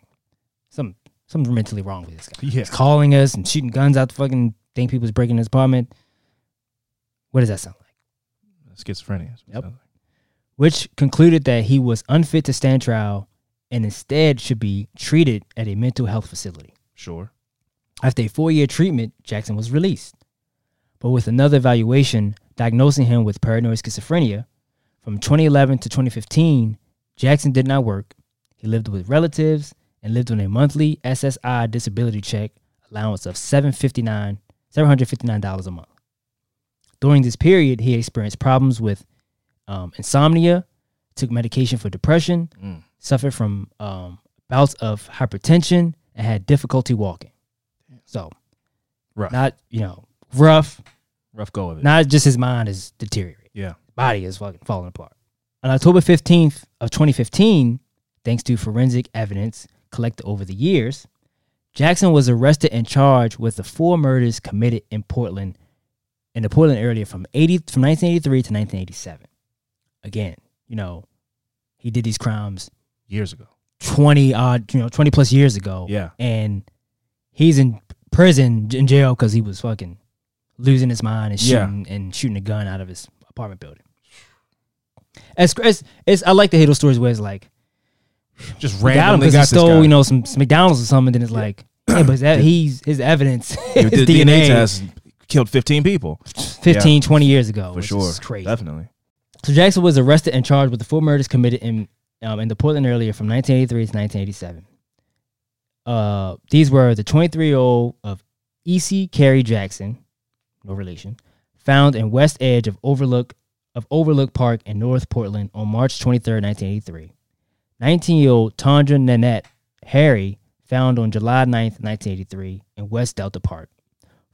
some something's mentally wrong with this guy. Yeah. He's calling us and shooting guns out the fucking thing people's breaking his apartment. What does that sound like? Schizophrenia. Yep. like. which concluded that he was unfit to stand trial and instead should be treated at a mental health facility. Sure. After a four year treatment, Jackson was released. But with another evaluation diagnosing him with paranoid schizophrenia, from 2011 to 2015, Jackson did not work. He lived with relatives and lived on a monthly SSI disability check allowance of 759, $759 a month. During this period, he experienced problems with um, insomnia, took medication for depression, Mm. suffered from um, bouts of hypertension, and had difficulty walking. So, Rough. not you know rough. Rough go of it. Not just his mind is deteriorating, yeah. body is fucking falling apart. On October fifteenth of 2015, thanks to forensic evidence, collected over the years, Jackson was arrested and charged with the four murders committed in Portland in the Portland area from 80 from 1983 to 1987. Again, you know, he did these crimes Years ago. 20 odd, you know, 20 plus years ago. Yeah. And he's in prison in jail cuz he was fucking losing his mind and Yeah. shooting and shooting a gun out of his apartment building. As, it's, it's I like to hear those stories where it's like Just we got him randomly because he stole, you know, some, some McDonald's or something. And then it's like, yeah, but that, he's his evidence, his DNA, DNA test killed 15 people 15, 20 years ago, for sure. is crazy. Definitely. So Jackson was arrested and charged with the four murders committed in um, in the Portland area from 1983 to 1987. Uh, these were the 23 year old of Essie Carey Jackson, no relation, found in west edge of Overlook of Overlook Park in North Portland on March 23, 1983. 19 year old Tandra Nanette Harry found on July 9th, 1983 in West Delta Park.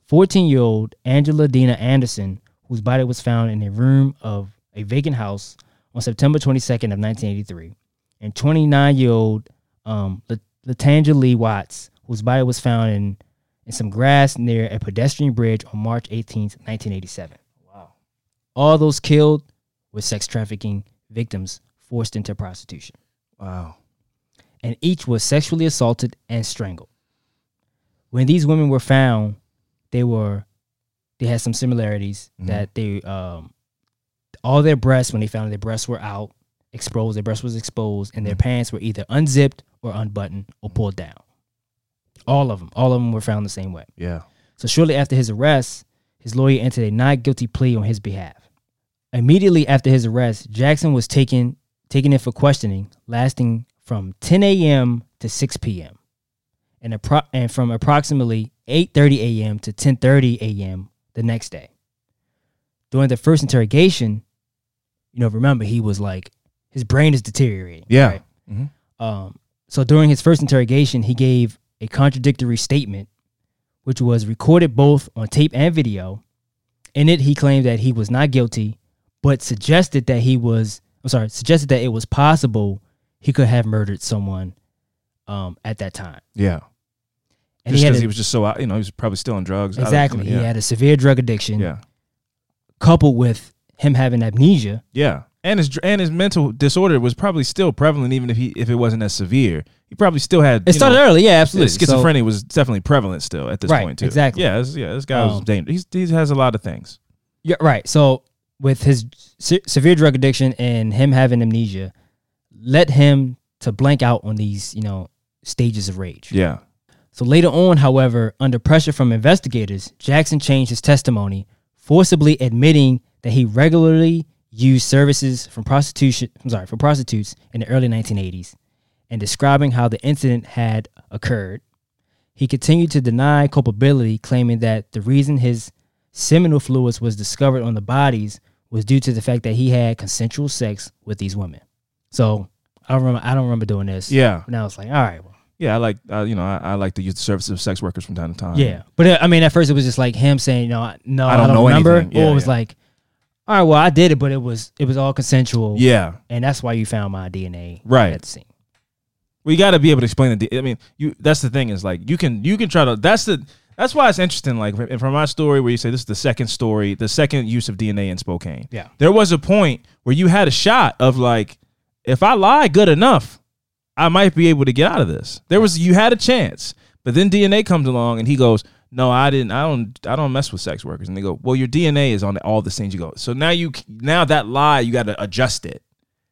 14 year old Angela Dina Anderson, whose body was found in a room of a vacant house on September 22nd of 1983, and 29 year old um, Latanja Lee Watts, whose body was found in, in some grass near a pedestrian bridge on March 18th, 1987. Wow. All those killed were sex trafficking victims forced into prostitution Wow. and each was sexually assaulted and strangled. When these women were found, they were they had some similarities mm-hmm. that they um all their breasts when they found their breasts were out, exposed, their breast was exposed, and their mm-hmm. pants were either unzipped or unbuttoned or pulled mm-hmm. down. All of them, all of them were found the same way. Yeah. So shortly after his arrest, his lawyer entered a not guilty plea on his behalf. Immediately after his arrest, Jackson was taken taken in for questioning, lasting from 10 a.m. to 6 p.m. and appro- and from approximately 8:30 a.m. to 10:30 a.m. the next day. During the first interrogation, you know, remember he was like his brain is deteriorating. Yeah. right? Mhm. Um, so during his first interrogation, he gave a contradictory statement, which was recorded both on tape and video. In it, he claimed that he was not guilty, but suggested that he was. I'm sorry, suggested that it was possible he could have murdered someone um, at that time. Yeah. And Just he because a- he was just so you know, he was probably still on drugs. Exactly. He had a severe drug addiction, yeah. coupled with him having amnesia. Yeah. And his and his mental disorder was probably still prevalent, even if he if it wasn't as severe. He probably still had. It started know, early, yeah, absolutely. So- Schizophrenia was definitely prevalent still at this Right, point too. exactly. Yeah. this- yeah. This guy was Um, dangerous. He's, he has a lot of things. Yeah, right. So with his se- severe drug addiction and him having amnesia, led him to blank out on these, you know, stages of rage. Yeah. So later on, however, under pressure from investigators, Jackson changed his testimony, forcibly admitting that he regularly used services from prostitution. I'm sorry, for prostitutes in the early 1980s, and describing how the incident had occurred. He continued to deny culpability, claiming that the reason his seminal fluids was discovered on the bodies was due to the fact that he had consensual sex with these women. So I don't remember. I don't remember doing this. Yeah. Now it's like, all right, well, Yeah. I like uh, you know I, I like to use the services of sex workers from time to time. Yeah, but uh, I mean, at first it was just like him saying, "No, I- no, I I don't don't, know remember,". Yeah, or it was yeah. like, "All right, well, I did it, but it was it was all consensual." Yeah. and that's why you found my DNA Right. at the scene. We got to be able to explain it. I mean, you. That's the thing is like you can you can try to. That's the. That's why it's interesting. Like from my story, where you say this is the second story, the second use of DNA in Spokane. Yeah. There was a point where you had a shot of like, if I lie good enough, I might be able to get out of this. There was you had a chance, but then DNA comes along and he goes, "No, I didn't. I don't. I don't mess with sex workers." And they go, "Well, your DNA is on all the things you go." So now you now that lie you got to adjust it.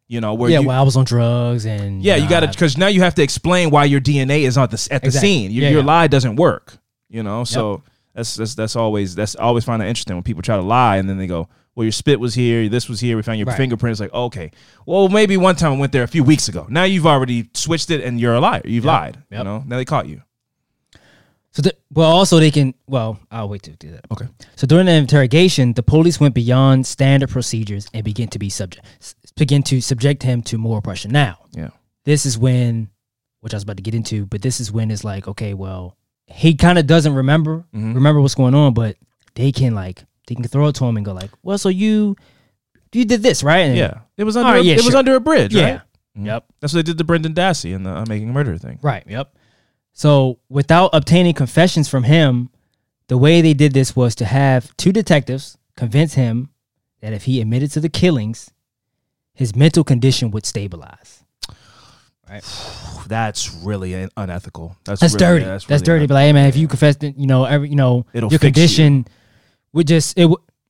You know where yeah, you, well, I was on drugs, and yeah, you got to because now you have to explain why your DNA is on the at the Exactly. scene. Your, Yeah, your yeah. lie doesn't work. You know, so that's that's that's always that's I always find it interesting when people try to lie and then they go, "Well, your spit was here, this was here, we found your Right. fingerprints." Like, okay, well, maybe one time I went there a few weeks ago. Now you've already switched it and you're a liar. You've lied. You know, now they caught you. So, the, well, also they can. Well, I'll wait to do that. Okay. So during the interrogation, the police went beyond standard procedures and began to be subject, begin to subject him to more oppression. Now, Yeah. this is when, which I was about to get into, but this is when it's like, okay, well, he kind of doesn't remember Mhm. remember what's going on, but they can like they can throw it to him and go like, well, so you you did this right? And Yeah, it was under right, a, yeah, it was under a bridge. yeah. right? Yep. That's what they did to Brendan Dassey in the uh, Making a Murderer thing. Right. Yep. So without obtaining confessions from him, the way they did this was to have two detectives convince him that if he admitted to the killings, his mental condition would stabilize. Right. that's really unethical. That's That's really- dirty. yeah, that's really dirty. un- But like, hey man, if you confess, you know, every you know, It'll your condition. you. Would just it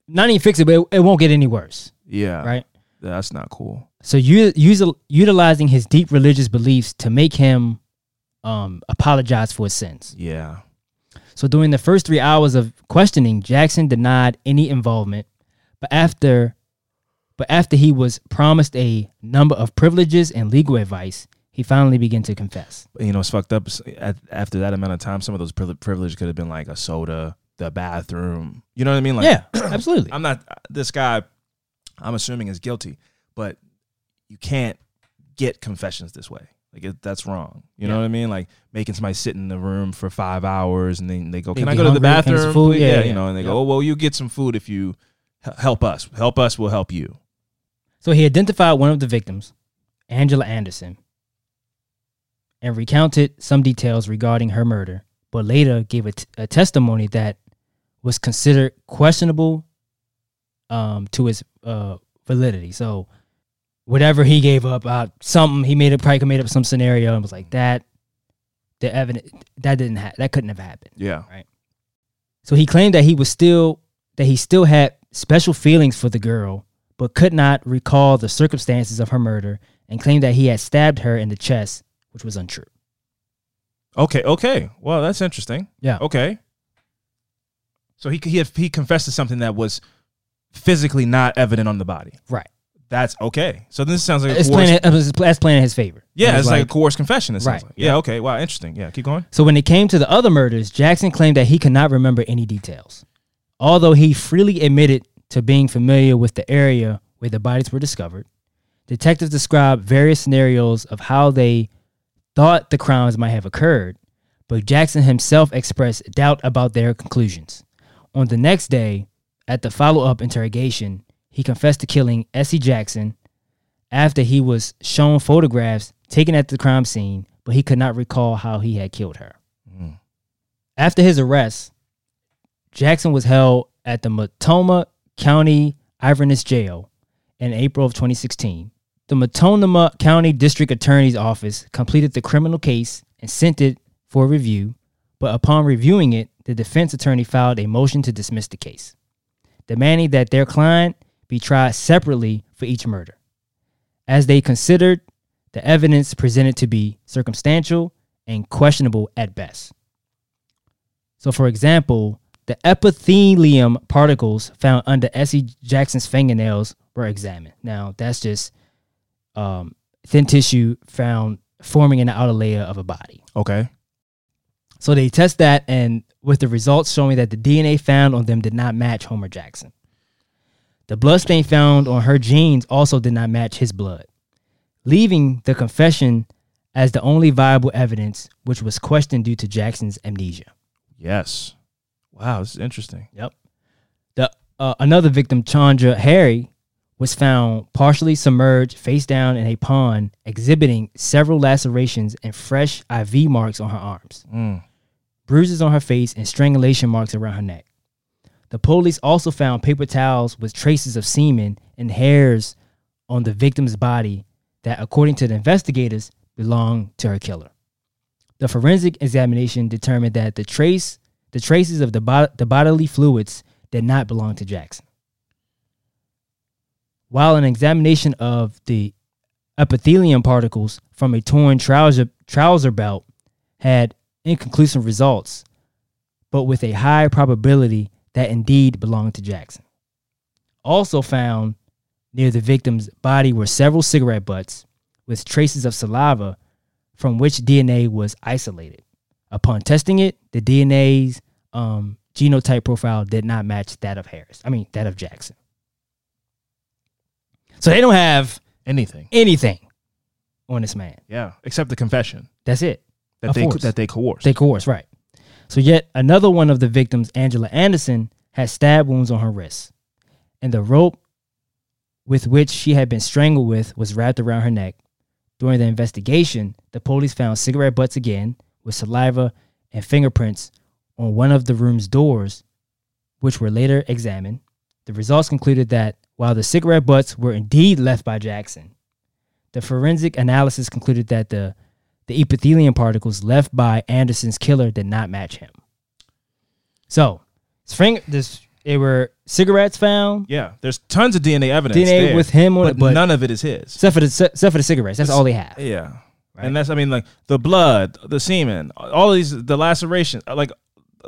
not even fix it, but it, it won't get any worse, yeah, right? That's not cool. So you util, utilizing his deep religious beliefs to make him um, apologize for his sins. Yeah, So during the first three hours of questioning, Jackson denied any involvement, but after, but after he was promised a number of privileges and legal advice, he finally began to confess. you know, it's fucked up. After that amount of time, some of those privi- privileges could have been like a soda, the bathroom. You know what I mean? Like, yeah, absolutely. I'm not this guy. I'm assuming is guilty, but you can't get confessions this way. Like it, that's wrong. You know what I mean? Like making somebody sit in the room for five hours and then they go, They "Can I be go to the hungry, I get some bathroom?" Yeah, Yeah, yeah, you know, and they go, "Oh, well, you get some food if you help us. Help us, we'll help you." So he identified one of the victims, Angela Anderson, and recounted some details regarding her murder, but later gave a, t- a testimony that was considered questionable um, to his uh, validity. So whatever he gave up, uh, something he made it probably made up some scenario and was like that. The evidence that didn't ha- that couldn't have happened. Yeah. Right. So he claimed that he was still that he still had special feelings for the girl, but could not recall the circumstances of her murder, and claimed that he had stabbed her in the chest, which was untrue. Okay. Okay. Well, that's interesting. Yeah. Okay. So he he he confessed to something that was physically not evident on the body. Right. That's okay. So this sounds like a It's playing, that's playing in his favor. yeah, It it's was like, a coerced confession. It sounds Right, like. yeah. Yeah. Okay. Wow. Interesting. Yeah. Keep going. So when it came to the other murders, Jackson claimed that he could not remember any details. Although he freely admitted to being familiar with the area where the bodies were discovered, detectives described various scenarios of how they thought the crimes might have occurred, but Jackson himself expressed doubt about their conclusions. On the next day, at the follow up interrogation, he confessed to killing Essie Jackson after he was shown photographs taken at the crime scene, but he could not recall how he had killed her. Mm. After his arrest, Jackson was held at the Multnomah County Inverness Jail in April of 2016. The Multnomah County District Attorney's Office completed the criminal case and sent it for review, but upon reviewing it, the defense attorney filed a motion to dismiss the case, demanding that their client be tried separately for each murder, as they considered the evidence presented to be circumstantial and questionable at best. So, for example, the epithelium particles found under Essie Jackson's fingernails were examined. Now, that's just um, thin tissue found forming in the outer layer of a body. Okay. So they test that, and with the results showing that the DNA found on them did not match Homer Jackson. The bloodstain found on her jeans also did not match his blood, leaving the confession as the only viable evidence, which was questioned due to Jackson's amnesia. Yes. Wow. This is interesting. Yep. The uh, another victim, Chandra Harry, was found partially submerged, face down in a pond, exhibiting several lacerations and fresh IV marks on her arms, Mm. Bruises on her face, and strangulation marks around her neck. The police also found paper towels with traces of semen and hairs on the victim's body that, according to the investigators, belonged to her killer. The forensic examination determined that the trace, the traces of the, bo- the bodily fluids did not belong to Jackson. While an examination of the epithelium particles from a torn trouser, trouser belt had inconclusive results, but with a high probability that indeed belonged to Jackson. Also found near the victim's body were several cigarette butts with traces of saliva from which DNA was isolated. Upon testing it, the DNA's um, genotype profile did not match that of Harris. I mean, that of Jackson. So they don't have Anything. anything on this man. Yeah. Except the confession That's it. That Of they course. that they coerced. They coerced, right. So yet another one of the victims, Angela Anderson, had stab wounds on her wrists. And the rope with which she had been strangled with was wrapped around her neck, During the investigation, the police found cigarette butts again with saliva and fingerprints on one of the room's doors, which were later examined. The results concluded that while the cigarette butts were indeed left by Jackson, the forensic analysis concluded that the, the epithelium particles left by Anderson's killer did not match him. So, finger, this, there were cigarettes found, Yeah, there's tons of DNA evidence. DNA there, with him on but it, but- none of it is his. except for the except for the cigarettes. That's all they have. Yeah. Right. And that's, I mean, like the blood, the semen, all these, the laceration, uh, like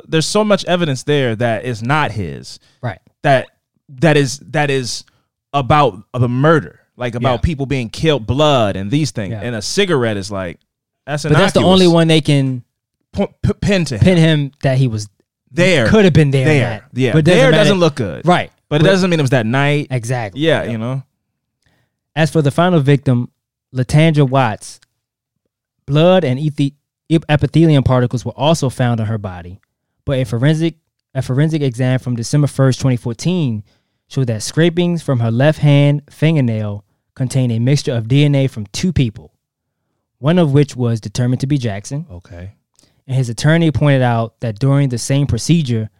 there's so much evidence there that is not his. Right. That, that is, that is about the murder, like about Yeah. people being killed, blood and these things. Yeah. And a cigarette is like, that's But that's the only one they can pin to him. pin him that he was there. Could have been there. There. Yeah. But there matter. doesn't look good. right. But it doesn't mean it was that night. exactly. Yeah, you know? As for the final victim, Latandra Watts, blood and ethi- epithelium particles were also found on her body, but a forensic a forensic exam from December 1st, 2014 showed that scrapings from her left hand fingernail contained a mixture of DNA from two people, one of which was determined to be Jackson, Okay. and his attorney pointed out that during the same procedure,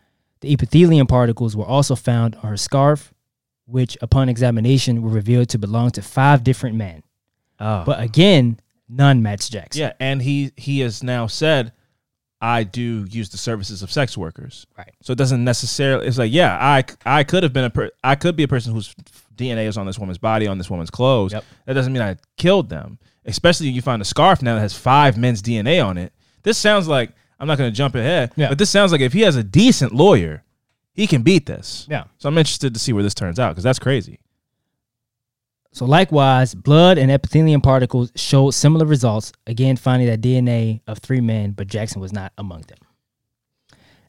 the epithelium particles were also found on her scarf, which upon examination were revealed to belong to five different men. Oh. But again, none matched Jackson. Yeah, and he he has now said, I do use the services of sex workers. Right. So it doesn't necessarily. It's like, yeah, I I could have been a per, I could be a person whose DNA is on this woman's body, on this woman's clothes. Yep. That doesn't mean I killed them. Especially you find a scarf now that has five men's DNA on it. This sounds like I'm not going to jump ahead, Yeah. but this sounds like if he has a decent lawyer, he can beat this. Yeah. So I'm interested to see where this turns out because that's crazy. So likewise, blood and epithelium particles showed similar results, again finding that DNA of three men, but Jackson was not among them.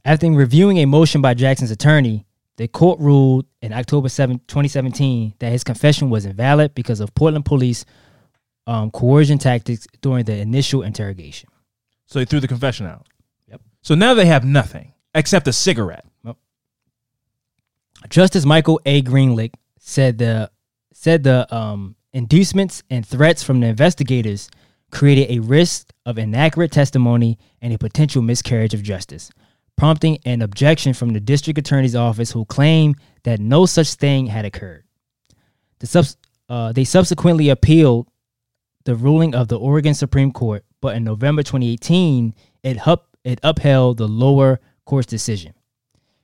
After reviewing a motion by Jackson's attorney, the court ruled in October 7, 2017 that his confession was invalid because of Portland police um, coercion tactics during the initial interrogation. So he threw the confession out. Yep. So now they have nothing except a cigarette. Yep. Justice Michael A. Greenlick said the said the um, inducements and threats from the investigators created a risk of inaccurate testimony and a potential miscarriage of justice, prompting an objection from the district attorney's office, who claimed that no such thing had occurred. The subs- uh, they subsequently appealed the ruling of the Oregon Supreme Court, but in November 2018, it, it upheld the lower court's decision.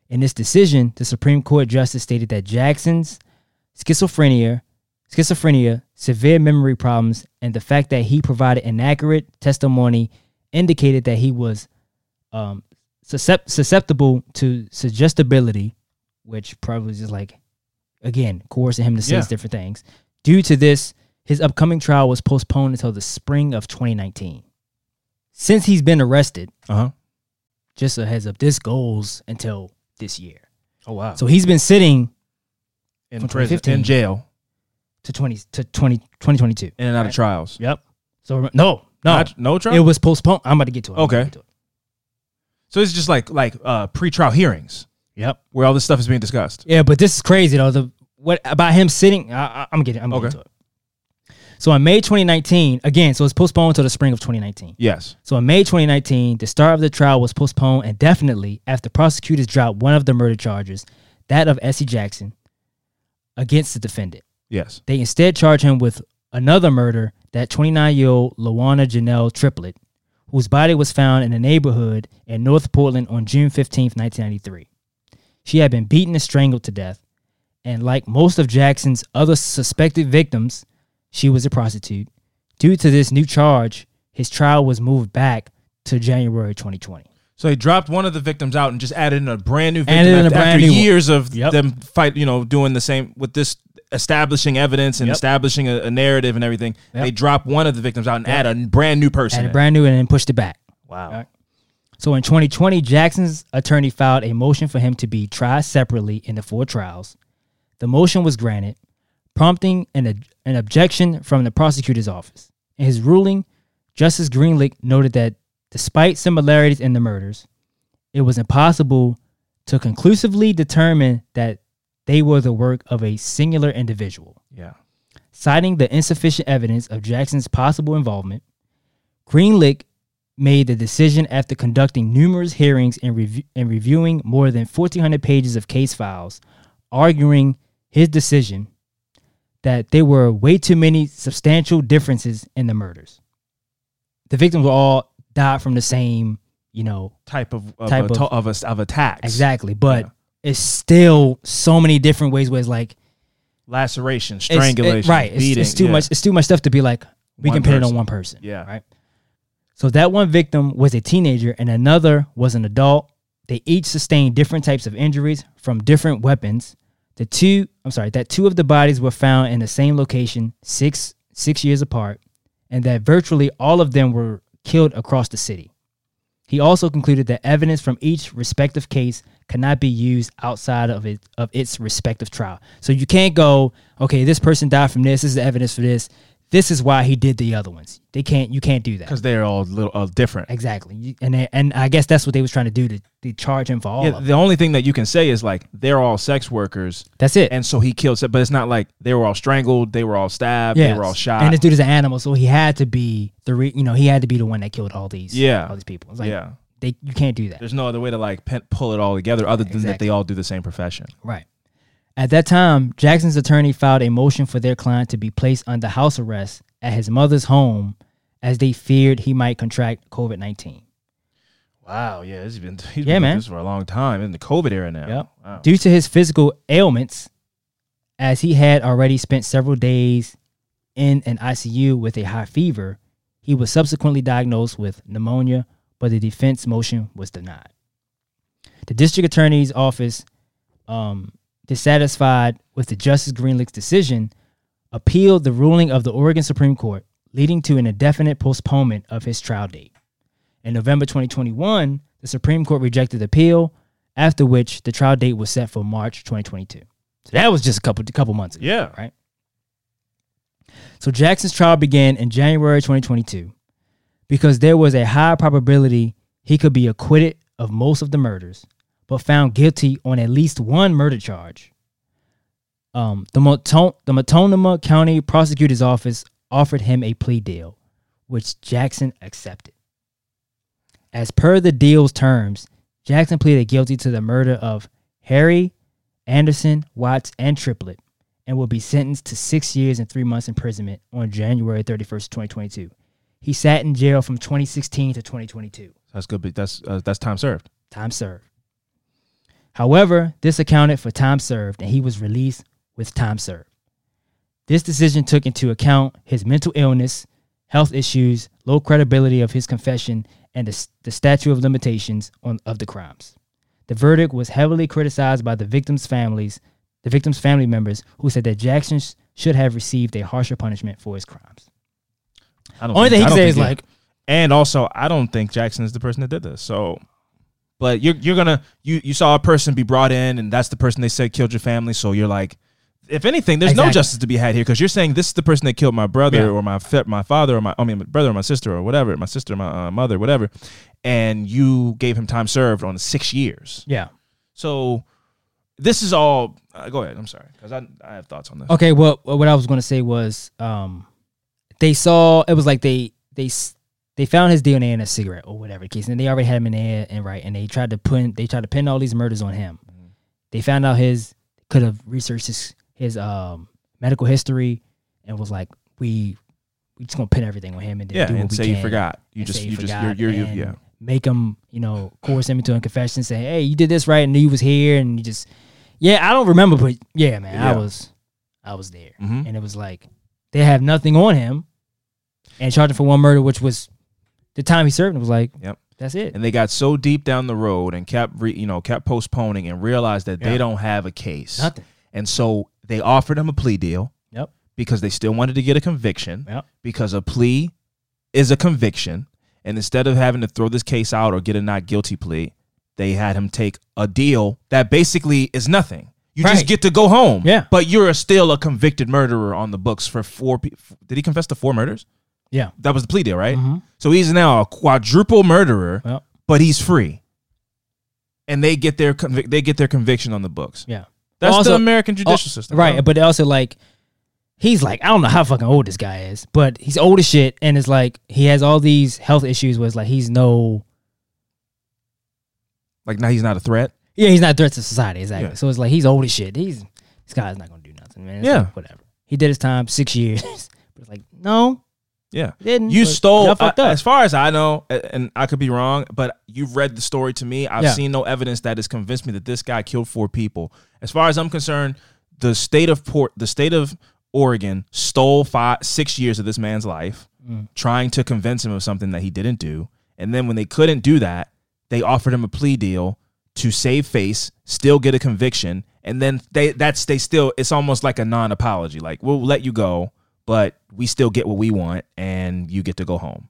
In this decision, the Supreme Court justice stated that Jackson's schizophrenia, schizophrenia, severe memory problems, and the fact that he provided inaccurate testimony indicated that he was um, susceptible to suggestibility, which probably is just like, again, coercing him to say Yeah. different things. Due to this, his upcoming trial was postponed until the spring of 2019. Since he's been arrested, Uh huh. just a heads up, this goes until this year. Oh wow. So he's been sitting in prison, in jail, to 20 to 20, 2022. in and out of trials. Yep. So no, no, Not- no trial. it was postponed. I'm about to get to it. I'm Okay. to it. So it's just like like uh, pre-trial hearings Yep. where all this stuff is being discussed. Yeah, but this is crazy though. The what about him sitting? I, I'm getting. I'm Okay. get to it. So in May 2019, again, so it's postponed until the spring of 2019. Yes. So in May 2019, the start of the trial was postponed indefinitely after prosecutors dropped one of the murder charges, that of Essie Jackson, against the defendant. Yes. They instead charged him with another murder, that 29 year old Lawana Janelle Triplett, whose body was found in a neighborhood in North Portland on June 15, 1993. She had been beaten and strangled to death, and like most of Jackson's other suspected victims, she was a prostitute. Due to this new charge, his trial was moved back to January 2020. So he dropped one of the victims out and just added in a brand new victim Added in a brand after new one. years of Yep. them fight, you know, doing the same with this establishing evidence and Yep. establishing a, a narrative and everything. Yep. They drop one of the victims out and Yep. add a brand new person. Added in. brand new and then pushed it back. wow. Right. So in 2020, Jackson's attorney filed a motion for him to be tried separately in the four trials. The motion was granted, prompting an, an objection from the prosecutor's office. In his ruling, Justice Greenlick noted that despite similarities in the murders, it was impossible to conclusively determine that they were the work of a singular individual. Yeah. Citing the insufficient evidence of Jackson's possible involvement, Greenlick made the decision after conducting numerous hearings and, rev- and reviewing more than 1,400 pages of case files, arguing his decision that there were way too many substantial differences in the murders. The victims were all died from the same, you know, Type of of, Type a, of- of, a, of attacks. exactly, but Yeah. It's still so many different ways where it's like Laceration, it's- it- strangulation, right? It's, beating. it's too yeah. much. It's too much stuff to be like we One can pin it on one person. Yeah. right. So that one victim was a teenager and another was an adult. They each sustained different types of injuries from different weapons. The two, I'm sorry, that two of the bodies were found in the same location, six six years apart, and that virtually all of them were killed across the city. He also concluded that evidence from each respective case cannot be used outside of it of its respective trial. So you can't go, okay, this person died from this. This is the evidence for this. This is why he did the other ones. They can't. You can't do that. because they're all little uh, different. Exactly. And they, and I guess that's what they was trying to do to, to charge him for all Yeah, of them. the only thing that you can say is like they're all sex workers, That's it. and so he killed. But it's not like they were all strangled, they were all stabbed, they were all shot. And this dude is an animal, so he had to be the re, you know he had to be the one that killed all these Yeah. all these people. It's like yeah, they you can't do that. there's no other way to like pull it all together other than that they all do the same profession. Right. At that time, Jackson's attorney filed a motion for their client to be placed under house arrest at his mother's home as they feared he might contract COVID 19. Wow, yeah, he's been he's Yeah, been man. this for a long time in the COVID era now. Yep. Wow. Due to his physical ailments, as he had already spent several days in an ICU with a high fever, he was subsequently diagnosed with pneumonia, but the defense motion was denied. The district attorney's office, um, dissatisfied with the Justice Greenlick's decision, appealed the ruling of the Oregon Supreme Court, leading to an indefinite postponement of his trial date. In November 2021, the Supreme Court rejected the appeal, after which the trial date was set for March 2022. So that was just a couple a couple months ago. Yeah. Right. So Jackson's trial began in January 2022 because there was a high probability he could be acquitted of most of the murders, but found guilty on at least one murder charge. Um, the, Maton- the County Prosecutor's Office offered him a plea deal, which Jackson accepted. As per the deal's terms, Jackson pleaded guilty to the murder of Harry, Anderson, Watts, and Triplett, and will be sentenced to six years and three months imprisonment on January 31st, 2022. He sat in jail from 2016 to 2022. That's good. But that's uh, that's time served. Time served. However, this accounted for time served, and he was released with time served. This decision took into account his mental illness, health issues, low credibility of his confession, and the, the statute of limitations on, of the crimes. The verdict was heavily criticized by the victims' families, the victims' family members, who said that Jackson sh- should have received a harsher punishment for his crimes. I don't Only thing he say is think- like, and also I don't think Jackson is the person that did this. So, but you're you're gonna you you saw a person be brought in, and that's the person they said killed your family. So you're like, if anything, there's no justice to be had here because you're saying this is the person that killed my brother Yeah. or my my father or my I mean my brother or my sister or whatever, my sister, my uh, mother, whatever, and you gave him time served on six years. yeah. So this is all. Uh, go ahead. I'm sorry because I I have thoughts on this. Okay, well, what I was going to say was, um, they saw it was like they they they found his DNA in a cigarette or whatever the case, and they already had him in there and right, and they tried to put they tried to pin all these murders on him. They found out his could have researched his his um medical history and was like, we we just gonna pin everything on him and then Yeah, do what and we say you forgot. You just say you just you're you're, you're yeah. Make him, you know, coerce him into a confession, say, "Hey, you did this right, and you was here, and you just, yeah, I don't remember, but yeah, man, I was, I was there, Mhm. and it was like they have nothing on him, and charged him for one murder, which was the time he served. Was like, Yep. that's it. and they got so deep down the road and kept re, you know kept postponing and realized that Yeah. they don't have a case Nothing. and so they offered him a plea deal Yep. because they still wanted to get a conviction Yep. because a plea is a conviction and instead of having to throw this case out or get a not guilty plea they had him take a deal that basically is nothing you just get to go home Yeah. but you're still a convicted murderer on the books for four pe- did he confess to four murders Yeah. that was the plea deal right Mhm. so he's now a quadruple murderer Yep. but he's free, and they get their convic- they get their conviction on the books. Yeah. That's Also- the American judicial Oh, system, right? bro. But also like he's like I don't know how fucking old this guy is, but he's old as shit, and it's like he has all these health issues where it's like he's no Like now he's not a threat. yeah he's not a threat to society exactly. Yeah. So it's like he's old as shit. He's this guy's not gonna do nothing, man. It's Yeah. like, whatever. He did his time six years, but it's like no, Yeah. didn't. You stole, I- as far as I know, and I could be wrong, but you've read the story to me. I've Yeah. seen no evidence that has convinced me that this guy killed four people. As far as I'm concerned, the state of Port, the state of Oregon stole five, six years of this man's life, Mm. trying to convince him of something that he didn't do. And then when they couldn't do that, they offered him a plea deal to save face, still get a conviction, and then they that's they still it's almost like a non-apology. Like we'll let you go, but we still get what we want, and you get to go home.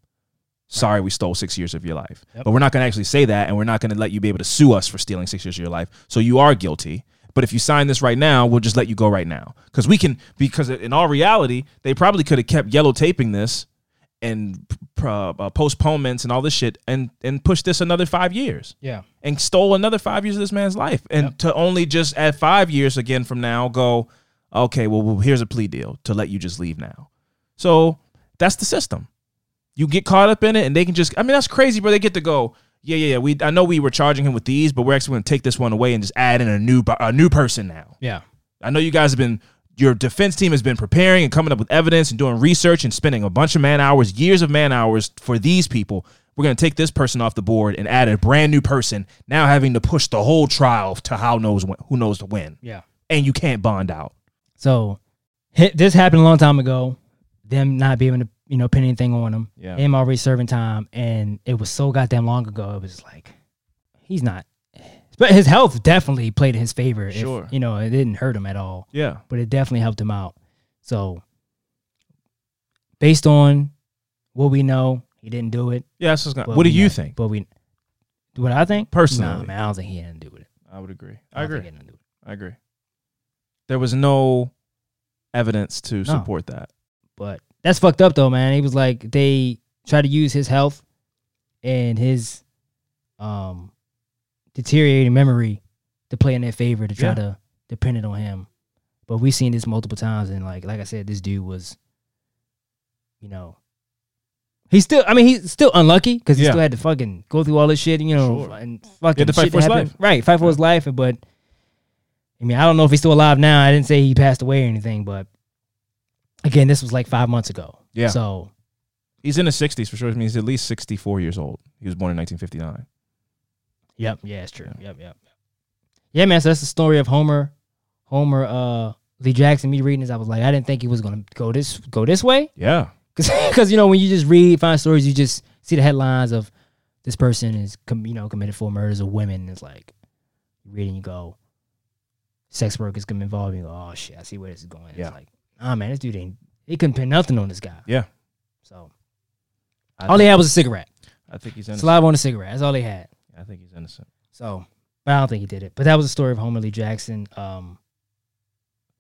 Sorry, we stole six years of your life, but we're not going to actually say that, and we're not going to let you be able to sue us for stealing six years of your life. So you are guilty. But if you sign this right now, we'll just let you go right now because we can. Because in all reality, they probably could have kept yellow taping this and uh, uh, postponements and all this shit, and and pushed this another five years yeah, and stole another five years of this man's life, and to only just at five years again from now go, okay, well, well, here's a plea deal to let you just leave now. So that's the system. You get caught up in it, and they can just. I mean, that's crazy, bro. They get to go. Yeah, yeah, yeah. We I know we were charging him with these, but we're actually going to take this one away and just add in a new a new person now. yeah, I know you guys have been your defense team has been preparing and coming up with evidence and doing research and spending a bunch of man hours, years of man hours for these people. We're going to take this person off the board and add a brand new person. Now having to push the whole trial to how knows when, who knows to win, yeah. and you can't bond out. So this happened a long time ago. Them not being able to, you know, pin anything on him. Yeah. Him already serving time, and it was so goddamn long ago. It was like he's not. But his health definitely played in his favor. if, Sure. you know, it didn't hurt him at all, Yeah, but it definitely helped him out. So, based on what we know, he didn't do it. yeah. That's what's what do you think? But we, what I think Personally. nah, man, I don't think he had to do with it. I would agree. I, I agree. think he had to do it. I agree. There was no evidence to No. support that. But that's fucked up though, man. He was like they tried to use his health and his um deteriorating memory to play in their favor to try Yeah. to depend it on him. But we've seen this multiple times and like like I said, this dude was you know He's still, I mean, he's still unlucky because he Yeah. still had to fucking go through all this shit, you know, Sure. and fucking to fight shit for his happened. life. Right, fight for his life. But I mean, I don't know if he's still alive now. I didn't say he passed away or anything, but again, this was like five months ago. Yeah. So He's in his 60s for sure. I mean, he's at least 64 years old. He was born in 1959. Yep. Yeah, it's true. Yep. Yep. Yeah, man. So that's the story of Homer. Homer. Uh, Lee Jackson. Me reading this, I was like, I didn't think he was gonna go this go this way. Yeah. Because you know when you just read find stories, you just see the headlines of this person is com- you know committed four murders of women. And it's like reading, you go, sex workers come involved. And you go, oh shit, I see where this is going. Yeah. It's like, ah man, this dude ain't. He couldn't pin nothing on this guy. Yeah. So I, all he had was a cigarette. I think he's innocent. Saliva on a cigarette. That's all he had. I think he's innocent. So, but I don't think he did it. But that was the story of Homer Lee Jackson. Um,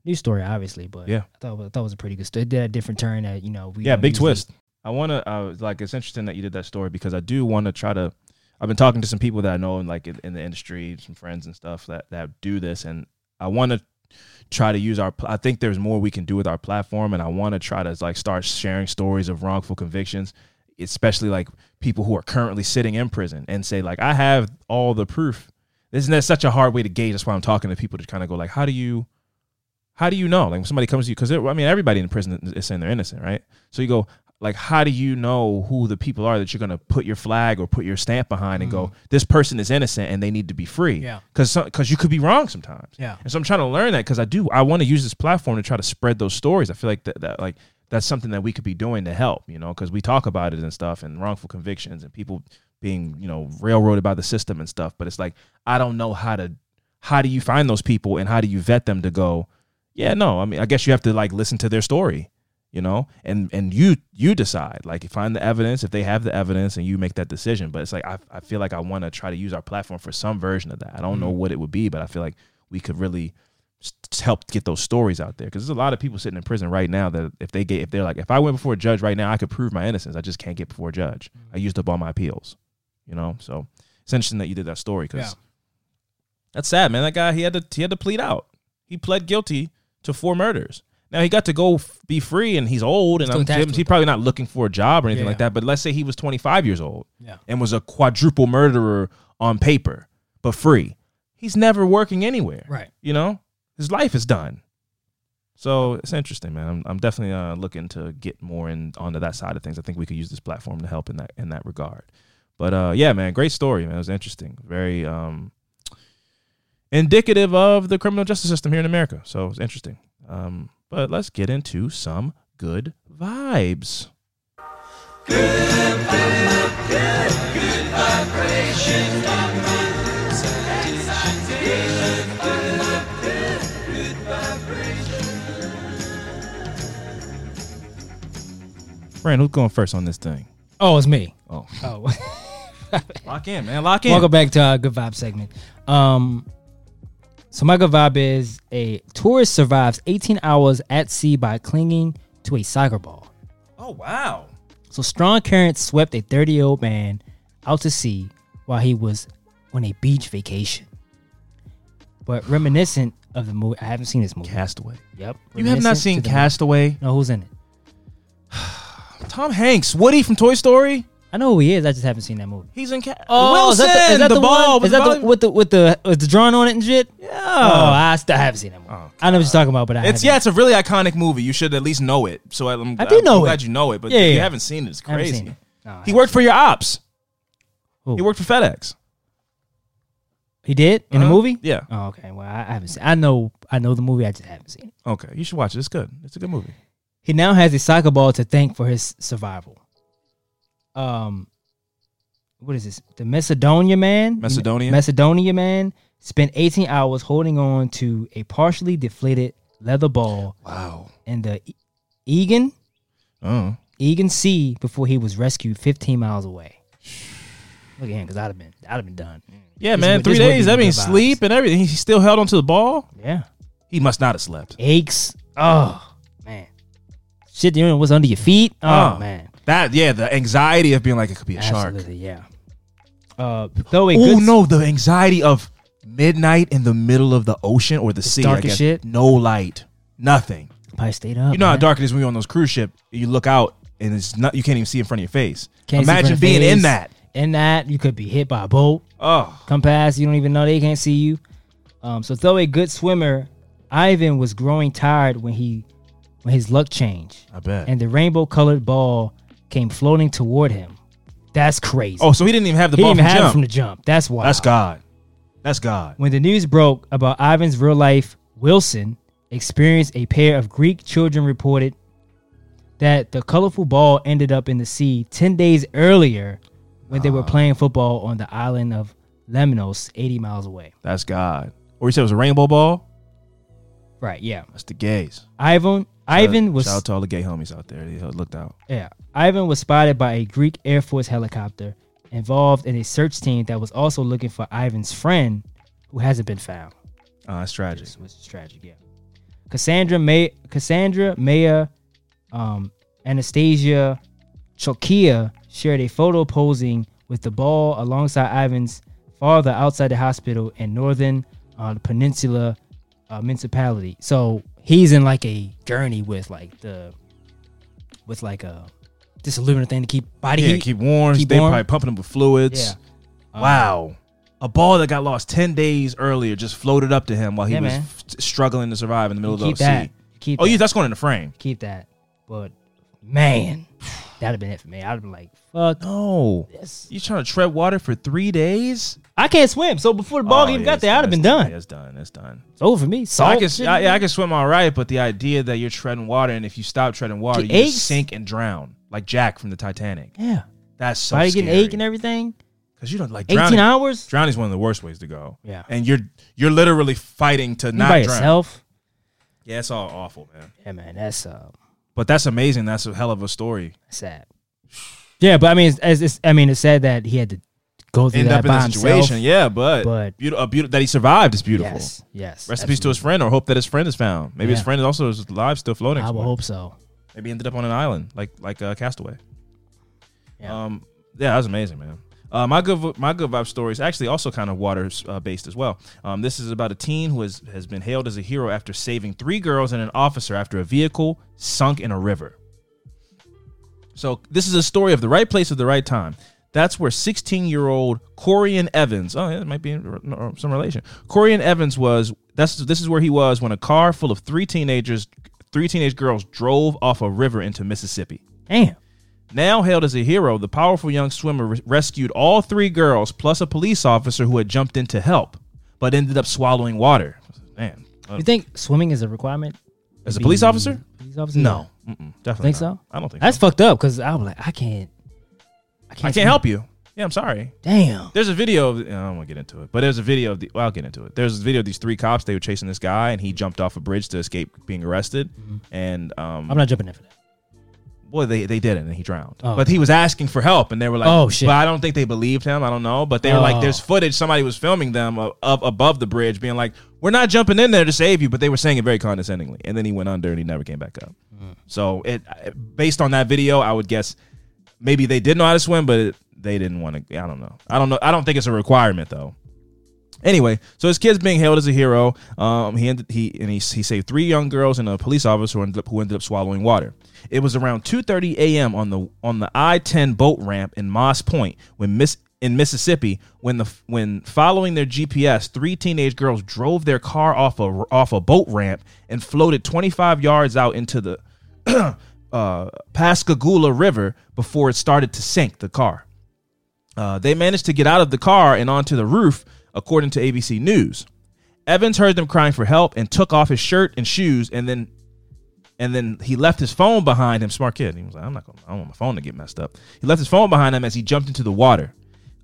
new story, obviously, but Yeah. I thought it was, I thought it was a pretty good story. It did a different turn that you know we yeah, big twist. I want to uh, like it's interesting that you did that story because I do want to try to. I've been talking to some people that I know in like in, in the industry, some friends and stuff that that do this, and I want to try to use our. I think there's more we can do with our platform, and I want to try to like start sharing stories of wrongful convictions, especially like people who are currently sitting in prison, and say like I have all the proof. Isn't that such a hard way to gauge? That's why I'm talking to people to kind of go like, how do you how do you know? Like when somebody comes to you, because I mean, everybody in prison is saying they're innocent, right? So you go, like, how do you know who the people are that you're gonna put your flag or put your stamp behind and go, mm-hmm. this person is innocent and they need to be free? Yeah. Because because you could be wrong sometimes. Yeah. And so I'm trying to learn that because I do I want to use this platform to try to spread those stories. I feel like that, that like that's something that we could be doing to help, you know, because we talk about it and stuff and wrongful convictions and people being, you know, railroaded by the system and stuff. But it's like I don't know how to how do you find those people and how do you vet them to go, yeah, no, I mean, I guess you have to like listen to their story, you know, and and you you decide like you find the evidence if they have the evidence and you make that decision. But it's like I I feel like I want to try to use our platform for some version of that. I don't know mm-hmm. what it would be, but I feel like we could really help get those stories out there because there's a lot of people sitting in prison right now that if they get if they're like if I went before a judge right now I could prove my innocence. I just can't get before a judge. Mm-hmm. I used up all my appeals, you know. So it's interesting that you did that story because Yeah. that's sad, man. That guy he had to he had to plead out. He pled guilty to four murders. Now he got to go f- be free, and he's old, and I'm, he's probably not looking for a job or anything Yeah. like that. But let's say he was 25 years old, Yeah. and was a quadruple murderer on paper, but free. He's never working anywhere. Right. You know, his life is done. So it's interesting, man. I'm, I'm definitely uh, looking to get more in onto that side of things. I think we could use this platform to help in that in that regard. But uh, yeah, man, great story, man. It was interesting, very um, indicative of the criminal justice system here in America. So it's interesting. Um, but let's get into some good vibes. Good, good, good, good vibration. Fran, who's going first on this thing? Oh, it's me. Oh, Oh. lock in, man. Lock in. Welcome back to our good vibe segment. Um, so my good vibe is a tourist survives 18 hours at sea by clinging to a soccer ball. Oh wow. So strong currents swept a 30 year old man out to sea while he was on a beach vacation. But reminiscent of the movie, I haven't seen this movie. Castaway. Yep. You have not seen Castaway? movie. No, who's in it? Tom Hanks, Woody from Toy Story. I know who he is. I just haven't seen that movie. He's in Ca- Oh, Wilson, is that the, is that the, ball. one? Is that the, with the with the with the drawing on it and shit? yeah. Oh, I, still haven't seen that movie. Oh, I know what you're talking about, but I It's haven't. yeah, it's a really iconic movie. You should at least know it. So I'm, I do know I'm it. glad you know it, but Yeah, if you haven't seen it, it's crazy. it. No, He worked for your ops. Who? He worked for FedEx. He did in the Uh-huh. movie. Yeah. Oh, okay. Well, I, I haven't seen. I know. I know the movie. I just haven't seen it. Okay, you should watch it. It's good. It's a good movie. He now has a soccer ball to thank for his survival. Um, what is this? The Macedonia man. Macedonia? Macedonia man spent 18 hours holding on to a partially deflated leather ball Wow. And the Aegean Oh. Aegean Sea before he was rescued 15 miles away. Look at him, because I'd have been, I'd have been done. Yeah, This man. would- Three days. That means sleep and everything. He still held onto the ball. Yeah. He must not have slept. Aches. Oh man. Shit, you know what's under your feet? Oh, Oh. man. That yeah, the anxiety of being like it could be a shark. Absolutely, yeah. Uh, though a Oh good no, the anxiety of midnight in the middle of the ocean or the sea. dark I as guess. shit. No light, nothing. probably stayed up. You know how man. dark it is when you're on those cruise ship. You look out and it's not. You can't even see in front of your face. Can't see Imagine front of being in face. that. In that, you could be hit by a boat. Oh, Come past, you don't even know they can't see you. Um, so though a good swimmer, Ivan was growing tired when he when his luck changed. I bet. And the rainbow colored ball came floating toward him. That's crazy. oh, so he didn't even have the he ball didn't from even have it from the jump. That's why. That's God. That's God. When the news broke about Ivan's real life, Wilson experienced a pair of Greek children reported that the colorful ball ended up in the sea 10 days earlier when they were playing football on the island of Lemnos, 80 miles away. That's God. Or you said it was a rainbow ball. Right, yeah. That's the gays. Ivan Ivan was shout out to all the gay homies out there. They looked out. yeah. Ivan was spotted by a Greek Air Force helicopter involved in a search team that was also looking for Ivan's friend who hasn't been found. Oh, that's tragic. Which is tragic, yeah. Cassandra May Cassandra Maya um, Anastasia Chokia shared a photo posing with the ball alongside Ivan's father outside the hospital in northern uh, peninsula uh, municipality. So he's in like a journey with like the with like a this aluminum thing to keep body Yeah, heat. keep warm. Keep they warm. probably pumping him with fluids. Yeah. Um, Wow. A ball that got lost 10 days earlier just floated up to him while he Yeah, was f- struggling to survive in the middle keep of the that. sea. Keep Oh, that. yeah, that's going in the frame. keep that. But man, that'd have been it for me. I'd have been like, fuck No. You trying to tread water for three days? I can't swim. So before the ball Oh, even yeah, got there, I'd have been done. Yeah, it's done. It's done. It's over for me. So I can, shit. I, yeah, I can swim all right, but the idea that you're treading water and if you stop treading water, you aches. sink and drown, like Jack from the Titanic. yeah. That's so Body scary. getting ache and everything. Because you don't like 18 hours? Drowning is one of the worst ways to go. Yeah. and you're you're literally fighting to You not by drown. yourself? Yeah, it's all awful, man. Yeah, man, that's uh But that's amazing. That's a hell of a story. sad. Yeah, but I mean, as I mean, it's sad that he had to go through End that up in that situation, himself. yeah, but, But- beautiful, a beautiful that he survived is beautiful. Yes, yes. Rest in peace to his friend, or hope that his friend is found. Maybe his friend is also is alive, still floating. I would somewhere. hope so. Maybe he ended up on an island, like like uh, Castaway. Yeah. Um, yeah, that was amazing, man. Uh, my good my good vibe story is actually also kind of water uh, based as well. Um, this is about a teen who has has been hailed as a hero after saving three girls and an officer after a vehicle sunk in a river. So this is a story of the right place at the right time. That's where 16 year old Corian Evans. Oh, yeah, it might be some relation. Corian Evans was. That's this is where he was when a car full of three teenagers, three teenage girls, drove off a river into Mississippi. Damn. Now hailed as a hero, the powerful young swimmer re- rescued all three girls plus a police officer who had jumped in to help, but ended up swallowing water. Man, uh, You think swimming is a requirement? as a police officer? Police officer? No, Mm-mm, definitely Think not. so? I don't think That's so. fucked up because I was like, I can't. I can't. I can't help you. Yeah, I'm sorry. Damn. There's a video. Of, I don't want to get into it, but there's a video of the. Well, I'll get into it. There's a video of these three cops. They were chasing this guy, and he jumped off a bridge to escape being arrested. And um, I'm not jumping in for that. well, they they didn't, and he drowned. Oh. But he was asking for help, and they were like, Oh, shit. But I don't think they believed him. I don't know. But they were like, Oh. there's footage. Somebody was filming them up, up above the bridge, being like, "We're not jumping in there to save you," but they were saying it very condescendingly. And then he went under, and he never came back up. Mm. So it based on that video, I would guess maybe they did know how to swim, but they didn't want to. I don't know. I don't know. I don't think it's a requirement though. Anyway, so his kid's being hailed as a hero. Um, he ended, he and he, he saved three young girls and a police officer who ended up, who ended up swallowing water. It was around 2:30 a.m. on the on the I-10 boat ramp in Moss Point when Miss in Mississippi when the when following their GPS, three teenage girls drove their car off a off a boat ramp and floated 25 yards out into the uh, Pascagoula River before it started to sink the car. Uh, they managed to get out of the car and onto the roof, according to ABC News. Evans heard them crying for help and took off his shirt and shoes, and then and then he left his phone behind him. Smart kid. He was like, "I'm not going. I don't want my phone to get messed up." He left his phone behind him as he jumped into the water.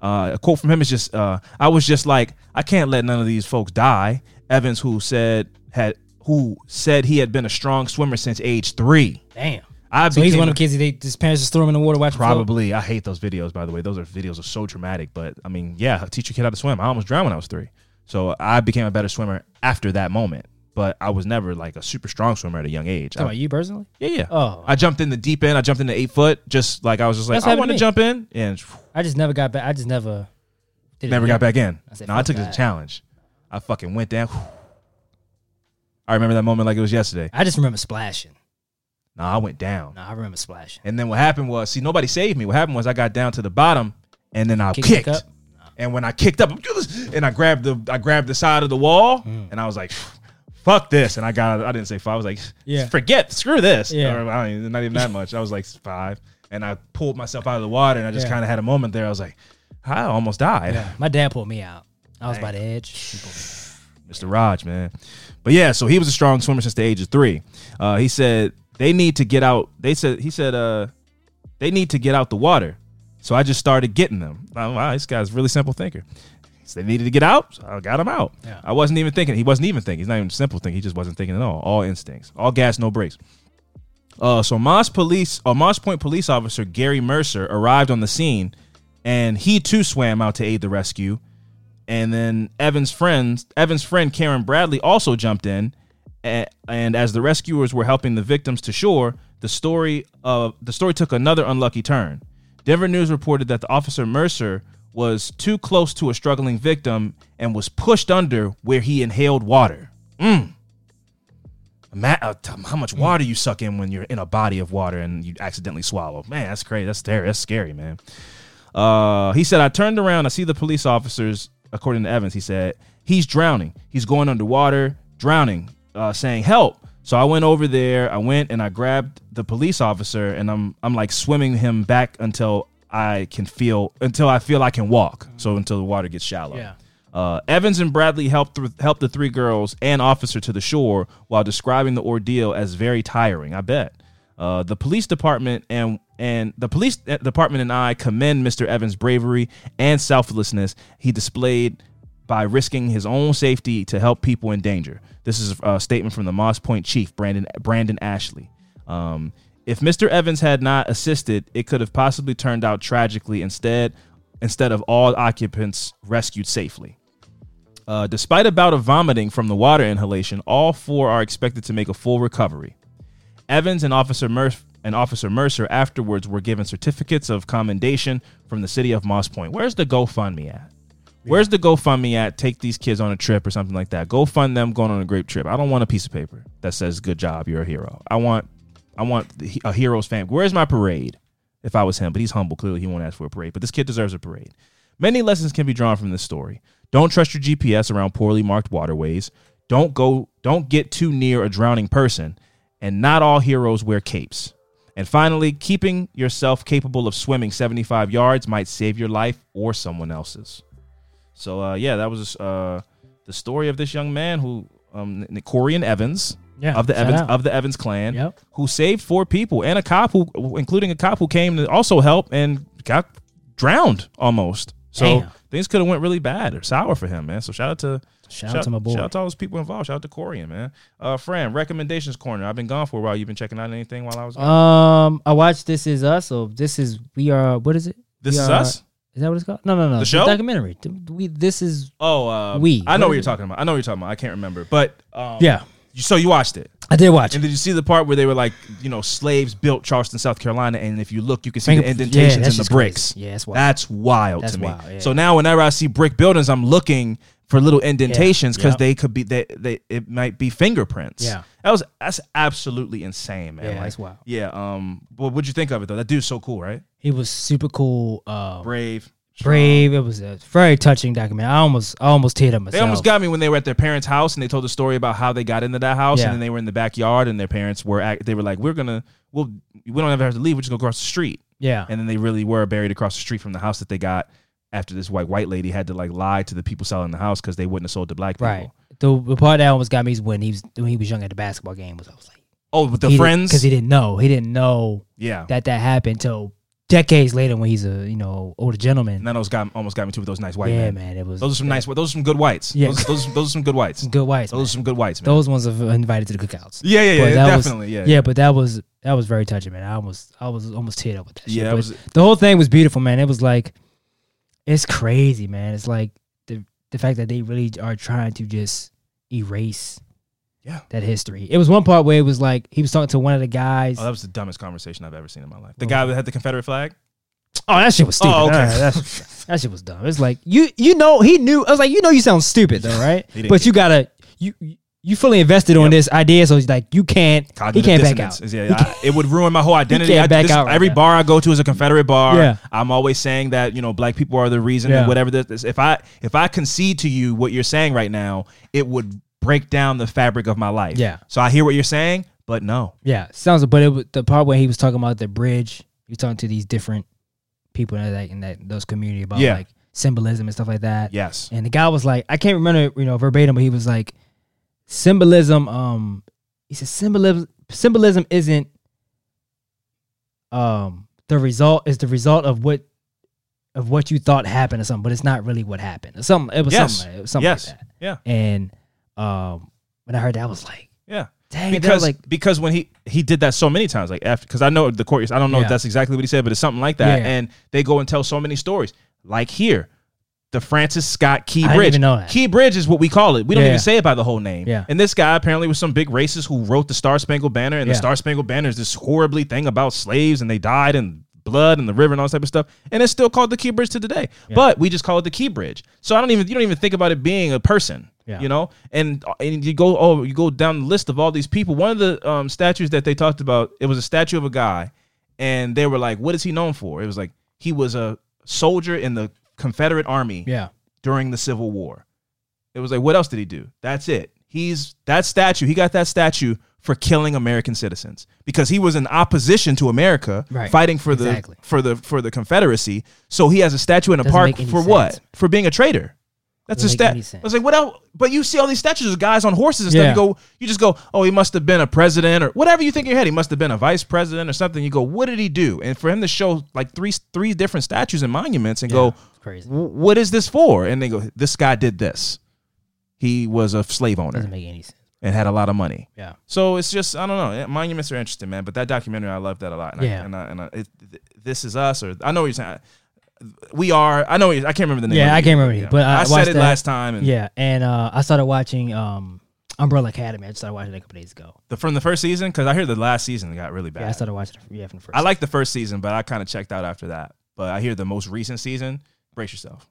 Uh, a quote from him is just, uh, "I was just like, I can't let none of these folks die." Evans, who said had who said he had been a strong swimmer since age three. Damn. I So he's one of the kids. They his parents just threw him in the water, watch him float? Probably. I hate those videos, by the way. Those are videos are so traumatic. But I mean, yeah, teach your kid how to swim. I almost drowned when I was three. So I became a better swimmer after that moment. But I was never like a super strong swimmer at a young age. Talking I- about you personally? yeah, yeah. Oh. I jumped in the deep end. I jumped in the eight foot. Just like I was just like, That's I want to jump in. And I just never got back. I just never. Did never got back in. I said, no, I took it as a challenge. I fucking went down. I remember that moment like it was yesterday. I just remember splashing. No, I went down. No, I remember splashing. And then what happened was, see, nobody saved me. What happened was I got down to the bottom, and then I Kicked kicked. up? And when I kicked up, and I grabbed the I grabbed the side of the wall, Hmm. and I was like, "Fuck this!" And I got I didn't say five. I was like, Yeah. forget, screw this." Yeah. Or, I don't even, not even that much. I was like five, and I pulled myself out of the water, and I just Yeah. kind of had a moment there. I was like, I almost died. Yeah. My dad pulled me out. I was by the edge. He pulled me. Mr. Raj, man. But yeah, so he was a strong swimmer since the age of three. Uh, he said they need to get out. They said he said uh, they need to get out the water. So I just started getting them. Wow, wow, this guy's a really simple thinker. So they needed to get out. So I got him out. Yeah. I wasn't even thinking. He wasn't even thinking. He's not even a simple thing. He just wasn't thinking at all. All instincts. All gas, no brakes. Uh, so Moss police, or Moss Point police officer Gary Mercer arrived on the scene, and he too swam out to aid the rescue. And then Evan's friends, Evan's friend Karen Bradley also jumped in, and, as the rescuers were helping the victims to shore, the story of the story took another unlucky turn. Denver News reported that the officer Mercer was too close to a struggling victim and was pushed under where he inhaled water. Mm. Uh, how much water you suck in when you're in a body of water and you accidentally swallow? Man, that's crazy. That's scary. That's scary, man. Uh, he said, I turned around. I see the police officers. According to Evans, he said, he's drowning. He's going underwater, drowning, uh, saying, help. So I went over there. I went and I grabbed the police officer and I'm, I'm like swimming him back until I can feel, until I feel I can walk. So until the water gets shallow. Yeah. Uh, Evans and Bradley helped th- helped the three girls and officer to the shore while describing the ordeal as very tiring. I bet. Uh, the police department and and the police department and I commend Mr. Evans' bravery and selflessness he displayed by risking his own safety to help people in danger. This is a statement from the Moss Point chief, Brandon Brandon Ashley. Um, if Mr. Evans had not assisted, it could have possibly turned out tragically. Instead, instead of all occupants rescued safely. Uh, despite a bout of vomiting from the water inhalation, all four are expected to make a full recovery. Evans and Officer and Officer Mercer afterwards were given certificates of commendation from the city of Moss Point. Where's the GoFundMe at? Where's the GoFundMe at? Take these kids on a trip or something like that. Go fund them going on a great trip. I don't want a piece of paper that says "Good job, you're a hero." I want, I want a hero's family. Where's my parade? If I was him, but he's humble. Clearly, he won't ask for a parade. But this kid deserves a parade. Many lessons can be drawn from this story. Don't trust your GPS around poorly marked waterways. Don't go. Don't get too near a drowning person. And not all heroes wear capes. And finally, keeping yourself capable of swimming 75 yards might save your life or someone else's. So uh, yeah, that was uh, the story of this young man who um, Corion Evans Yeah, of the Evans out. of the Evans clan Yep. who saved four people and a cop who including a cop who came to also help and got drowned almost. So Damn. things could have went really bad or sour for him, man. So shout out to Shout out to my boy. Shout out to all those people involved. Shout out to Corion, man. Uh, Fran, recommendations corner. I've been gone for a while. You've been checking out anything while I was gone? Um, I watched This Is Us. So this is we are. What is it? this we is are- us. Is that what it's called? No, no, no. The show? documentary. We. This is. Oh, uh, We. I know What what you're it? talking about. I know what you're talking about. I can't remember, but um, Yeah, you- So you watched it, I did watch. And did you see the part where they were like, you know, slaves built Charleston, South Carolina, and if you look, you can see the Finger- yeah, indentations that's in the bricks. crazy. Yeah, that's wild. That's wild That's to me. wild, yeah. So now, whenever I see brick buildings, I'm looking for little indentations because Yep. they could be they, they it might be fingerprints. Yeah. that was that's absolutely insane, man. Yeah, Like, that's wild. Yeah. Um. What'd you think of it though? That dude's so cool, right? He was super cool. Uh, Brave. strong. brave. It was a very touching documentary. I almost, I almost teared up myself. They almost got me when they were at their parents' house and they told the story about how they got into that house Yeah. and then they were in the backyard and their parents were act, they were like, we're gonna well we don't ever have to leave. We're just gonna go across the street. Yeah, And then they really were buried across the street from the house that they got after this white white lady had to like lie to the people selling the house because they wouldn't have sold to black people. right. The, the part that almost got me is when he was when he was young at the basketball game. Was I was like Oh, with the friends. because he didn't know he didn't know yeah. that that happened till decades later when he's a you know older gentleman. and that almost got almost got me too with those nice white yeah, men. man, it was Those are some nice. Those are some good whites. Yeah. Those, those, those are some good whites. good whites. Those man. are some good whites, man. Those ones are invited to the cookouts. yeah, yeah, yeah, that was- definitely. yeah, Yeah, but that was that was very touching, man. I almost I was almost teared up with that. Yeah, shit. But was- the whole thing was beautiful, man. It was like it's crazy, man. It's like the the fact that they really are trying to just erase Yeah. that history. It was one part where it was like he was talking to one of the guys. Oh, that was the dumbest conversation I've ever seen in my life. The guy that had the Confederate flag. Oh, that shit was stupid. Oh, okay. Uh, that's- that shit was dumb. It's like you you know he knew. I was like, you know, you sound stupid though, right? But you gotta you you fully invested on this idea, so it's like you can't he can't back dissonance out. is- yeah, I- it would ruin my whole identity. can't I- back this- out right every now. bar I go to is a Confederate bar. Yeah. I'm always saying that you know black people are the reason Yeah. and whatever this. If I if I concede to you what you're saying right now, it would break down the fabric of my life. Yeah. So I hear what you're saying, but no. Yeah, sounds. But it was the part where he was talking about the bridge. He was talking to these different people in that in that those community about Yeah. like symbolism and stuff like that. Yes. And the guy was like, I can't remember, you know, verbatim, but he was like, symbolism. Um, he said symbolism. Symbolism isn't um the result is the result of what of what you thought happened or something, but it's not really what happened. Or something. It was Yes. something. It was something yes. like that. Yeah. And um, when I heard that, I was like, Yeah. dang, because like because when he he did that so many times like after because I know the court I don't know Yeah. if that's exactly what he said but it's something like that Yeah. and they go and tell so many stories like here the Francis Scott Key Bridge. even know that. Key Bridge is what we call it. We don't Yeah. even say it by the whole name. Yeah. and this guy apparently was some big racist who wrote the Star Spangled Banner and the Star Spangled Banner is this horribly thing about slaves and they died and blood and the river and all this type of stuff and it's still called the Key Bridge to today but we just call it the Key Bridge. So I don't even you don't even think about it being a person Yeah. you know? And and you go oh you go down the list of all these people. One of the um, statues that they talked about it was a statue of a guy and they were like what is he known for? It was like he was a soldier in the confederate army yeah, during the civil war it was like what else did he do that's it he's that statue he got that statue for killing american citizens because he was in opposition to america Right. fighting for Exactly. the for the for the confederacy so he has a statue in a Doesn't park for what for being a traitor that's a Doesn't make stat. I was like, what else? But you see all these statues of guys on horses and stuff. Yeah. You go, you just go, oh, he must have been a president or whatever you think in your head. He must have been a vice president or something. You go, what did he do? And for him to show like three three different statues and monuments and go, it's crazy. What is this for? And they go, this guy did this. He was a slave owner Doesn't make any sense. and had a lot of money. Yeah. So it's just I don't know. Monuments are interesting, man. But that documentary, I love that a lot. And Yeah. I, and I, and I, it, this is us, or I know what you're saying. We are. I know. I can't remember the name. Yeah, I can't remember Yeah. but I I said watched it that. last time. And Yeah, and uh, I started watching um, Umbrella Academy. I just started watching it a couple days ago. The from the first season because I hear the last season got really bad. Yeah, I started watching it. Yeah, from the first. I like the first season, but I kind of checked out after that. But I hear the most recent season. Brace yourself.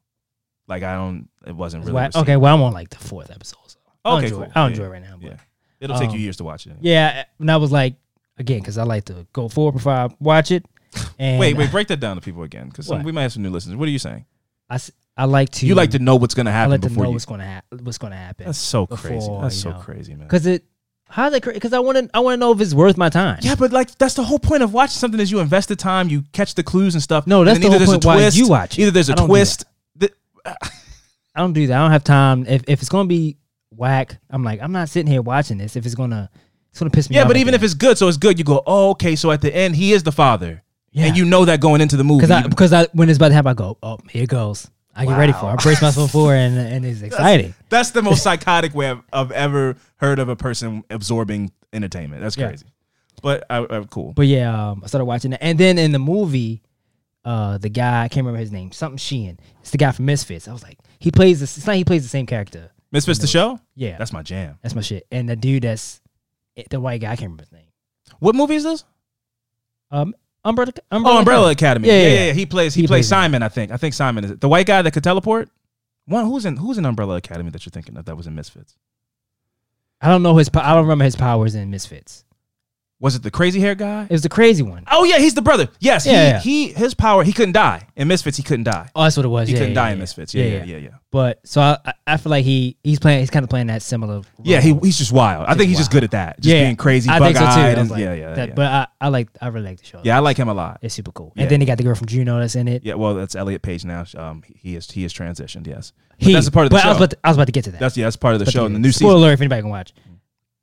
Like I don't. It wasn't really. Well, okay, well, I'm on like the fourth episode. So I'll Okay, enjoy cool. it. I'll Yeah, enjoy it right now. But Yeah. It'll take you Um, years to watch it. yeah, and I was like, again, because I like to go forward before I watch it. And Wait, wait, break that down to people again, because we might have some new listeners. What are you saying? I, I like to. You like to know what's going to happen. I like to before know you. what's going to happen. What's going to happen? That's so crazy. That's so know. crazy, man. Because it. How's it? Because I want to. I want to know if it's worth my time. Yeah, but like that's the whole point of watching something is you invest the time, you catch the clues and stuff. No, that's the whole point why you watch it. Either there's a I do twist. that- I don't do that. I don't have time. If if it's gonna be whack, I'm like, I'm not sitting here watching this. If it's gonna, it's gonna piss me off. yeah, off. but even if it's good, so it's good. You go, oh, okay. So at the end, he is the father, yeah, and you know that going into the movie. because I because I when it's about to happen, I go, oh, here it goes. I get ready for it. I brace myself for it, and and it's exciting. That's the most psychotic way I've, I've ever heard of a person absorbing entertainment. That's Yeah. crazy. But I, I, cool. But yeah, um, I started watching it, and then in the movie, uh, the guy I can't remember his name, something Sheehan. It's the guy from Misfits. I was like, he plays this. It's not he plays the same character. Misfits the show. Yeah, that's That's my jam. that's my shit. And the dude that's the white guy, I can't remember his name. What movie is this? Um, Oh, Umbrella. Umbrella Oh, Umbrella Academy. Yeah, Yeah, yeah, yeah, yeah. He plays. He, He plays plays in it. Simon. I think. I think Simon is it. the white guy that could teleport. One who's in who's in Umbrella Academy that you're thinking of that was in Misfits. I don't know his. I don't remember his powers in Misfits. Was it the crazy hair guy? It was the crazy one. Oh yeah, he's the brother. Yes, Yeah, he, yeah. he his power. He couldn't die in Misfits. He couldn't die. Oh, that's what it was. He yeah, couldn't die in. Misfits. Yeah, yeah, yeah, yeah. But so I, I- feel like he he's playing. He's kind of playing that similar. Role. Yeah, he, he's just wild. I think he's just good at that. Just being crazy, I think so too. eyed, I and like, yeah, yeah, that- yeah. But I, I like. I really like the show. yeah, I like him a lot. it's super cool. And then they got the girl from Juno that's in it. Yeah, well, that's Elliot Page now. Um, he is he is transitioned. Yes, but He, that's a part of the but show. I was, about to, I was about to get to that. that's yeah, that's part of the show. And the new. Spoiler season alert if anybody can watch.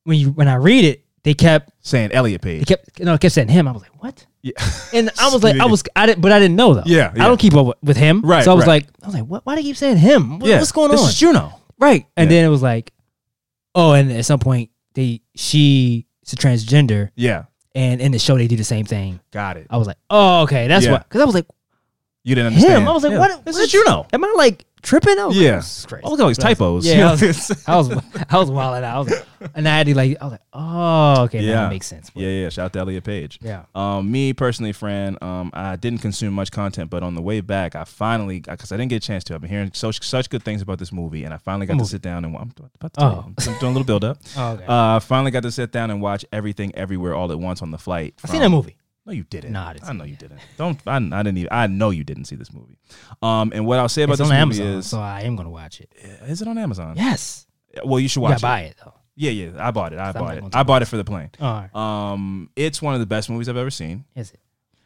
When you when I read it, they kept saying Elliot they Page. kept no, they kept saying him. I was like, what? Yeah. And I was like, I was I didn't, but I didn't know though. Yeah, yeah. I don't keep up with, him. Right, So I was right. like, I was like, what? Why do they keep saying him? What- yeah, What's going this on? is Juno. Right. And Yeah. then it was like, oh, and at some point they she a transgender, Yeah, and in the show they do the same thing. got it. I was like, oh, okay, that's Yeah. why. Because I was like, You didn't him. understand. I was like, Yeah. what? This what? is Juno. Am I like tripping? I was Yeah. Like, this is crazy. Oh, look at all these typos. Yeah, I was, I was, I was wilding out. I was like, and I had to like, I was like, oh, okay, Yeah. that makes sense. yeah, yeah. Shout out to Elliot Page. Yeah. Um, me personally, friend, um, I didn't consume much content, but on the way back, I finally, because I didn't get a chance to, I've been hearing such such good things about this movie, and I finally got to sit down and wa- I'm about to tell you, Oh. I'm doing a little build up. Oh, okay. Uh, I finally got to sit down and watch everything, everywhere, all at once on the flight. I seen that movie. No, you didn't. Nah, I didn't I know you didn't. Don't. I, I didn't even. I know you didn't see this movie. Um, and what I'll say about It's this on movie Amazon, is, so I am gonna watch it. is it on Amazon? Yes, Well, you should you watch gotta it. buy it though. Yeah, yeah. I bought it. I bought it. I bought it for the plane. All right, Um, it's one of the best movies I've ever seen. is it?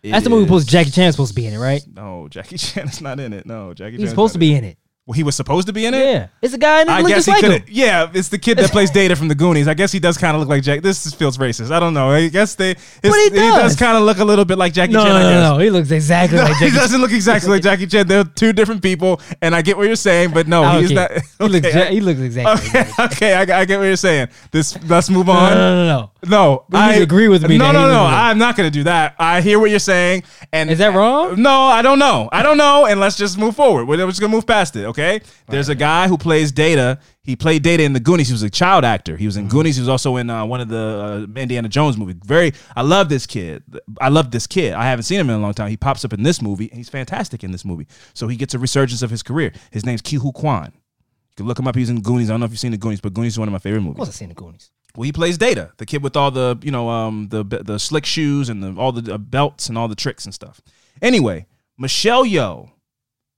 It That's the movie. Supposed Jackie Chan's supposed to be in it, right? No, Jackie Chan is not in it. No, Jackie. Chan. He's Chan's supposed not to be in it. Well, he was supposed to be in it. Yeah, it's a guy in it. I guess he like could. Yeah, it's the kid that plays Data from the Goonies. I guess he does kind of look like Jack. This feels racist. I don't know. I guess they. But he does does. kind of look a little bit like Jackie No, Chan. no, no, no, He looks exactly No, like he doesn't look exactly like Jackie Chan. They're two different people, and I get what you're saying, but no, I don't he's not. He looks. He looks exactly. okay, Jackie. okay, I, I get what you're saying. This, let's move on. no, no, no. No, you I agree with me No, no, no. I'm not going to do that. I hear what you're saying, and Is that wrong? No, I don't know. I don't know, and let's just move forward. We're just gonna move past it. Okay. There's a guy who plays Data. He played Data in the Goonies. He was a child actor. He was Mm-hmm. in Goonies. He was also in uh, one of the uh, Indiana Jones movies. Very. I love this kid. I love this kid. I haven't seen him in a long time. He pops up in this movie. and He's fantastic in this movie. So he gets a resurgence of his career. His name's Ki Hu Kwan. You can look him up. He's in Goonies. I don't know if you've seen the Goonies, but Goonies is one of my favorite movies. Of course, I seen the Goonies. Well, he plays Data, the kid with all the you know um the the slick shoes and the, all the uh, belts and all the tricks and stuff. Anyway, Michelle Yeoh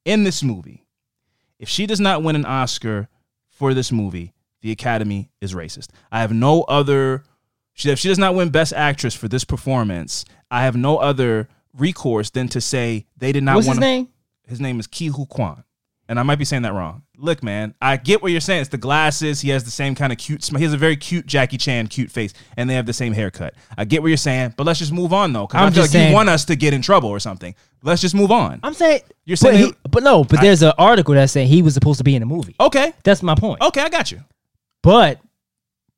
in this movie, if she does not win an Oscar for this movie, the Academy is racist. I have no other. She, if she does not win Best Actress for this performance, I have no other recourse than to say they did not What's want his name? his name is Ki Hu Kwan. And I might be saying that wrong. Look, man, I get what you're saying. It's the glasses. He has the same kind of cute smile. He has a very cute Jackie Chan cute face, and they have the same haircut. I get what you're saying, but let's just move on though, because I I'm feel like just saying- you want us to get in trouble or something. Let's just move on. I'm saying You're but saying he- he- but no, but there's an article that's saying he was supposed to be in the movie. Okay, That's my point. okay, I got you. But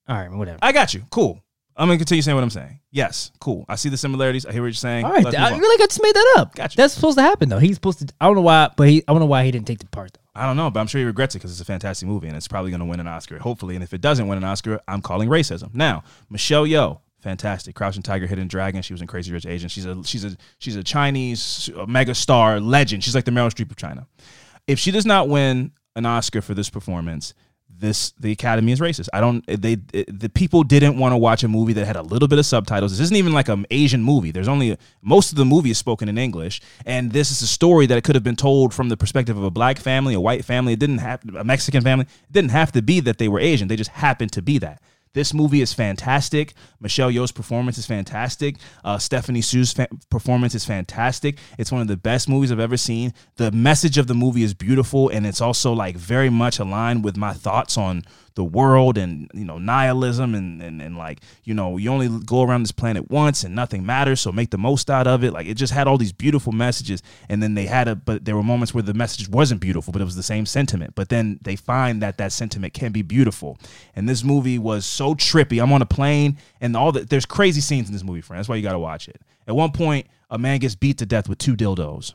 all right, whatever. I got you. Cool. I'm gonna continue saying what I'm saying. Yes, cool. I see the similarities. I hear what you're saying. All right, I really got just made that up. Gotcha. That's supposed to happen though. He's supposed to. I don't know why, but he. I don't know why he didn't take the part though. I don't know, but I'm sure he regrets it because it's a fantastic movie and it's probably going to win an Oscar, hopefully. And if it doesn't win an Oscar, I'm calling racism. Now, Michelle Yeoh, fantastic, Crouching Tiger, Hidden Dragon. She was in Crazy Rich Asian. She's a she's a she's a Chinese mega star legend. She's like the Meryl Streep of China. If she does not win an Oscar for this performance, this the Academy is racist. I don't. They the people didn't want to watch a movie that had a little bit of subtitles. This isn't even like an Asian movie. There's only most of the movie is spoken in English, and this is a story that could have been told from the perspective of a black family, a white family. It didn't have a Mexican family. It didn't have to be that they were Asian. They just happened to be that. This movie is fantastic. Michelle Yeoh's performance is fantastic. Uh, Stephanie Hsu's fa- performance is fantastic. It's one of the best movies I've ever seen. The message of the movie is beautiful, and it's also like very much aligned with my thoughts on the world and you know nihilism and, and and like you know you only go around this planet once and nothing matters so make the most out of it. Like it just had all these beautiful messages and then they had a but there were moments where the message wasn't beautiful but it was the same sentiment. But then they find that that sentiment can be beautiful. And this movie was so trippy. I'm on a plane and all the there's crazy scenes in this movie friend. That's why you got to watch it. At one point a man gets beat to death with two dildos.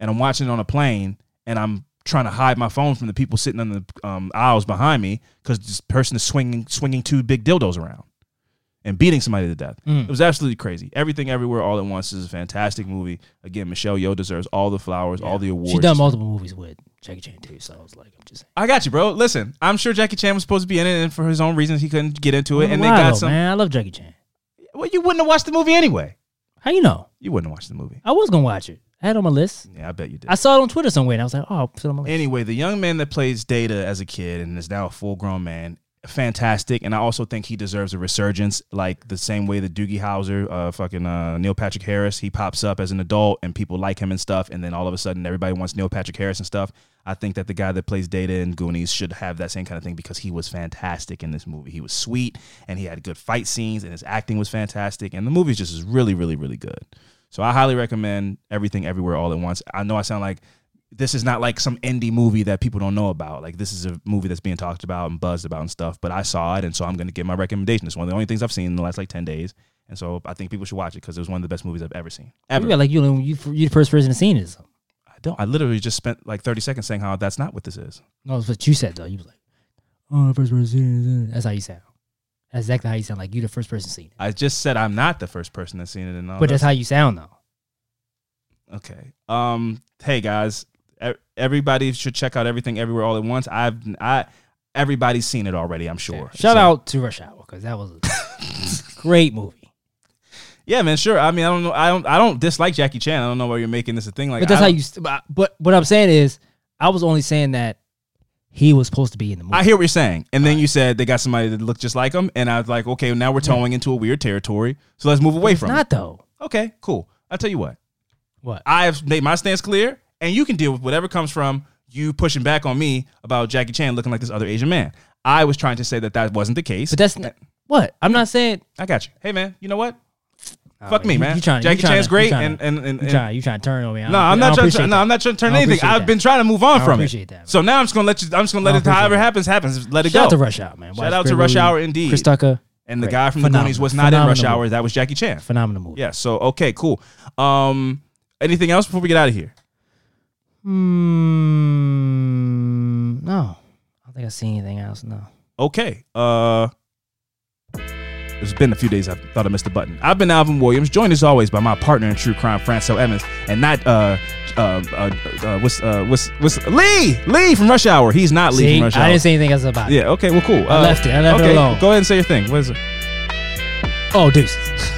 And i'm watching it on a plane and i'm trying to hide my phone from the people sitting on the um, aisles behind me because this person is swinging swinging two big dildos around and beating somebody to death. It was absolutely crazy. Everything, everywhere, all at once is a fantastic movie. Again, Michelle Yeoh deserves all the flowers, all the awards. She done multiple movies with Jackie Chan too, so I was like, I'm just saying. I got you, bro. Listen, I'm sure Jackie Chan was supposed to be in it, and for his own reasons, he couldn't get into it. And they got though, some. man. I love Jackie Chan. Well, you wouldn't have watched the movie anyway. How you know? You wouldn't have watched the movie. I was gonna watch it. I had it on my list. Yeah, I bet you did. I saw it on Twitter somewhere, and I was like, oh, I'll put it on my list. Anyway, the young man that plays Data as a kid and is now a full grown man, fantastic. And I also think he deserves a resurgence, like the same way that Doogie Howser, uh, fucking uh, Neil Patrick Harris, he pops up as an adult and people like him and stuff. And then all of a sudden, everybody wants Neil Patrick Harris and stuff. I think that the guy that plays Data in Goonies should have that same kind of thing because he was fantastic in this movie. He was sweet and he had good fight scenes and his acting was fantastic. And the movie just is really, really, really good. So I highly recommend Everything Everywhere All at Once. I know I sound like this is not like some indie movie that people don't know about. Like this is a movie that's being talked about and buzzed about and stuff. But I saw it, and so I'm going to give my recommendation. It's one of the only things I've seen in the last like ten days, and so I think people should watch it because it was one of the best movies I've ever seen. Ever. You got like you, you, you the first person to see it. I don't. I literally just spent like 30 seconds saying how that's not what this is. No, that's what you said though. You was like, oh, the first person to see it. That's how you sound. That's exactly how you sound. Like you the first person seen it. I just said I'm not the first person that's seen it, and all but that's how you sound though. Okay. Um. Hey guys, everybody should check out everything everywhere all at once. I've I everybody's seen it already. I'm sure. Shout So- out to Rush Hour because that was a great movie. Yeah, man. Sure. I mean, I don't know. I don't. I don't dislike Jackie Chan. I don't know why you're making this a thing. Like, But that's how you. But, but what I'm saying is, I was only saying that he was supposed to be in the movie. I hear what you're saying, and then you said they got somebody that looked just like him, and I was like, okay, now we're towing into a weird territory, so let's move away it's from not it. though. Okay, cool. I'll tell you what. What? I have made my stance clear, and you can deal with whatever comes from you pushing back on me about Jackie Chan looking like this other Asian man. I was trying to say that that wasn't the case. But that's not, what I'm not saying. I got you. Hey, man. You know what? Oh, Fuck me, you- man. You trying, Jackie Chan's to- great, and and and, you trying, you trying to turn on me. No, I'm not trying. To, no. I'm not trying to turn anything. I've that. been trying to move on from it. appreciate that. So now I'm just gonna let you. I'm just gonna let it. However appreciate happens, happens. Let it Shout out go. to Rush Hour, man. Shout Watch out to Rush Hour indeed. Chris Tucker, And the guy from the Phenomenal. Goonies was not in Rush Phenomenal Hour. That was Jackie Chan. phenomenal movie. Yeah. So okay, cool. Um, anything else before we get out of here? Hmm. No, I don't think I see anything else. No. Okay. Uh, it's been a few days. I thought I missed the button. I've been Alvin Williams, joined as always by my partner in true crime, Franco Evans, and not uh, uh, uh, uh what's uh, what's what's Lee Lee from Rush Hour. He's not Lee See, from Rush Hour. I didn't say anything else about it. Yeah. Okay. Well, cool. I left it. I left it alone. Go ahead and say your thing. What is it? Oh, deuces.